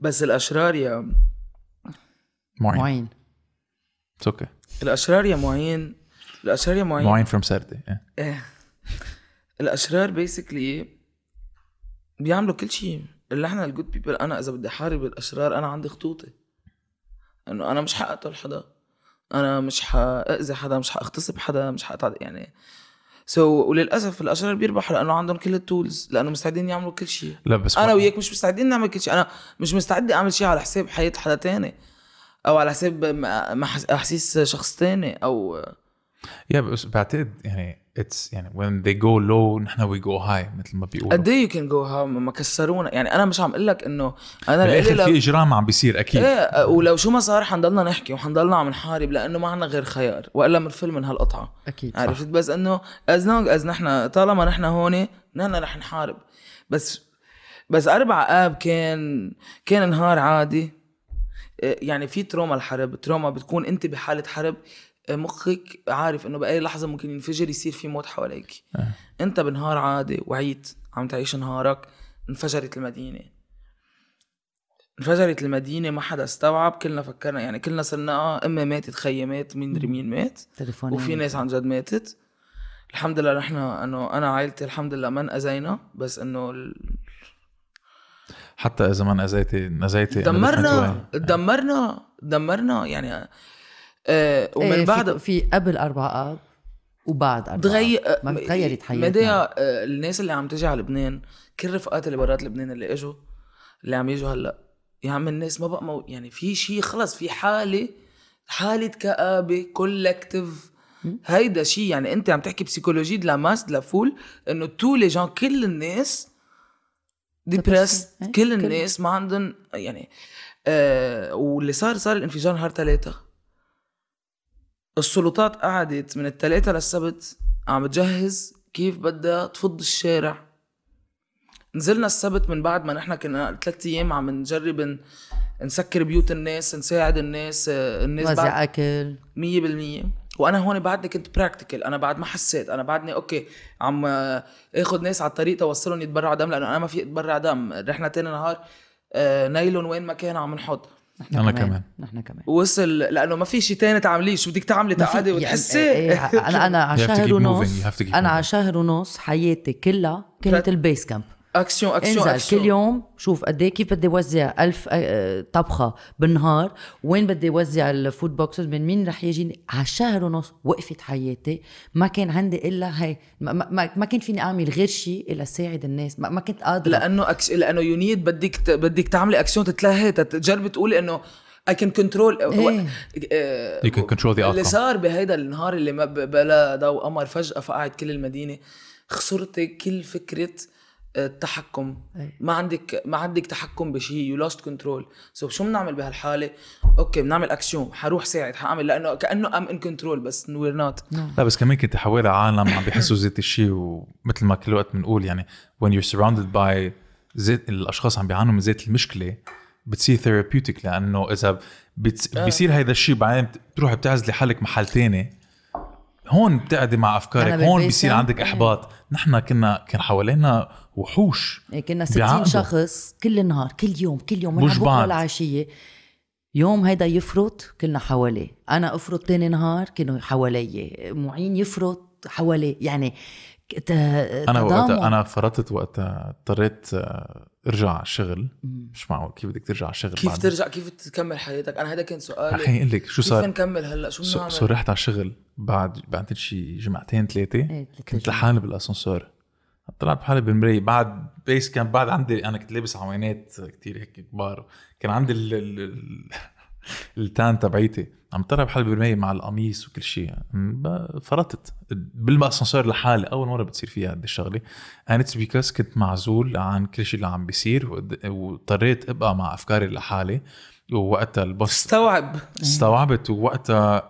بس الأشرار يا معين. معين. it's okay الأشرار يا معين الأشرار يا معين. معين from Saturday إيه. الأشرار basically بيعملوا كل شيء. اللي إحنا ال good people أنا إذا بدي أحارب الأشرار أنا عندي خطوطي إنه أنا مش حقتل حدا أنا مش حاذي حدا مش حاغتصب حدا مش حقطع يعني so so, وللأسف الأشرار بيربحوا لأنه عندهم كل ال tools لأنه مستعدين يعملوا كل شيء. لا بس أنا وياك مش مستعدين نعمل كل شيء. أنا مش مستعد أعمل شيء على حساب حياة حدا تاني أو على حساب أحاسيس شخص تاني أو yeah بس بعتقد يعني it's يعني when they go low نحن we go high مثل ما بيقولوا. قد إيه you can go high ما كسرونا. يعني أنا مش عم أقول لك إنه أنا بالاخر لإلي في لو إجرام عم بيصير أكيد. إيه ولو شو ما صار حنضلنا نحكي وحنضلنا عم نحارب لأنه ما عنا غير خيار وإلا بنفل من هالقطعة. أكيد عرفت؟ بس إنه as long as نحن طالما نحن هون نحن رح نحارب. بس بس أربع آب كان كان نهار عادي. إيه، يعني في تروما الحرب تروما بتكون أنت بحالة حرب. مخك عارف إنه بأي لحظة ممكن ينفجر يصير في موت حواليك. آه. أنت بنهار عادي وعيت عم تعيش نهارك انفجرت المدينة. انفجرت المدينة ما حدا استوعب كلنا فكرنا يعني كلنا صرنا آه أمي ماتت خيي مات مين دري مين مات تليفون وفي ناس عن جد ماتت. الحمد لله نحن إنه أنا عائلتي الحمد لله ما انأذينا بس إنه ال- حتى إذا ما انأذيتي نزيتي دمرنا دمرنا دمرنا يعني آه ومن ومن بعد في قبل أربعة آب وبعد أربعة. تغير آب. ما تغيرت حياتنا. مديا آه، الناس اللي عم تجي على لبنان كل رفقات اللي برات لبنان اللي إجوا اللي عم يجوا هلأ يا عم الناس ما بقى مو يعني في شيء خلص في حالة حالة كآبة collective هيدا شيء يعني أنت عم تحكي psychologie masse de la foule إنه tous les gens كل الناس depressed إيه، كل الناس ما عندهم يعني آه واللي صار صار الانفجار نهار ثلاثة السلطات قعدت من الثلاثة للسبت عم تجهز كيف بدها تفض الشارع. نزلنا السبت من بعد ما نحن كنا ثلاث أيام عم نجرب نسكر بيوت الناس نساعد الناس الناس وزع مية بالمية. وأنا هون بعدني كنت practical أنا بعد ما حسيت أنا بعدني okay عم آخذ ناس على الطريق توصلهم يتبرعوا دم لأنه أنا ما في اتبرع دم. رحنا تاني نهار آه، نايلون وين ما كان عم نحط. نحن أنا كمان. نحن كمان. وصل لأنه ما في شيء تاني تعمليه شو بدك تعملي تقعدي يعني- وتحسي؟ إيه، أنا أنا على You have to شهر keep ونص moving, you have to keep أنا. على شهر ونص حياتي كلها كانت ال base camp. action action انزل كل يوم شوف قد إيه كيف بدي وزع ألف آه، طبخة بالنهار وين بدي وزع ال food boxes من مين رح يجيني؟ على شهر ونص وقفت حياتي. ما كان عندي إلا هي ما, ما, ما كان فيني أعمل غير شيء إلا ساعد الناس. ما, ما كنت قادرة. لأنه ac... لأنه you need بدك ت... بدك تعملي اكسيون تتلهي تجربي تقولي إنه I can control إيه. آه، You can control the اللي. صار بهيدا النهار اللي ما ب- بلا ضوء قمر فجأة فقعت كل المدينة. خسرت كل فكرة التحكم. أي. ما عندك ما عندك تحكم بشيء. you lost control so شو بنعمل بهالحالة؟ okay بنعمل اكشن حروح ساعد حأعمل. لأنه كأنه I'm in control بس we're not لا بس كمان كنت حوالي عالم عم بيحسوا ذات الشيء ومثل ما كل وقت بنقول يعني when you're surrounded by ذات الأشخاص عم بيعانوا من ذات المشكلة بتصير therapeutic لأنه إذا بتص... آه. بيصير هيدا الشيء بعدين بتروحي بتعزلي حالك محل تاني. هون بتقعدي مع أفكارك. هون بيصير كان- عندك. إحباط. نحن كنا كان حوالينا وحوش إيه كنا 60 بيعقدوا. شخص كل النهار كل يوم كل يوم من بكره بعض. العشيه يوم هيدا يفرط كلنا حواليه. أنا أفرط تاني نهار كانوا حوالي معين يفرط حواليه. يعني أنا تضامن. وقتها أنا فرطت وقتها اضطريت آه، أرجع على الشغل مش معقول. كيف بدك ترجع على الشغل كيف بعد؟ ترجع؟ كيف تكمل حياتك؟ أنا هذا كان سؤالي. رح أقول لك شو كيف صار؟ نكمل هلأ؟ شو بنعمل؟ سو رحت على الشغل بعد بعد شي جمعتين ثلاثة. إيه، ثلاثة كنت. لحالي بالاسانسور طلعت بحالي بالمراية. بعد بيس كان بعد عندي أنا كنت لابس عوينات كتير هيك كبار. كان عندي ال ال ال التان تبعيتي. عم طلع بحالي بالمراية مع القميص وكل شيء. فرطت. بالاسانسور لحالي. أول مرة بتصير فيها هذه and it's because كنت معزول عن كل شيء اللي عم بيصير. واضطريت أبقى مع أفكاري لحالي. ووقتها ال boss استوعب. استوعبت. ووقتها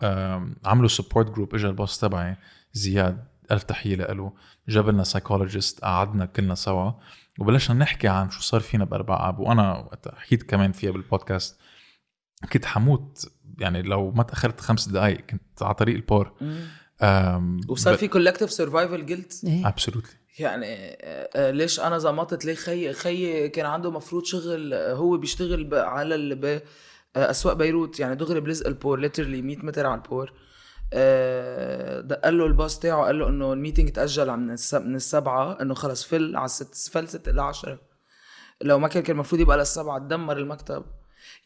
عملوا support group اجى ال boss تبعي زياد. ألف تحية له جاب لنا psychologist قعدنا كلنا سوا وبلشنا نحكي عن شو صار فينا بأربع آب. وأنا وقتها حكيت كمان فيها بالبودكاست كنت حموت. يعني لو ما تأخرت خمس دقائق كنت على طريق ال port. وصار في collective survival إيه. absolutely يعني آه، آه، ليش أنا زمطت ليه خي خي كان عنده مفروض شغل آه، هو بيشتغل على ال- ب أسواق بيروت. يعني دغري بلزق ال port literally 100 متر على ال port. آه، دق له ال boss تاعه قال له إنه ال meeting تأجل من من السبعة إنه خلص فل على الست فل ست إلى 10 لو ما كان كان المفروض يبقى للسبعة تدمر المكتب.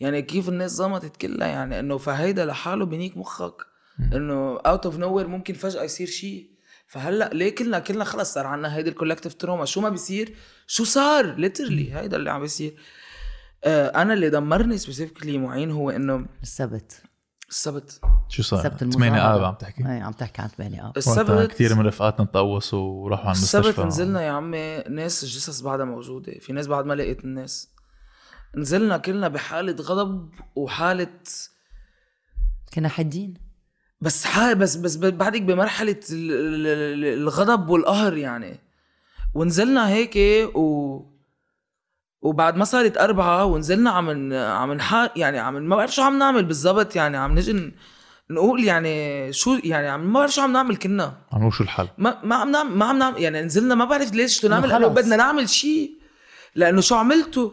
يعني كيف الناس زمطت كلها؟ يعني إنه فهيدا لحاله بنيك مخك. إنه out of nowhere ممكن فجأة يصير شيء. فهلأ ليه كلنا كلنا خلص صار عنا هيدي ال collective trauma شو ما بيصير؟ شو صار؟ literally هيدا اللي عم بيصير. آه أنا اللي دمرني سبيسيفيكلي معين هو إنه السبت. السبت. شو صار؟ السبت ثمانية المظاهرة. آب عم تحكي؟ إيه عم تحكي عن ثمانية آب. وقتها السبت كثير من رفقاتنا تقوصوا وراحوا على المستشفى. السبت نزلنا يا عمي ناس الجثث بعدها موجودة. في ناس بعد ما لقيت الناس. نزلنا كلنا بحالة غضب وحالة كنا حادين. بس حال بس بس بعدك بمرحلة ال- ال- ال- الغضب والقهر يعني. ونزلنا هيك و وبعد ما صارت أربعة ونزلنا عم ن- عم نحا يعني عم ما بعرف شو عم نعمل بالضبط يعني عم نجي نقول يعني شو يعني عم ما بعرف شو عم نعمل كنا. عملوا شو الحل؟ ما ما عم نعمل ما عم نعمل يعني نزلنا ما بعرف ليش شو نعمل إنه انه خلص. بدنا نعمل شيء. لأنه شو عملته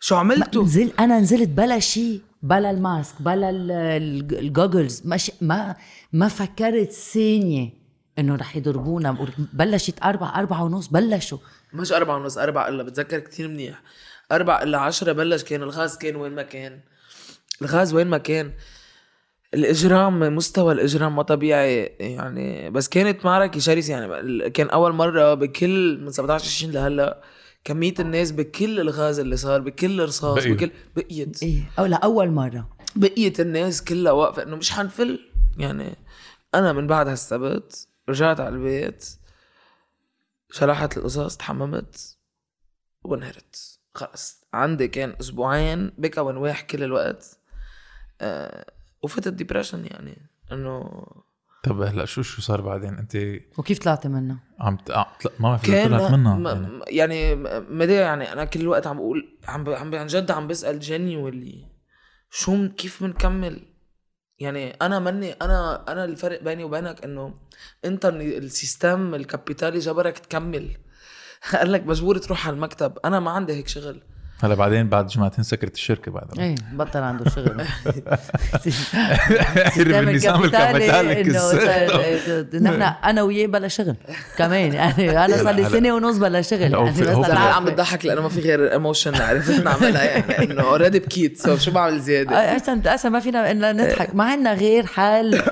شو عملته نزل أنا نزلت بلا شيء بلا ال mask بلا ال- ال- ال goggles مش ما ما فكرت ثانية إنه رح يضربونا. بلشت أربعة أربعة ونص بلشوا. مش أربعة ونص أربعة إلا بتذكر كتير منيح. أربعة إلا عشرة بلش كان الغاز كان وين ما كان. الغاز وين ما كان. الإجرام مستوى الإجرام ما طبيعي يعني. بس كانت معركة شرسة يعني. كان أول مرة بكل من 17 20 لهلأ كمية الناس بكل الغاز اللي صار بكل رصاص بقيوا. بكل بقيت. إيه أو لاول مرة. بقية الناس كلها واقفة إنه مش حنفل. يعني أنا من بعد هالسبت رجعت على البيت. شلحت القصص تحممت ونهرت خلص عندي كان أسبوعين بكى ونواح كل الوقت آه وفتت ديبرشن يعني إنه طب هلأ شو شو صار بعدين؟ أنت وكيف طلعتي منها؟ عم ت... آه، طلع- ما في كان طلعت منها م- يعني. م- يعني مدى يعني أنا كل الوقت عم بقول عم ب- عم عن جد عم بسأل جينيولي شو من كيف بنكمل يعني أنا مني أنا أنا الفرق بيني وبينك إنه أنت ال system الكابيتالي جبرك تكمل. قال لك مجبور تروح على المكتب. أنا ما عندي هيك شغل. هلا بعدين بعد جمعتين سكرت الشركة بعد إيه بطل عنده شغل. بالنظام الكابيتالي إنه كسرته. صار- نحن أنا وياه بلا شغل كمان يعني أنا صار لي سنة ونص بلا شغل يعني بس عم. بتضحك لأنه ما في غير ايموشن عرفت نعملها يعني إنه اوريدي بكيت. سو شو بعمل زيادة؟ أصلا أصلا ما فينا إلا نضحك. ما عندنا غير حل.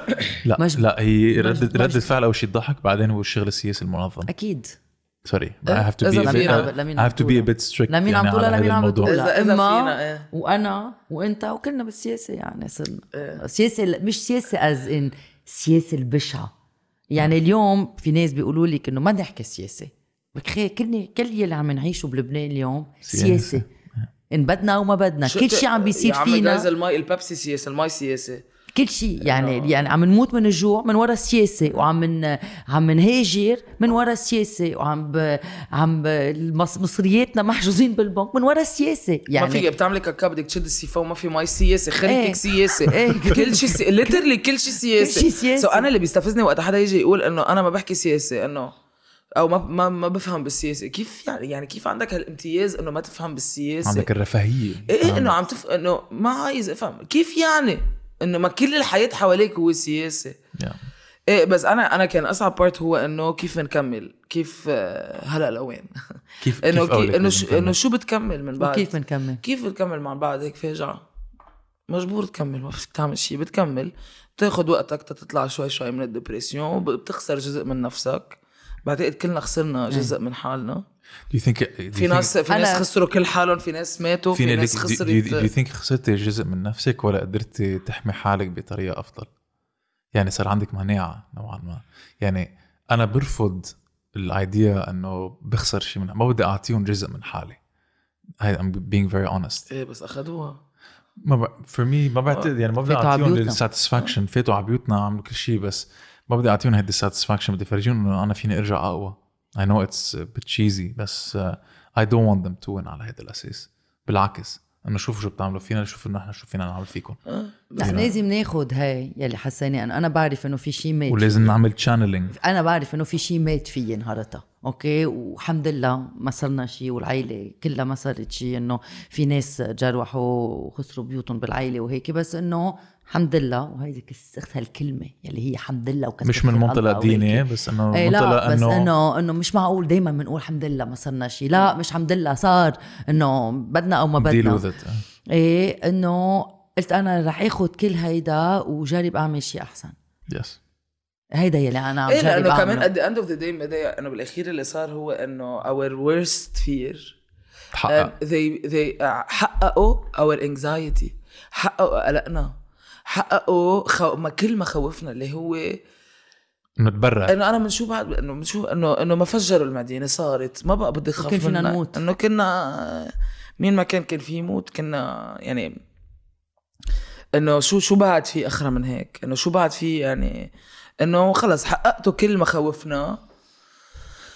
لا مش- لا هي ردة فعل أول شيء تضحك بعدين هو الشغل السياسي المنظم. أكيد. سوري I إيه، have to be إذا a bit فينا- I لمين have عم to be a تقولها؟ bit strict لمين عم يعني تقولها لمين هذا عم. بتقولها اما فينا، إيه. وأنا وأنت وكلنا بالسياسة يعني صرنا إيه. سياسة مش سياسة از ان سياسة البشعة يعني اليوم في ناس بيقولوا لك إنه ما نحكي سياسة بخي كل كل يلي عم نعيشه بلبنان اليوم سياسة. سياسة إن بدنا أو ما بدنا كل ت- شيء عم بيصير يا عمي غاز فينا المي البيبسي سياسة المي سياسة كل شيء. يعني يعني عم نموت من الجوع من ورا السياسة وعم من عم نهاجر من ورا السياسة وعم ب... عم ب... مصرياتنا محجوزين بالبنك من ورا السياسة يعني ما فيك بتعملي كاكا بدك تشد السيفون وما في مي سياسة خليك إيه. سياسة. إيه. كل شيء سي... literally كل شيء سياسة. كل شيء سياسة. so أنا اللي بيستفزني وقت حدا يجي يقول إنه أنا ما بحكي سياسة إنه أو ما ما ما بفهم بالسياسة. كيف يعني يعني كيف عندك هالامتياز إنه ما تفهم بالسياسة؟ عندك الرفاهية. إيه إنه عم تف إنه ما عايز أفهم. كيف يعني؟ إنه ما كل الحياة حواليك هو سياسة. Yeah. إيه بس أنا أنا كان أصعب part هو إنه كيف نكمل كيف آه، هلا لوين؟ كيف إنه كيف إنه شو نكمل؟ انه شو بتكمل من بعد؟ وكيف بنكمل؟ كيف بتكمل مع بعض؟ هيك فاجعة مجبور تكمل ما فيك تعمل شيء بتكمل. بتاخد وقتك تطلع شوي شوي من ال dépression بتخسر جزء من نفسك. بعتقد كلنا خسرنا جزء من حالنا. Do you think do you في ناس في ناس خسروا كل حالهم في ناس ماتوا في, فيني ناس خسرت do you think خسرتي جزء من نفسك ولا قدرتي تحمي حالك بطريقة أفضل؟ يعني صار عندك مناعه نوعا ما. يعني أنا برفض الايديا إنه بخسر شيء من ما بدي أعطيهم جزء من حالي. هاي I'm being very honest. إيه بس أخذوها. ما ب... for me ما بعتقد يعني ما بدي أعطيهم. الساتسفاكشن فاتوا على بيوتنا عملوا كل شيء بس ما بدي أعطيهم هيدي ال satisfaction بدي افرجيهم إنه أنا فيني أرجع أقوى. I know it's a bit cheesy بس uh, I don't want them to win على هذا الأساس. بالعكس انه شوفوا شو بتعملوا فينا شوفوا إنه إحنا شو فينا نعمل فيكم. لا لازم ناخد هاي يلي حساني أنا أنا بعرف إنه في شيء مات. ولازم نعمل channeling. أنا بعرف إنه في شيء مات فيي نهارتها أوكي؟ والحمد لله ما صرنا شيء والعائله كلها ما صارت شيء إنه في ناس جرحوا وخسروا بيوتهم بالعائله وهيك بس إنه الحمد لله. وهيدي كسرت هالكلمة يلي هي الحمد لله وكسرت مش من الله منطلق. ديني بس إنه إيه لا بس إنه إنه مش معقول دائما بنقول الحمد لله ما صرنا شيء لا مش الحمد لله صار إنه بدنا أو ما deal بدنا. with it. إيه إنه قلت أنا رح اخد كل هيدا وجرب أعمل شيء أحسن. يس هيدا يلي أنا عم إيه جرب لأنه كمان أعمله. at the end of the day مدى إنه بالأخير اللي صار هو إنه our worst fear تحقق And they they uh, حققوا our anxiety حققوا قلقنا. حققوا خو... ما كل مخاوفنا اللي هو انه تبرر إنه أنا من شو بعد إنه من شو إنه إنه ما فجروا المدينة صارت ما بقى بدي أخاف فينا منها. نموت. إنه كنا مين ما كان كان في يموت كنا يعني إنه شو شو بعد في أخرى من هيك إنه شو بعد في يعني إنه خلص حققتوا كل مخاوفنا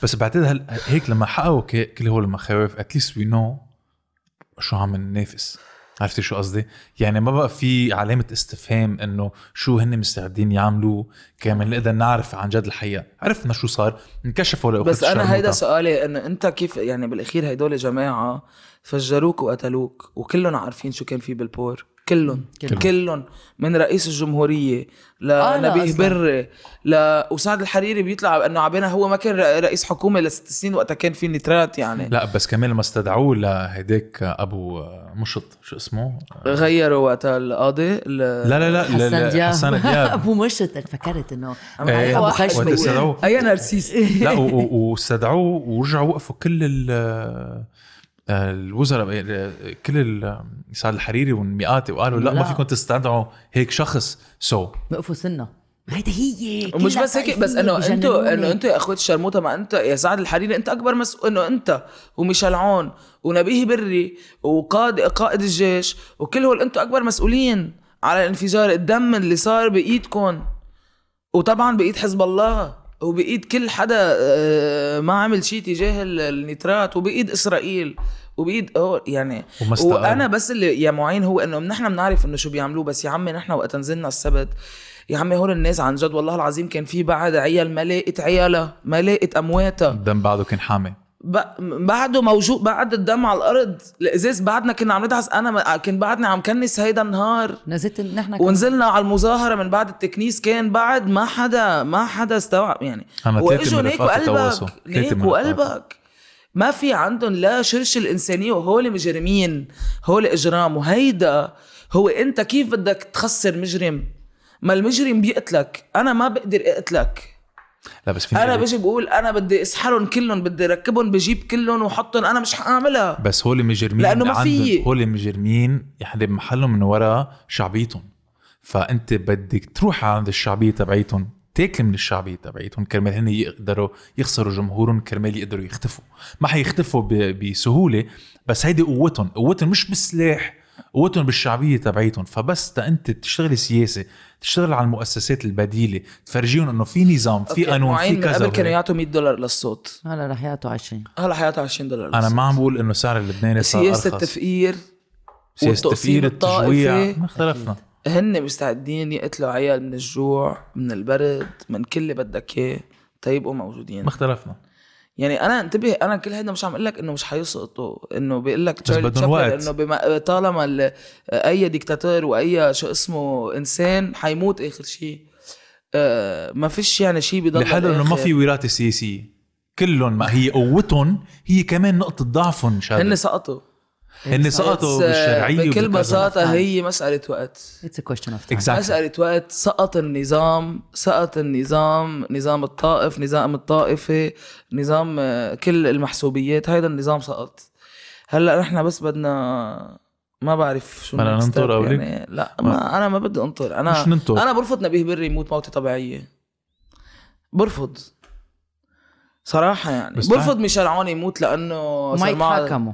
بس بعتقد هل... هيك لما حققوا ك- كل هول المخاوف اتليست وي نو شو عم ننافس عرفتي شو قصدي؟ يعني ما بقى في علامة استفهام إنه شو هن مستعدين يعملوا كمان نقدر نعرف عن جد الحقيقة، عرفنا شو صار، انكشفوا لأخت بس أنا هيدا. سؤالي إنه أنت كيف يعني بالأخير هيدول جماعة فجروك وقتلوك وكلهم عارفين شو كان في بالبور كلهم. كلهم. كلهم من رئيس الجمهورية آه، لنبيه أصلاً. بري ل وسعد الحريري بيطلع إنه عبينا هو ما كان ر- رئيس حكومة لست سنين وقتها كان في نترات يعني. لا بس كمان لما استدعوه لهيداك أبو مشط شو اسمه؟ غيروا وقتها القاضي ال- لا لا لا لا- لا حسن حسن دياب دياب أبو مشط فكرت إنه إيه، أبو خشمي. أي نرسيس لا واستدعوه ورجعوا وقفوا كل ال الوزراء كل سعد الحريري والمئات وقالوا لا, لا. ما فيكم تستدعوا هيك شخص. سو وقفوا سنة. هيدا هي ومش بس هيك بس إنه أنتوا. إنه أنتوا يا اخوات الشرموطه ما أنت يا سعد الحريري أنت أكبر مسؤول إنه أنت وميشيل عون ونبيه بري وقائد قائد الجيش وكل هول أنتوا أكبر مسؤولين على الانفجار الدم اللي صار بإيدكم. وطبعا بإيد حزب الله وبإيد كل حدا آه، ما عمل شيء تجاه ال- النترات وبإيد إسرائيل. وبايد هو يعني. وأنا بس اللي يا معين هو إنه نحن بنعرف إنه شو بيعملوه بس يا عمي نحن وقت نزلنا السبت يا عمي هول الناس عن جد والله العظيم كان في بعد عيال ما لقيت عيالها ما لقيت أمواتها الدم بعده كان حامي ب- بعده موجود بعد الدم على الأرض الإزاز بعدنا كنا عم ندعس أنا ما- كان بعدني عم كنس هيدا النهار نزلت نحن. ونزلنا على المظاهرة من بعد التكنيس كان بعد ما حدا ما حدا استوعب يعني وإجوا من هيك. وقلبك هيك. وقلبك ما في عندهم لا شرش الإنسانية وهول مجرمين هول إجرام. وهيدا هو أنت كيف بدك تخسر مجرم؟ ما المجرم بيقتلك. أنا ما بقدر أقتلك. لا بس فيني أنا بجي بقول أنا بدي أسحرهم كلهم بدي ركبهم بجيب كلهم وحطهم أنا مش حأعملها. بس هول مجرمين لأنه ما في. هول مجرمين يعني محلهم من وراء شعبيتهم. فأنت بدك تروح عند الشعبية تبعيتهم. تاكل من الشعبية تبعيتهم كرمال هن يقدروا يخسروا جمهورهم كرمال يقدروا يختفوا. ما حيختفوا ب- بسهولة بس هيدي قوتهم قوتهم مش بالسلاح قوتهم بالشعبية تبعيتهم. فبس تا انت تشتغلي سياسة تشتغل على المؤسسات البديلة تفرجيهم انه في نظام في قانون في من كذا قبل كانوا. يعطوا 100 دولار للصوت. هلا رح يعطوا 20 هلا حيعطوا 20 دولار أنا للصوت. ما عم بقول إنه سعر اللبناني صار سياسة التفقير سياسة التفكير التجويع ما اختلفنا. هن مستعدين يقتلوا عيال من الجوع من البرد من كل اللي بدك إياه تيبقوا موجودين. ما اختلفنا. يعني أنا انتبه أنا كل هيدا مش عم أقول لك إنه مش حيسقطوا إنه بيقول لك تشارلي بدهم تشابلن وقت. إنه بما طالما ال- أي ديكتاتور وأي شو اسمه إنسان حيموت آخر شيء آه ما فيش يعني شيء بيضل لحد إنه ما. في وراثه سياسيه كلهم ما هي قوتهم هي كمان نقطة ضعفهم شادي هن سقطوا. هن سقطوا It's, آه، بالشرعية بكل. بساطة هي مسألة وقت. اتس ا كويشن اوف تايم Exactly. مسألة وقت سقط النظام سقط النظام نظام الطائف نظام الطائفة نظام آه، كل المحسوبيات. هيدا النظام سقط. هلأ نحن بس بدنا ما بعرف شو بدنا ننطر قولك؟ يعني. لا ما. أنا ما بدي أنطر. أنا مش ننطر. أنا برفض نبيه بري يموت موتة طبيعية. برفض. صراحة يعني. برفض ميشيل عون يموت لأنه ما يتحاكموا.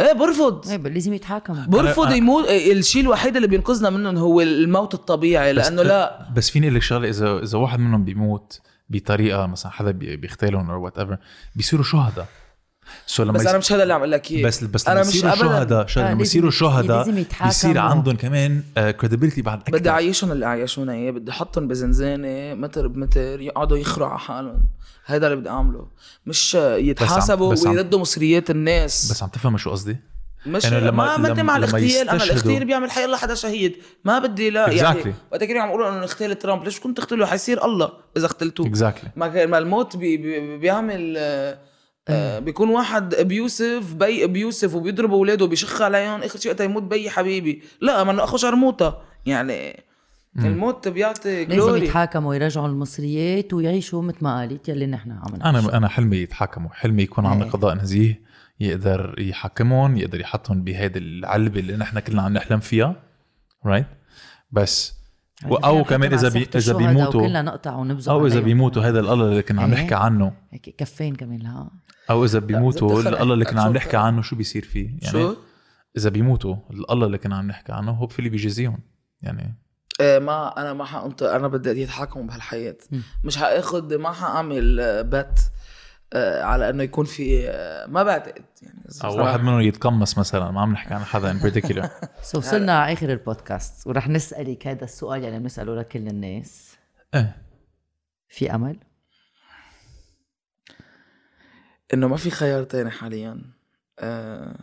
إيه برفض إيه لازم يتحاكموا برفض يموت إيه، الشيء الوحيد اللي بينقذنا منهم هو الموت الطبيعي لأنه لا. بس فيني أقول لك شغلة إذا إذا واحد منهم بيموت بطريقة مثلا حدا بي- بيغتالهم أو whatever بيصيروا شهداء. so لما بس يصير- أنا مش هذا اللي عم أقول لك إياه. بس بس أنا لما مش يصيروا شهداء شهداء آه، لما لازم- يصيروا شهداء. بيصير عندهم كمان credibility بعد أكثر بدي أعيشهم اللي عايشونا اياه بدي أحطهم بزنزانة متر بمتر يقعدوا يخرعوا على حالهم. هذا اللي بدي أعمله. مش يتحاسبوا بس عم- ويردوا مصريات الناس. بس عم تفهم شو قصدي؟ مش يعني لما- ما بدي لما- مع لما الاغتيال. أنا الاغتيال بيعمل حي الله حدا شهيد. ما بدي لا Exactly. يعني وقت كانوا عم يقولوا إنه نغتال ترامب ليش كنت تقتلوا حيصير الله إذا اختلتوه اكزاكتلي ما الموت بي بي بيعمل آه، بيكون واحد ابيوسف بي ابيوسف وبيضرب أولاده وبيشخ عليهم اخر شيء يموت بي حبيبي؟ لا ما انه اخو شرموطه يعني الموت بيعطي لازم جلوري يتحاكموا ويرجعوا المصريات ويعيشوا مثل ما قالت يلي نحن عم. أنا أنا حلمي يتحكموا حلمي يكون عندنا إيه. قضاء نزيه يقدر يحكمهم يقدر يحطهم بهيدي العلبة اللي نحن كلنا عم نحلم فيها رايت بس و- أو كمان إذا بي إذا بيموتوا وكلنا نقطع ونبزق أو إذا. بيموتوا هذا الله اللي كنا عم إيه. نحكي عنه. هيك كفين كمان لها. أو إذا بيموتوا الله اللي كنا عم شو- نحكي عنه شو بيصير فيه يعني شو؟ إذا بيموتوا الله اللي كنا عم نحكي عنه هو بفلي بيجازيهم يعني إيه ما أنا ما حانطر أنا بدي يتحكموا بهالحياة م. مش حاخد ما حأعمل آه، بت آه، على إنه يكون في آه، ما بعتقد يعني أو. واحد منهم يتقمص مثلا ما عم نحكي عن حدا in particular so وصلنا على آخر البودكاست ورح نسألك هذا السؤال يعني بنسأله لكل الناس إيه في أمل؟ إنه ما في خيار تاني حاليا. آه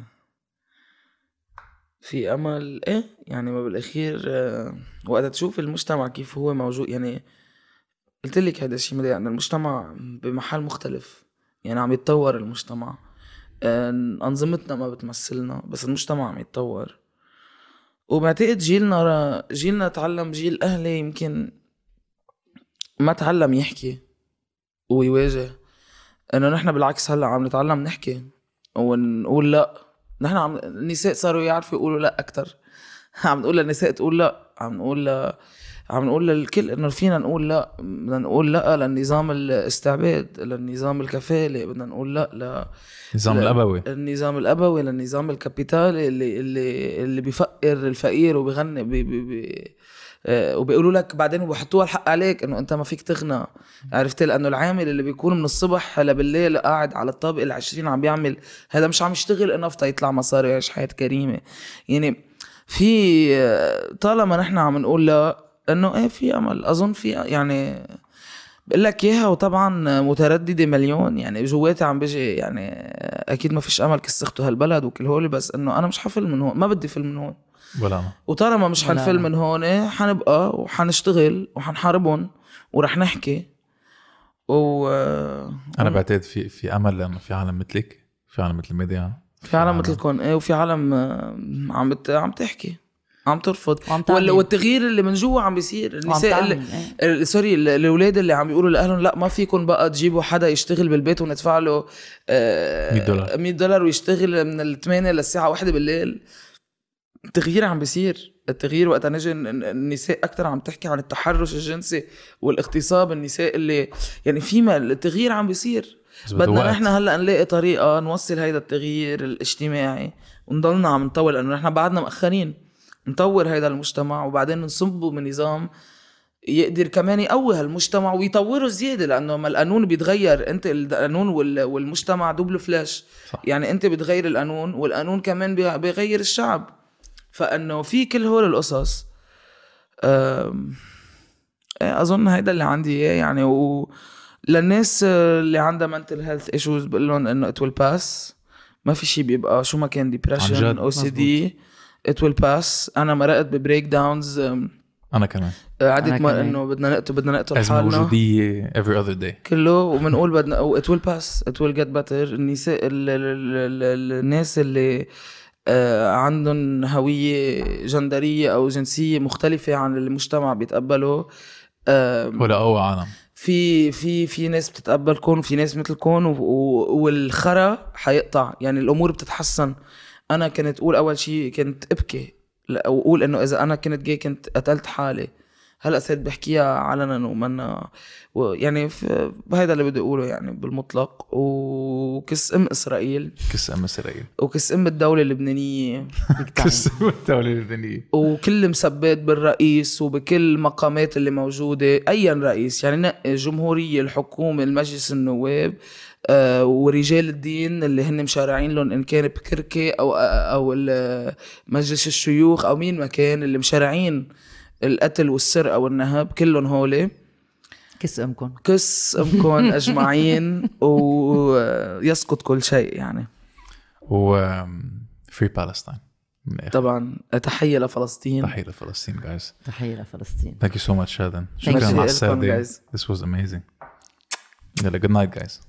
في أمل إيه يعني ما بالأخير آه وقت تشوف المجتمع كيف هو موجود يعني قلت لك هذا الشيء مضايقني يعني المجتمع بمحل مختلف يعني عم يتطور المجتمع. آه أنظمتنا ما بتمثلنا بس المجتمع عم يتطور. وبعتقد جيلنا جيلنا تعلم جيل أهلي يمكن ما تعلم يحكي ويواجه. إنه نحن بالعكس هلأ عم نتعلم نحكي ونقول لأ. نحن عم النساء صاروا يعرفوا يقولوا لأ أكثر عم نقول للنساء تقول لأ عم نقول ل... عم نقول للكل إنه فينا نقول لأ. بدنا نقول لأ للنظام الاستعباد للنظام الكفاله بدنا نقول لأ ل... النظام لا. الأبوي. النظام الأبوي للنظام الكابيتالي اللي اللي اللي بيفقر الفقير وبيغني بي بي بي وبيقولوا لك بعدين بحطوها الحق عليك إنه أنت ما فيك تغنى. عرفت لأنه العامل اللي بيكون من الصبح لبالليل قاعد على الطابق العشرين عم بيعمل هذا مش عم يشتغل enough يطلع مصاري ويعيش حياة كريمة. يعني في آه، طالما نحن عم نقول لا إنه إيه في أمل. أظن في يعني بقول لك إياها وطبعا مترددة مليون. يعني جواتي عم بيجي يعني أكيد ما فيش أمل فسختوا هالبلد وكل هول بس إنه أنا مش حفل من هون ما بدي فل من هون. ولا وطالما مش حنفل. من هون حنبقى وحنشتغل وحنحاربهم ورح نحكي و أنا بعتقد في في أمل لأنه في عالم مثلك في عالم مثل الميديا في عالم مثلكم إيه وفي عالم آه، عم بت... عم تحكي عم ترفض وعم تعمل. وال... والتغيير اللي من جوا عم بيصير النساء اللي إيه. ال- sorry ال- الأولاد اللي عم بيقولوا لأهلهم لا ما فيكم بقى تجيبوا حدا يشتغل بالبيت وندفع له آه، 100 دولار. 100 دولار ويشتغل من ال 8 للساعة 1 بالليل التغيير عم بيصير. التغيير وقت نجي النساء أكثر عم تحكي عن التحرش الجنسي والاغتصاب النساء اللي يعني في ما التغيير عم بيصير. بدنا. نحن هلأ نلاقي طريقة نوصل هيدا التغيير الاجتماعي. ونضلنا عم نطور لأنه نحن بعدنا مأخرين نطور هيدا المجتمع وبعدين نصبه من نظام يقدر كمان يقوي هالمجتمع ويطوره زيادة لأنه ما القانون بيتغير. أنت القانون وال- والمجتمع دوبل فلاش صح. يعني أنت بتغير القانون والقانون كمان بي- بيغير الشعب. فانه في كل هول القصص إيه، أظن هيدا اللي عندي إياه يعني و للناس اللي عندها mental health issues بقول لهم إنه it will pass. ما في شيء بيبقى شو ما كان جد، أو سي دي it will pass. أنا مرقت ب breakdowns أنا كمان. عدة أنا مرة. إنه بدنا نقتل بدنا نقتل أزمة حالنا وجوديه every other day. كله وبنقول بدنا و it will pass. it will get better. النساء ال- ال- ال- ال- الناس اللي آه، عندهم هوية جندرية أو جنسية مختلفة عن المجتمع بيتقبلوا آه، ولا اقوى عالم. في في في ناس بتتقبلكم وفي ناس مثلكم والخرا حيقطع. يعني الأمور بتتحسن. أنا كنت أقول أول شيء كنت أبكي وأقول إنه إذا أنا كنت جاي كنت قتلت حالي. هلا صرت بحكيها علنا ومنا يعني هيدا اللي بدي أقوله يعني بالمطلق. وكس أم إسرائيل. كس أم إسرائيل. وكس أم الدولة اللبنانية. كس أم الدولة اللبنانية. وكل مسبات بالرئيس وبكل مقامات اللي موجودة أي رئيس. يعني نقي الجمهورية الحكومة المجلس النواب آه ورجال الدين اللي هن مشارعين لهم إن كان بكركي أو ال- مجلس الشيوخ أو مين ما كان اللي مشارعين القتل والسرقة والنهب كلهم هولي. كس امكم كس أمكم أجمعين ويسقط كل شيء يعني. و Free Palestine طبعا تحية لفلسطين. تحية لفلسطين guys تحية لفلسطين. Thank you so much شادن شكرا. على السادة. This was amazing. يلا good night guys.